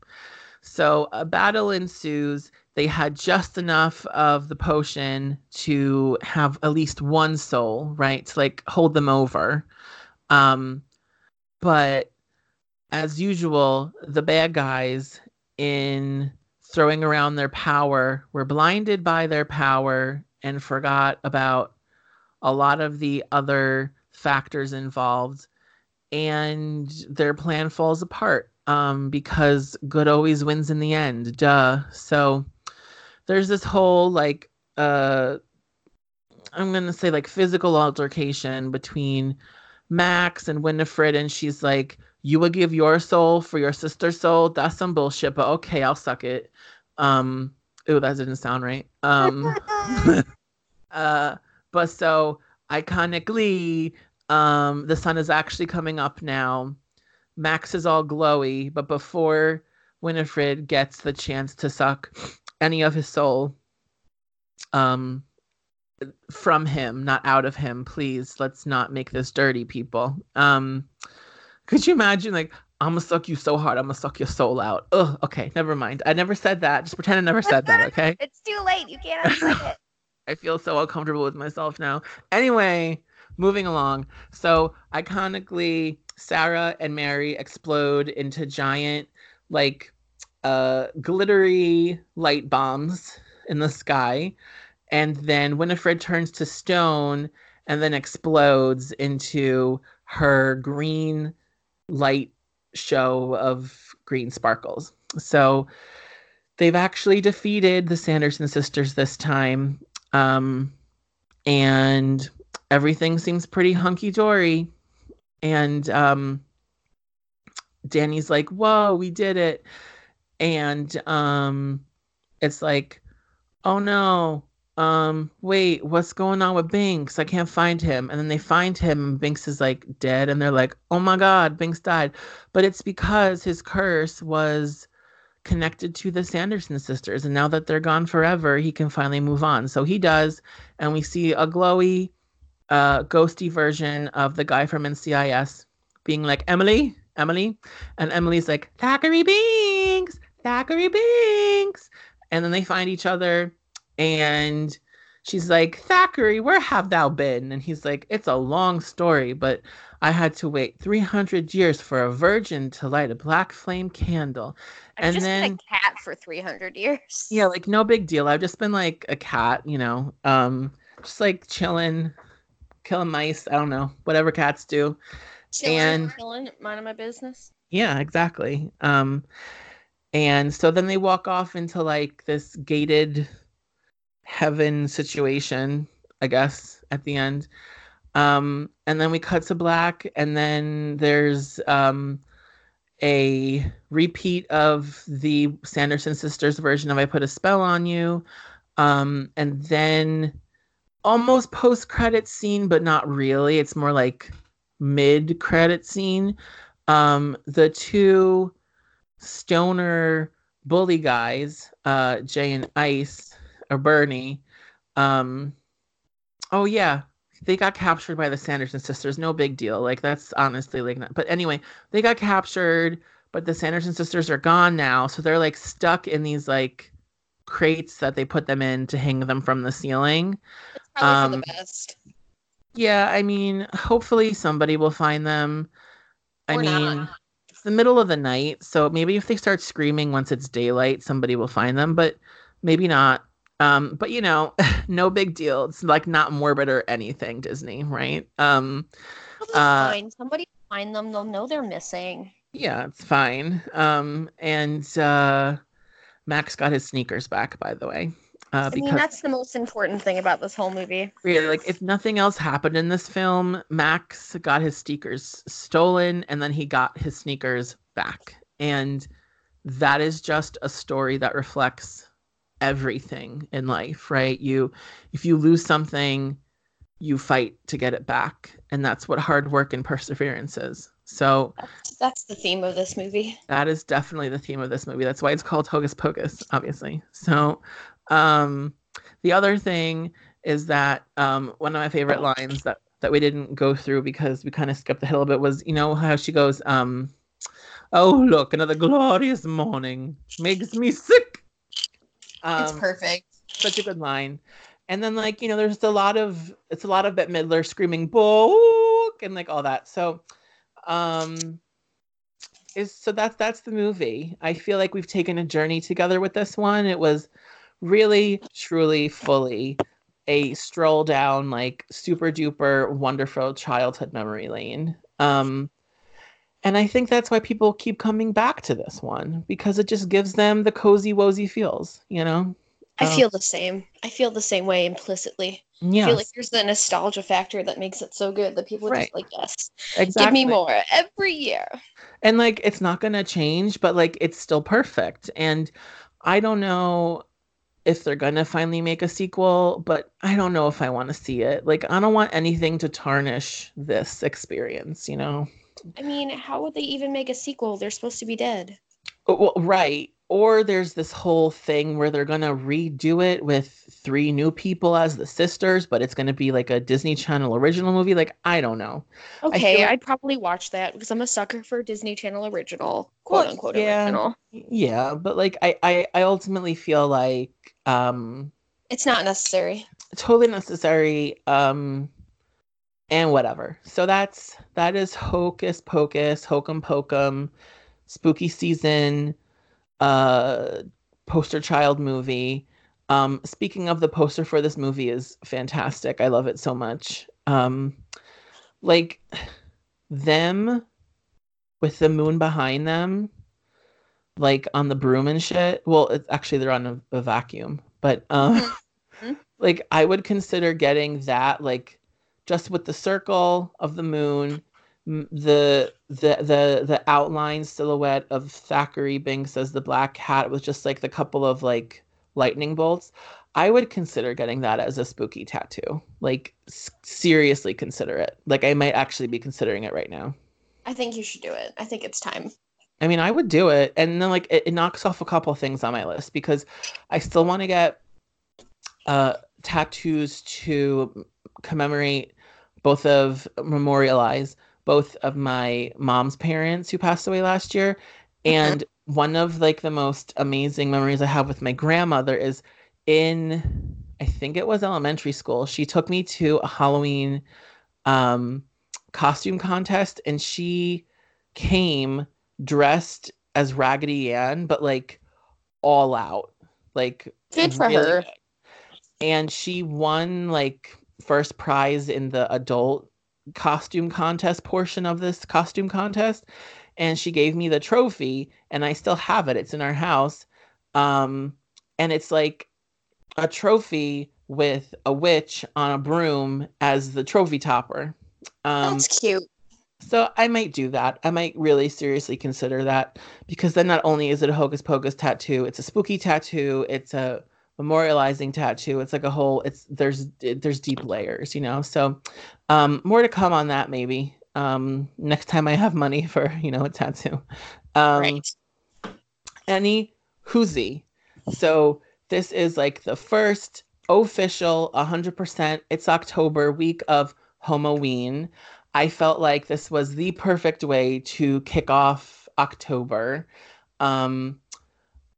so a battle ensues. They had just enough of the potion to have at least one soul, right? To like hold them over. Um, but as usual, the bad guys in throwing around their power were blinded by their power and forgot about a lot of the other factors involved and their plan falls apart um, because good always wins in the end. Duh. So there's this whole like uh, I'm gonna say like physical altercation between Max and Winifred, and she's like, "You would give your soul for your sister's soul? That's some bullshit." But okay, I'll suck it. Um, ooh, that didn't sound right. Um, uh, but so iconically, um, the sun is actually coming up now. Max is all glowy, but before Winifred gets the chance to suck any of his soul um from him, not out of him, please. Let's not make this dirty, people. Um could you imagine like I'm gonna suck you so hard, I'm gonna suck your soul out. Ugh, okay, never mind. I never said that. Just pretend I never said that, okay? It's too late. You can't unsay it. I feel so uncomfortable with myself now. Anyway, moving along. So iconically, Sarah and Mary explode into giant, like, uh, glittery light bombs in the sky. And then Winifred turns to stone and then explodes into her green light show of green sparkles. So they've actually defeated the Sanderson sisters this time. Um, and everything seems pretty hunky dory. And um, Danny's like, "Whoa, we did it!" And um, it's like, "Oh no, um, wait, what's going on with Binx? I can't find him." And then they find him, and Binx is like dead, and they're like, "Oh my God, Binx died!" But it's because his curse was connected to the Sanderson sisters, and now that they're gone forever, he can finally move on. So he does, and we see a glowy, uh, ghosty version of the guy from NCIS being like, Emily, Emily. And Emily's like, Thackery Binx, Thackery Binx. And then they find each other and she's like, Thackery, where have thou been? And he's like, It's a long story, but I had to wait 300 years for a virgin to light a black flame candle. I've And just been then- a cat for 300 years. Yeah, like no big deal. I've just been like a cat, you know, um, just like chilling, killing mice. I don't know, whatever cats do. Chilling, and- chilling, minding my business. Yeah, exactly. Um, and so then they walk off into like this gated heaven situation, I guess, at the end. Um, and then we cut to black, and then there's um, a repeat of the Sanderson sisters version of I Put a Spell on You. Um, and then almost post credit scene, but not really. It's more like mid credit scene. Um, the two stoner bully guys, uh, Jay and Ice or Bernie. Um, oh yeah, they got captured by the Sanderson sisters. No big deal. Like that's honestly like not. But anyway, they got captured, but the Sanderson sisters are gone now, so they're like stuck in these like crates that they put them in to hang them from the ceiling. It's probably Um, the best. Yeah, I mean, hopefully somebody will find them. I Or mean, not. the middle of the night, so maybe if they start screaming once it's daylight, somebody will find them, but maybe not. Um, but you know, no big deal. It's like not morbid or anything, Disney, right? Um, Uh, fine. Somebody find them. They'll know they're missing. yeah, it's fine. Um, and uh, Max got his sneakers back, by the way. Uh, I mean, that's the most important thing about this whole movie. really, like, if nothing else happened in this film, Max got his sneakers stolen, and then he got his sneakers back, and that is just a story that reflects everything in life, right? You, if you lose something, you fight to get it back, and that's what hard work and perseverance is. So. That's, that's the theme of this movie. That is definitely the theme of this movie. That's why it's called Hocus Pocus, obviously. So, um, the other thing is that um, one of my favorite lines that that we didn't go through because we kind of skipped ahead a little bit was, you know, how she goes, um, "Oh look, another glorious morning makes me sick." Um, it's perfect. such a good line. And then like, you know, there's a lot of it's a lot of Bette Midler screaming book and like all that. So um is so that's that's the movie. I feel like we've taken a journey together with this one. It was really truly fully a stroll down like super duper wonderful childhood memory lane. Um and I think that's why people keep coming back to this one because it just gives them the cozy wozy feels, you know? I Oh. feel the same. I feel the same way implicitly. I Yeah, feel like there's the nostalgia factor that makes it so good that people are Right. just like, yes, exactly. give me more every year. And like it's not gonna change, but like it's still perfect. And I don't know if they're gonna finally make a sequel, but I don't know if I want to see it. Like I don't want anything to tarnish this experience, you know? I mean, how would they even make a sequel? They're supposed to be dead. Oh, Well, right. Or there's this whole thing where they're gonna redo it with three new people as the sisters, but it's gonna be like a Disney Channel original movie. Like I don't know. Okay, like- I'd probably watch that because I'm a sucker for Disney Channel original, quote Well, unquote yeah. original. Yeah, but like I, I, I ultimately feel like um It's not necessary. totally necessary um and whatever. So that's that is hocus pocus hokum pokum spooky season uh poster child movie. Um speaking of the poster for this movie is fantastic. I love it so much. Um like them with the moon behind them like on the broom and shit well it's actually they're on a, a vacuum but um Mhm. like i would consider getting that like just with the circle of the moon the the the the outline silhouette of Thackery Binx as the black cat with just like the couple of like lightning bolts i would consider getting that as a spooky tattoo like s- seriously consider it like i might actually be considering it right now I think you should do it. I think it's time. I mean, I would do it, and then like it, it knocks off a couple of things on my list because I still want to get uh tattoos to commemorate both of memorialize both of my mom's parents who passed away last year, and one of like the most amazing memories I have with my grandmother is in I think it was elementary school. She took me to a Halloween um costume contest and she came dressed as Raggedy Ann, but like all out. Like Good for really her. good. And she won like first prize in the adult costume contest portion of this costume contest. And she gave me the trophy and I still have it. It's in our house. Um and it's like a trophy with a witch on a broom as the trophy topper. Um That's cute. So I might do that. I might really seriously consider that because then not only is it a hocus pocus tattoo, it's a spooky tattoo, it's a memorializing tattoo. It's like a whole it's there's there's deep layers, you know. So um more to come on that maybe. Um next time I have money for, you know, a tattoo. Um right. any whoozy. So this is like the first official 100%. It's October week of Homoween. I felt like this was the perfect way to kick off October. Um,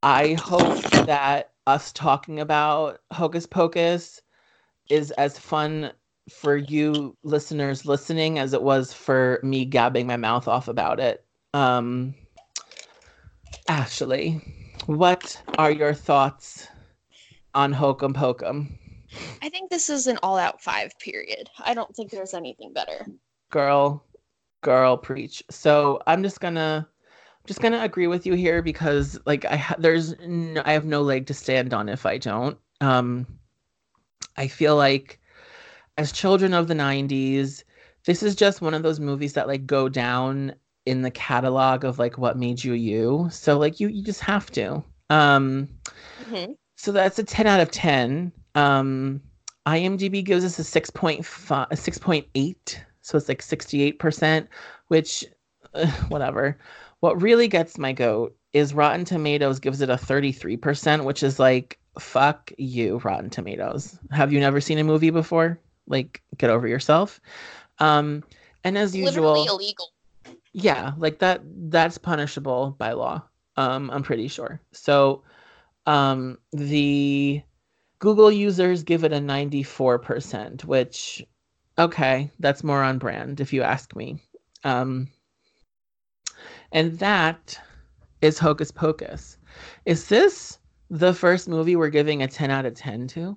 I hope that us talking about Hocus Pocus is as fun for you listeners listening as it was for me gabbing my mouth off about it. Um, Ashley, what are your thoughts on Hokum Pokum? I think this is an all-out five. Period. I don't think there's anything better. Girl, girl, preach. So I'm just gonna, just gonna agree with you here because like I ha- there's no, I have no leg to stand on if I don't. Um, I feel like as children of the 90s, this is just one of those movies that like go down in the catalog of like what made you you. So like you you just have to. Um Mhm. so that's a 10 out of 10. Um IMDb gives us a 6.5 a 6.8, so it's like 68%, which uh, whatever. What really gets my goat is Rotten Tomatoes gives it a 33%, which is like fuck you Rotten Tomatoes. Have you never seen a movie before? Like get over yourself. Um and as usual Literally illegal. yeah like that that's punishable by law um i'm pretty sure so um the google users give it a 94% which okay that's more on brand if you ask me um and that is hocus pocus is this the first movie we're giving a 10 out of 10 to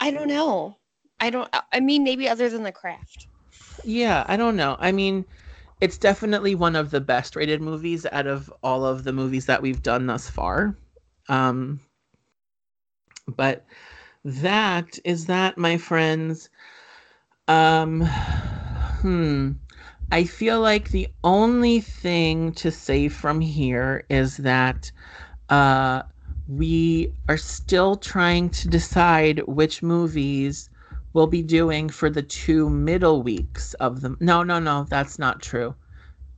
I don't know. I don't. I mean, maybe other than the craft. Yeah, I don't know. I mean, it's definitely one of the best rated movies out of all of the movies that we've done thus far. Um, but that is that, my friends. Um, hmm. I feel like the only thing to say from here is that uh, we are still trying to decide which movies we'll be doing for the two middle weeks of them. No, no, no, that's not true.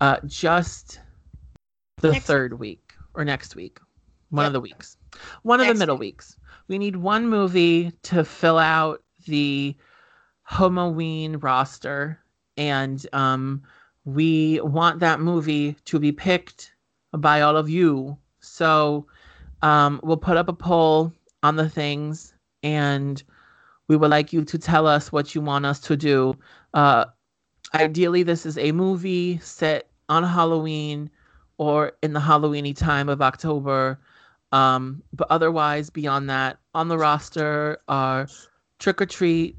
Uh, just the Next- third week or next week, one of the weeks, one of the middle weeks. We need one movie to fill out the Homoween roster, and um, we want that movie to be picked by all of you. So um, we'll put up a poll on the things, and we would like you to tell us what you want us to do. Uh, ideally, this is a movie set on Halloween or in the Halloweeny time of October. Um, but otherwise, beyond that, on the roster are Trick or Treat.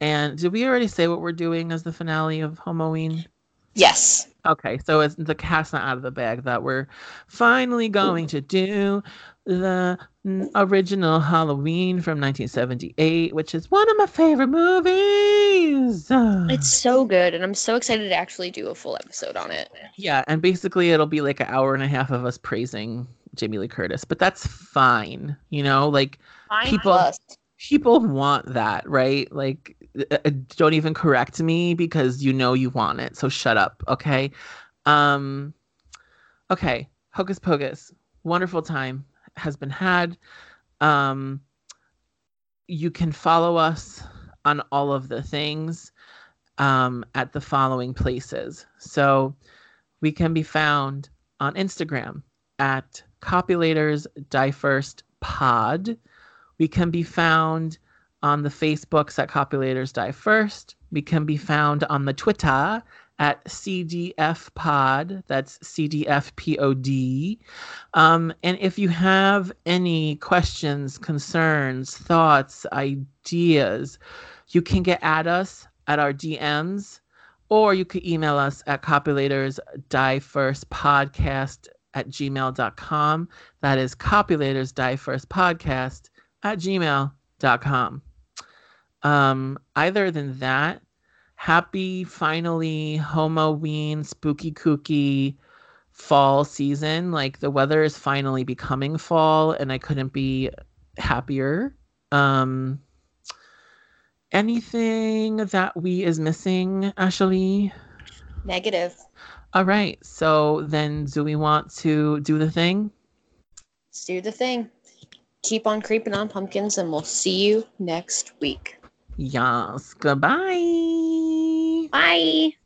And did we already say what we're doing as the finale of Halloween? Yes. Okay, so it's the cat's not out of the bag that we're finally going to do the original Halloween from 1978, which is one of my favorite movies. It's so good, and I'm so excited to actually do a full episode on it. yeah, and basically it'll be like an hour and a half of us praising Jamie Lee Curtis, but that's fine, you know, like People- Plus. people want that, right? Like, don't even correct me because you know you want it. So shut up, okay? Um, okay, Hocus Pocus, wonderful time has been had. Um, you can follow us on all of the things um, at the following places. So we can be found on Instagram at Copulators Die First Pod. We can be found on the Facebooks at Copulators Die First. We can be found on the Twitter at CDF Pod. That's CDFPOD. Um, and if you have any questions, concerns, thoughts, ideas, you can get at us at our DMs or you could email us at copulators die first podcast at gmail.com. That is copulators die first podcast at gmail.com. Um, either than that, happy finally Homoween spooky kooky fall season. Like the weather is finally becoming fall, and I couldn't be happier. Um, anything that we is missing, Ashley? Negative. All right. So then, do we want to do the thing? Let's do the thing. Keep on creeping on pumpkins, and we'll see you next week. Yes. Goodbye. Bye.